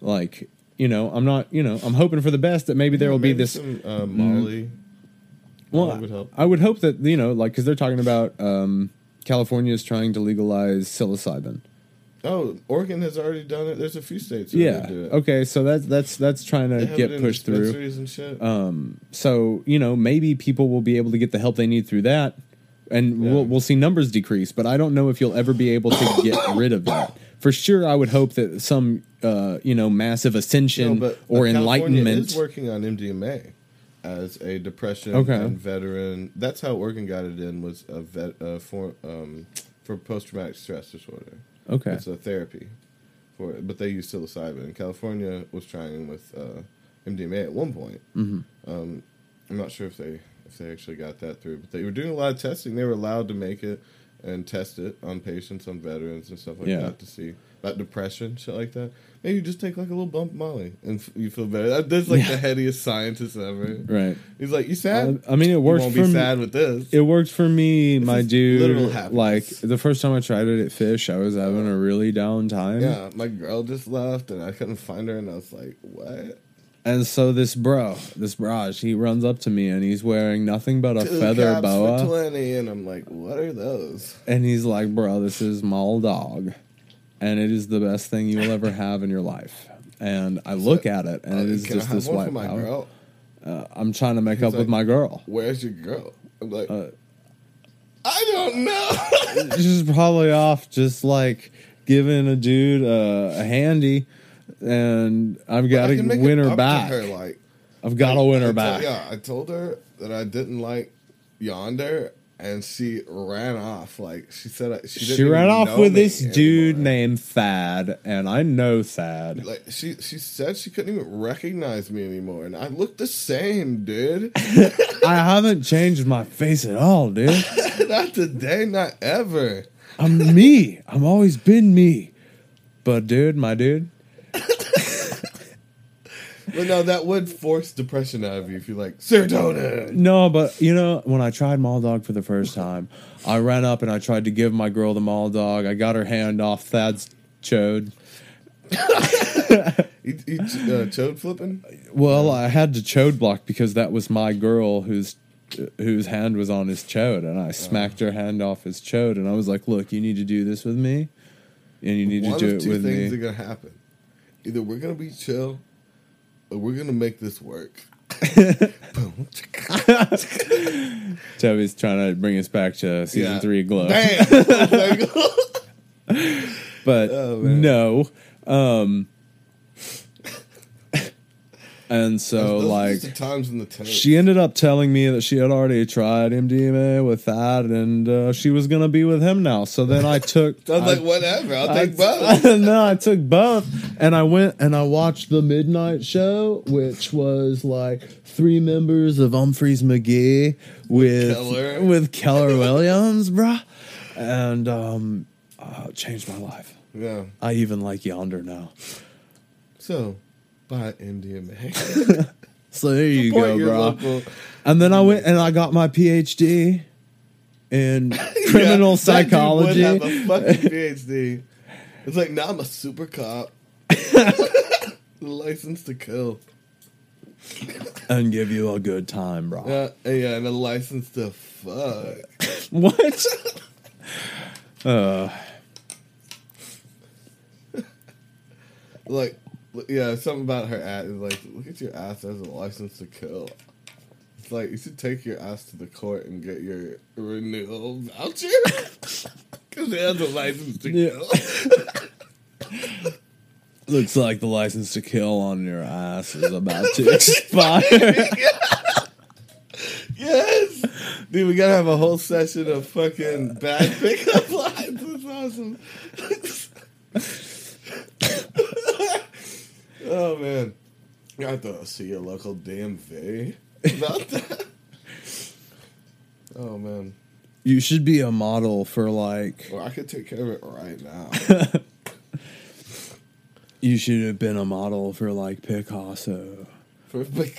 Like you know, I'm not you know I'm hoping for the best that maybe there will be this. some, uh, Molly. Well, Molly would. I would hope that you know like because they're talking about um, California is trying to legalize psilocybin. Oh, Oregon has already done it. There's a few states. That Yeah. do it. Okay. So that's that's that's trying to get pushed through. dispensaries and shit. Um, so you know, maybe people will be able to get the help they need through that, and Yeah. we'll we'll see numbers decrease. But I don't know if you'll ever be able to get rid of that. For sure, I would hope that some uh, you know massive ascension No, but- or but California enlightenment. is working on MDMA as a depression Okay. and veteran. That's how Oregon got it in was a vet uh, for um, for post traumatic stress disorder. Okay, It's a therapy for it, but they use psilocybin. And California was trying with uh, MDMA at one point. Mhm. Um, I'm not sure if they if they actually got that through, but they were doing a lot of testing. They were allowed to make it and test it on patients, on veterans, and stuff like Yeah. that to see about depression, shit like that. Maybe you just take like a little bump of Molly and f- you feel better. That- That's like Yeah. the headiest scientist ever. right. He's like, "You sad? Uh, I mean, it works won't be me. sad with this." It worked for me, my is literal dude. Like the first time I tried it at Phish, I was having a really down time. yeah, my girl just left and I couldn't find her, and I was like, "What?" And so this bro, this Raj, he runs up to me and he's wearing nothing but a Two feather boa. for twenty, and I'm like, what are those? And he's like, bro, this is my old dog. And it is the best thing you'll ever have in your life. And I look at it and Uh, it is can I just have this one white for my powder. girl? Uh, I'm trying to make He's up with my girl. Where's your girl? I'm like, Uh, I don't know. She's probably off just like giving a dude uh, a handy. And I've got to win her back. Her, like, I've got to win I her told- back. yeah, I told her that I didn't like Yonder, and she ran off. Like she said, she, didn't She ran off with this dude named Thad, and I know Thad. Like she, she said she couldn't even recognize me anymore, and I look the same, dude. I haven't changed my face at all, dude. not today, not ever. I'm me. I've always been me. But dude, my dude, But no, that would force depression out of you if you're like serotonin. no, but you know, when I tried Mall Dog for the first time, I ran up and I tried to give my girl the Mall Dog. I got her hand off Thad's chode. You, you uh, chode flipping? Well, I had to chode block because that was my girl whose whose hand was on his chode, and I smacked her hand off his chode, and I was like, "Look, you need to do this with me, and you need One to do of it two with things me." are gonna happen. Either we're gonna be chill, we're gonna make this work. Boom. Toby's trying to bring us back to season Yeah. three of Glow, but Oh, no. Um, and so, Those like, times in the she ended up telling me that she had already tried MDMA with that, and uh, she was gonna be with him now. So then I took. I was I- like, whatever. I'll I- take both. no, I took both, and I went and I watched the midnight show, which was like three members of Umphrey's McGee with Keller. with Keller Williams, bruh, and um, uh, changed my life. Yeah. I even like Yonder now. So, buy MDMA. So there you Support go, bro. local- And then I went and I got my PhD in criminal Yeah, psychology. That dude would have a fucking PhD. It's like now I'm a super cop. license to kill. and give you a good time, bro. Yeah, yeah, and a license to fuck. What? uh, Like, yeah, something about her ass is like, look at your ass as a license to kill. It's like you should take your ass to the court and get your renewal voucher because it has a license to kill. looks like the license to kill on your ass is about to expire. Yes, dude, we gotta have a whole session of fucking bad pickup lines. That's awesome. Oh man, I have to see a local DMV about that. Oh man, you should be a model for like. well I could take care of it right now. You should have been a model for like Picasso. For Pic-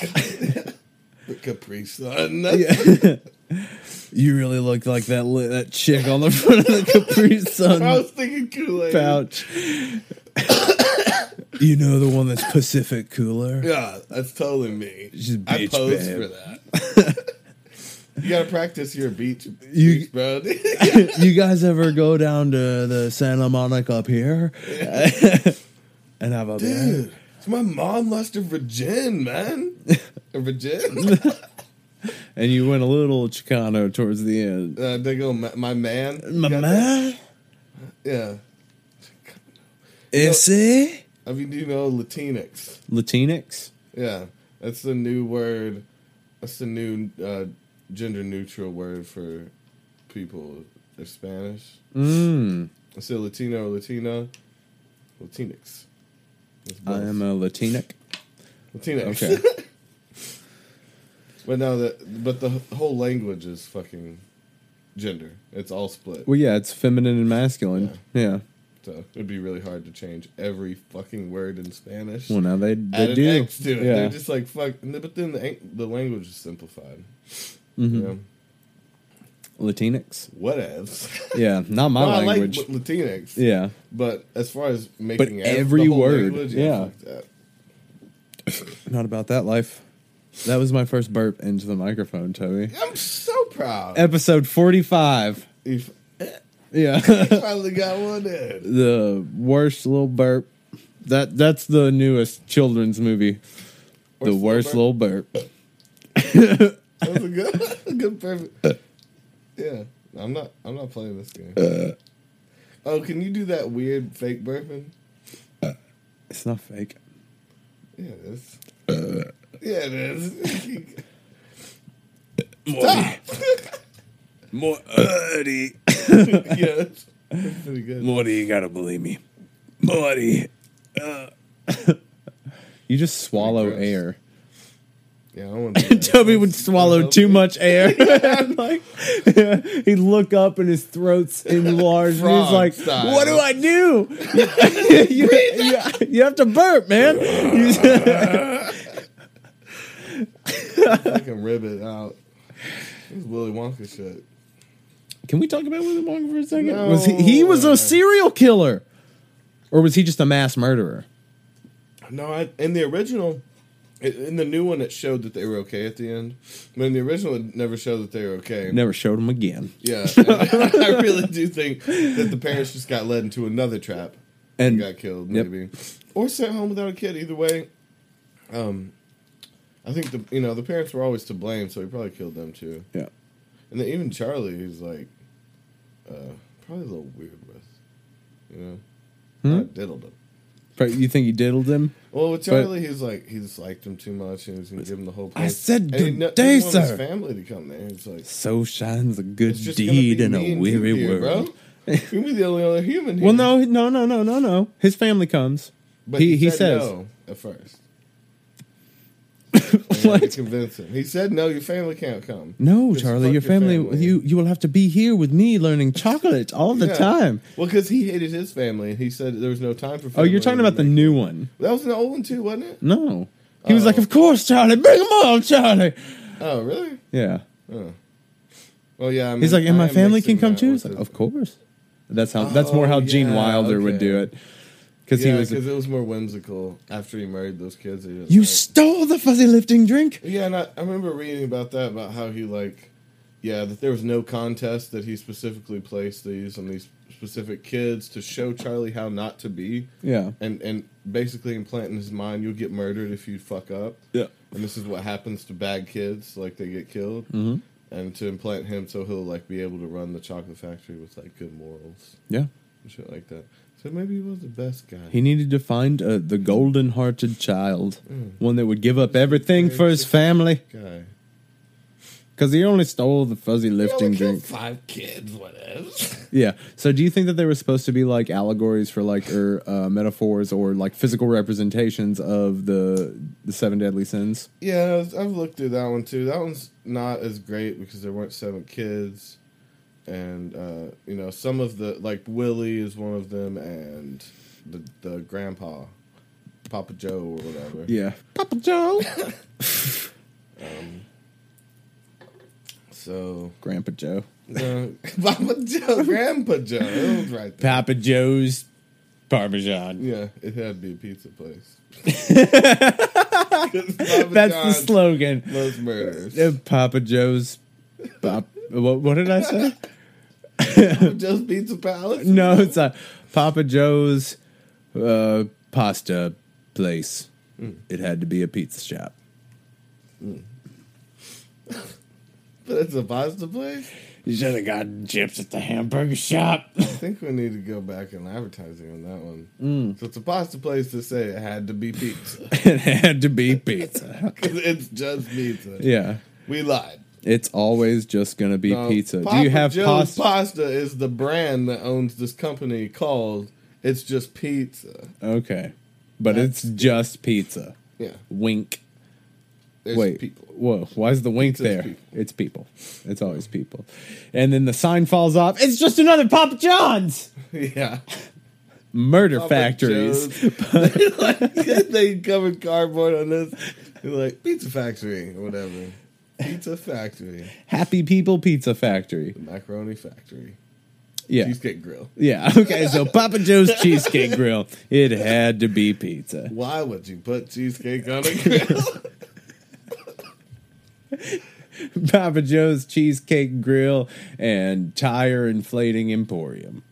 for Capri Sun. Yeah. you really look like that li- that chick on the front of the Capri Sun. I was thinking Kool Aid. pouch. You know the one that's Pacific Cooler. Yeah, that's totally me. She's I pose babe. for that. you gotta practice your beach, You- beach bro. you guys ever go down to the Santa Monica up here and have a beer? Dude, it's my mom lost her virgin, man. Her virgin? And you went a little Chicano towards the end. uh, they go, my, my man. My man, that? Yeah. ese I mean, do you know Latinx? Latinx. Yeah. That's the new word. That's the new uh, gender neutral word for people. They're Spanish. Mm. I say Latino or Latina. Latinx. I am a Latinic. Latinx. Okay. but no, that but the whole language is fucking gender. It's all split. Well, yeah, it's feminine and masculine. Yeah. So it'd be really hard to change every fucking word in Spanish. Well, now they Add they an do. X to it. Yeah. They're just like fuck. But then the the language is simplified. Mhm. You know? Latinx. Whatevs. Yeah, not my language. I like Latinx. yeah, But as far as making ev- every word, language, yeah. Not about that life. That was my first burp into the microphone, Toby. I'm so proud. Episode 45. You Yeah. finally got one in. the worst little burp. That that's the newest children's movie. the worst little burp. That was a good, a good perfect. Yeah, I'm not. I'm not playing this game. Uh. oh, can you do that weird fake burping? Uh, it's not fake. Yeah, it is. Uh. yeah, it is. Morty. Morty. yeah, that's, that's pretty good. Morty, you gotta believe me. Morty. Uh. you just swallow gross. air. Yeah, I want to. Toby would swallow too much air. like he'd look up and his throat's enlarged. and he's Frog like, style. "What do I do? you, you- you have to burp, man." I can rib it out. This is Willy Wonka shit. Can we talk about Willy Wonka for a second? No. Was he, he was a serial killer, or was he just a mass murderer? No, I, in the original, in the new one, it showed that they were okay at the end. But in the original, it never showed that they were okay. Never showed them again. Yeah, I really do think that the parents just got led into another trap and And got killed, Yep. maybe, or sent home without a kid. Either way, um, I think the you know the parents were always to blame, so he probably killed them too. yeah, And then even Charlie, he's like, uh, probably a little weird with, you know, Hmm? Not diddled him. But you think he diddled him? Well, with Charlie, he's like he just liked him too much, and he's gonna give him the whole. I Place. said And he good day, want sir. His family to come there. He's like, So shines a good it's just gonna deed in a weary here, world. bro. You're the only other human here. Well, no, no, no, no, no, no. His family comes. But he he, he says no at first. To what? convince him. He said no. Your family can't come. No, Just Charlie, fuck your family, you you will have to be here with me learning chocolate all the Yeah. time. Well, because he hated his family, and he said there was no time for. Oh, you're talking about the new one? That was an old one too, wasn't it? No, he was Oh. like, "Of course, Charlie, bring them all, Charlie." Oh, really? Yeah, Oh. Well, yeah. I he's like, "And I my family can come too." He's like, "Of course." That's how. That's more oh, how Oh, Gene yeah, Wilder would do it because yeah, he was. because it was more whimsical after he married those kids. You like. stole the fuzzy lifting drink. Yeah, and I, I remember reading about that about how he like, yeah, that there was no contest that he specifically placed these on these specific kids to show Charlie how not to be, Yeah, and and basically implant in his mind you'll get murdered if you fuck up, yeah. and this is what happens to bad kids, like they get killed, hmm and to implant him so he'll like be able to run the chocolate factory with like good morals Yeah. and shit like that. So maybe he was the best guy. He needed to find uh, the golden-hearted child, Mm. one that would give up everything for his family. guy. Because he only stole the fuzzy lifting Yeah, we killed drink. Five kids, whatever. Yeah. So, do you think that they were supposed to be like allegories for like or uh, metaphors or like physical representations of the the seven deadly sins? Yeah, I've looked through that one too. That one's not as great because there weren't seven kids, and uh, you know some of the like Willie is one of them, and the the grandpa, Papa Joe or whatever. Yeah. Papa Joe. um, So Grandpa Joe. uh, Papa Joe, Grandpa Joe, right there. Papa Joe's Parmesan. Yeah, it had to be a pizza place. That's John the slogan. Loves murders. Papa Joe's. Pop, what, what did I say? Papa Joe's Pizza Palace. No, it's a Papa Joe's uh, pasta place. It had to be a pizza shop. but it's a pasta place. You should have gotten chips at the hamburger shop. I think we need to go back in advertising on that one. Mm. So it's a pasta place to say it had to be pizza it had to be pizza. because it's just pizza. yeah. We lied. It's always just going to be No, pizza. Do you have Joe's pasta? pasta? Is the brand that owns this company called It's Just Pizza. Okay. But That's- it's just pizza. Yeah, Wink. there's Wait. people. Whoa. Why is the wink Pizza's there? people. It's people. It's always people. And then the sign falls off. It's just another Papa John's. Yeah, Murder Papa factories. They covered cardboard on this. They're like Pizza Factory or whatever. Pizza Factory, Happy People Pizza Factory. the Macaroni Factory. Yeah. Cheesecake Grill. Yeah. Okay. So Papa Joe's Cheesecake Grill. It had to be pizza. Why would you put cheesecake on a grill? Papa Joe's Cheesecake Grill and Tire Inflating Emporium.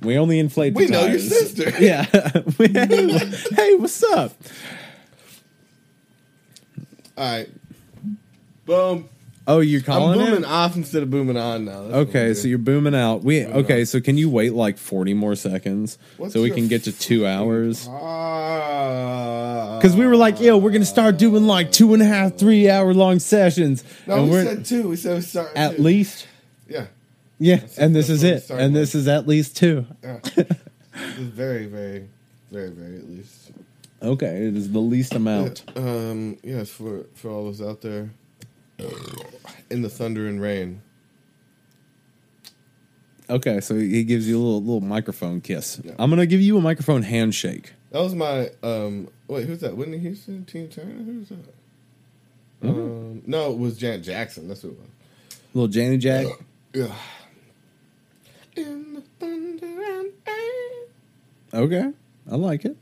We only inflate the We know your sister. Yeah. Hey, what's up? All right. Boom. Oh, you're I'm calling booming it? off instead of booming on now. That's what Okay, I'm so doing. you're booming out. We Booming okay, out. so can you wait like 40 more seconds What's so we your can get to 2 hours? Ah. Because we were like, yo, we're gonna start doing like two and a half, three hour long sessions, No, and we we're said two. We said we start at two. least, Yeah. yeah, That's- and this is it, started and this is at least two. yeah. It's very, very, very, very at least. Okay, it is the least amount. Um. Yes, for for all those out there in the thunder and rain. Okay, so he gives you a little little microphone kiss. Yeah. I'm gonna give you a microphone handshake. That was my um. Wait, who's that? Whitney Houston, Tina Turner. Who's that? Um, no, it was Janet Jackson. That's who it was. Little Janny Jack. Yeah. In the thunder and rain. Okay, I like it.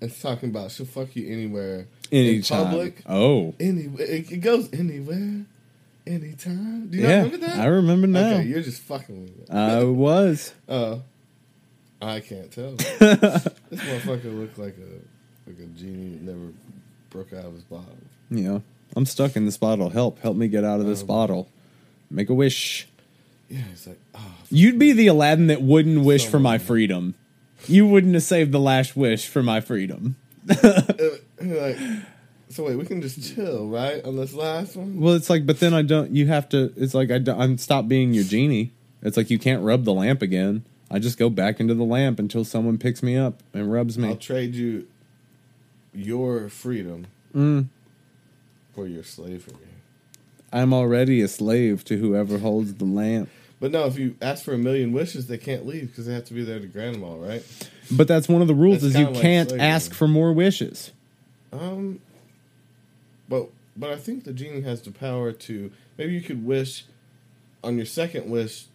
It's talking about she'll fuck you anywhere. Anytime. In public. Oh, Anywhere. It, it goes anywhere. Anytime. Do you not yeah, remember that? I remember now. Okay, you're just fucking with me. I was. Uh, I can't tell. this motherfucker looked like a like a genie that never broke out of his bottle. You know, I'm stuck in this bottle. Help, help me get out of this Um, bottle. Make a wish. Yeah, it's like, oh, You'd be the Aladdin that wouldn't wish So for my freedom. You wouldn't have saved the last wish for my freedom. Uh, like, so wait, we can just chill, right, on this last one? Well, it's like, but then I don't. You have to. It's like I don't, I'm stop being your genie. It's like you can't rub the lamp again. I just go back into the lamp until someone picks me up and rubs me. I'll trade you your freedom Mm, for your slavery. I'm already a slave to whoever holds the lamp. But no, if you ask for a million wishes, they can't leave because they have to be there to grant them all, right? But that's one of the rules: That's is you kinda like can't slavery. ask for more wishes. Um, but but I think the genie has the power to maybe you could wish on your second wish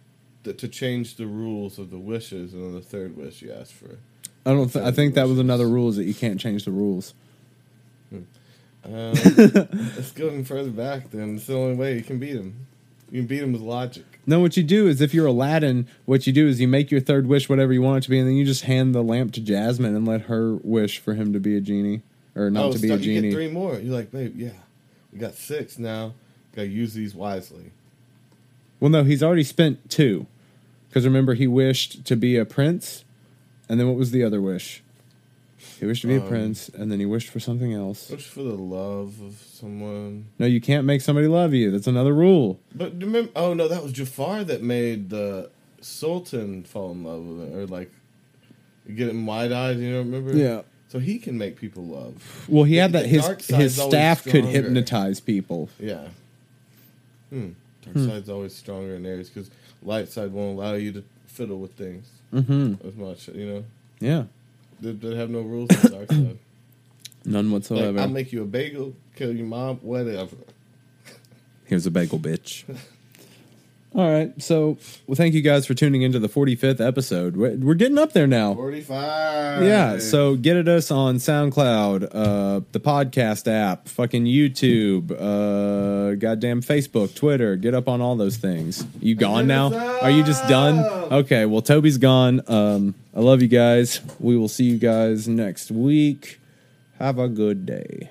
that to change the rules of the wishes, and on the third wish you ask for. I don't. Th- I think that was another rule: is that you can't change the rules. Um, let's go even further back. Then it's the only way you can beat him. You can beat him with logic. No, what you do is if you're Aladdin, what you do is you make your third wish whatever you want it to be, and then you just hand the lamp to Jasmine and let her wish for him to be a genie or not oh, to be start- a you get three more. You're like, babe, yeah, we got six now. Got to use these wisely. Well, no, he's already spent two. Because remember, he wished to be a prince, and then what was the other wish? He wished to be a Um, prince, and then he wished for something else. Wish for the love of someone. No, you can't make somebody love you. That's another rule. But remember, oh no, that was Jafar that made the Sultan fall in love with it, or like get him wide eyed. You know, remember? Yeah. So he can make people love. Well, he had The that his dark side's his always staff could stronger. hypnotize people. Yeah. Hmm. Dark side's always stronger in Aries because light side won't allow you to fiddle with things Mm-hmm. as much. You know, Yeah, they, they have no rules dark side. none Like, whatsoever. I'll make you a bagel, kill your mom, whatever. Here's a bagel, bitch. All right, so well, thank you guys for tuning into the 45th episode. We're, we're getting up there now. Forty-five. Yeah, so get at us on SoundCloud, uh, the podcast app, fucking YouTube, uh, goddamn Facebook, Twitter. Get up on all those things. You gone now? Are you just done? Okay, well, Toby's gone. Um, I love you guys. We will see you guys next week. Have a good day.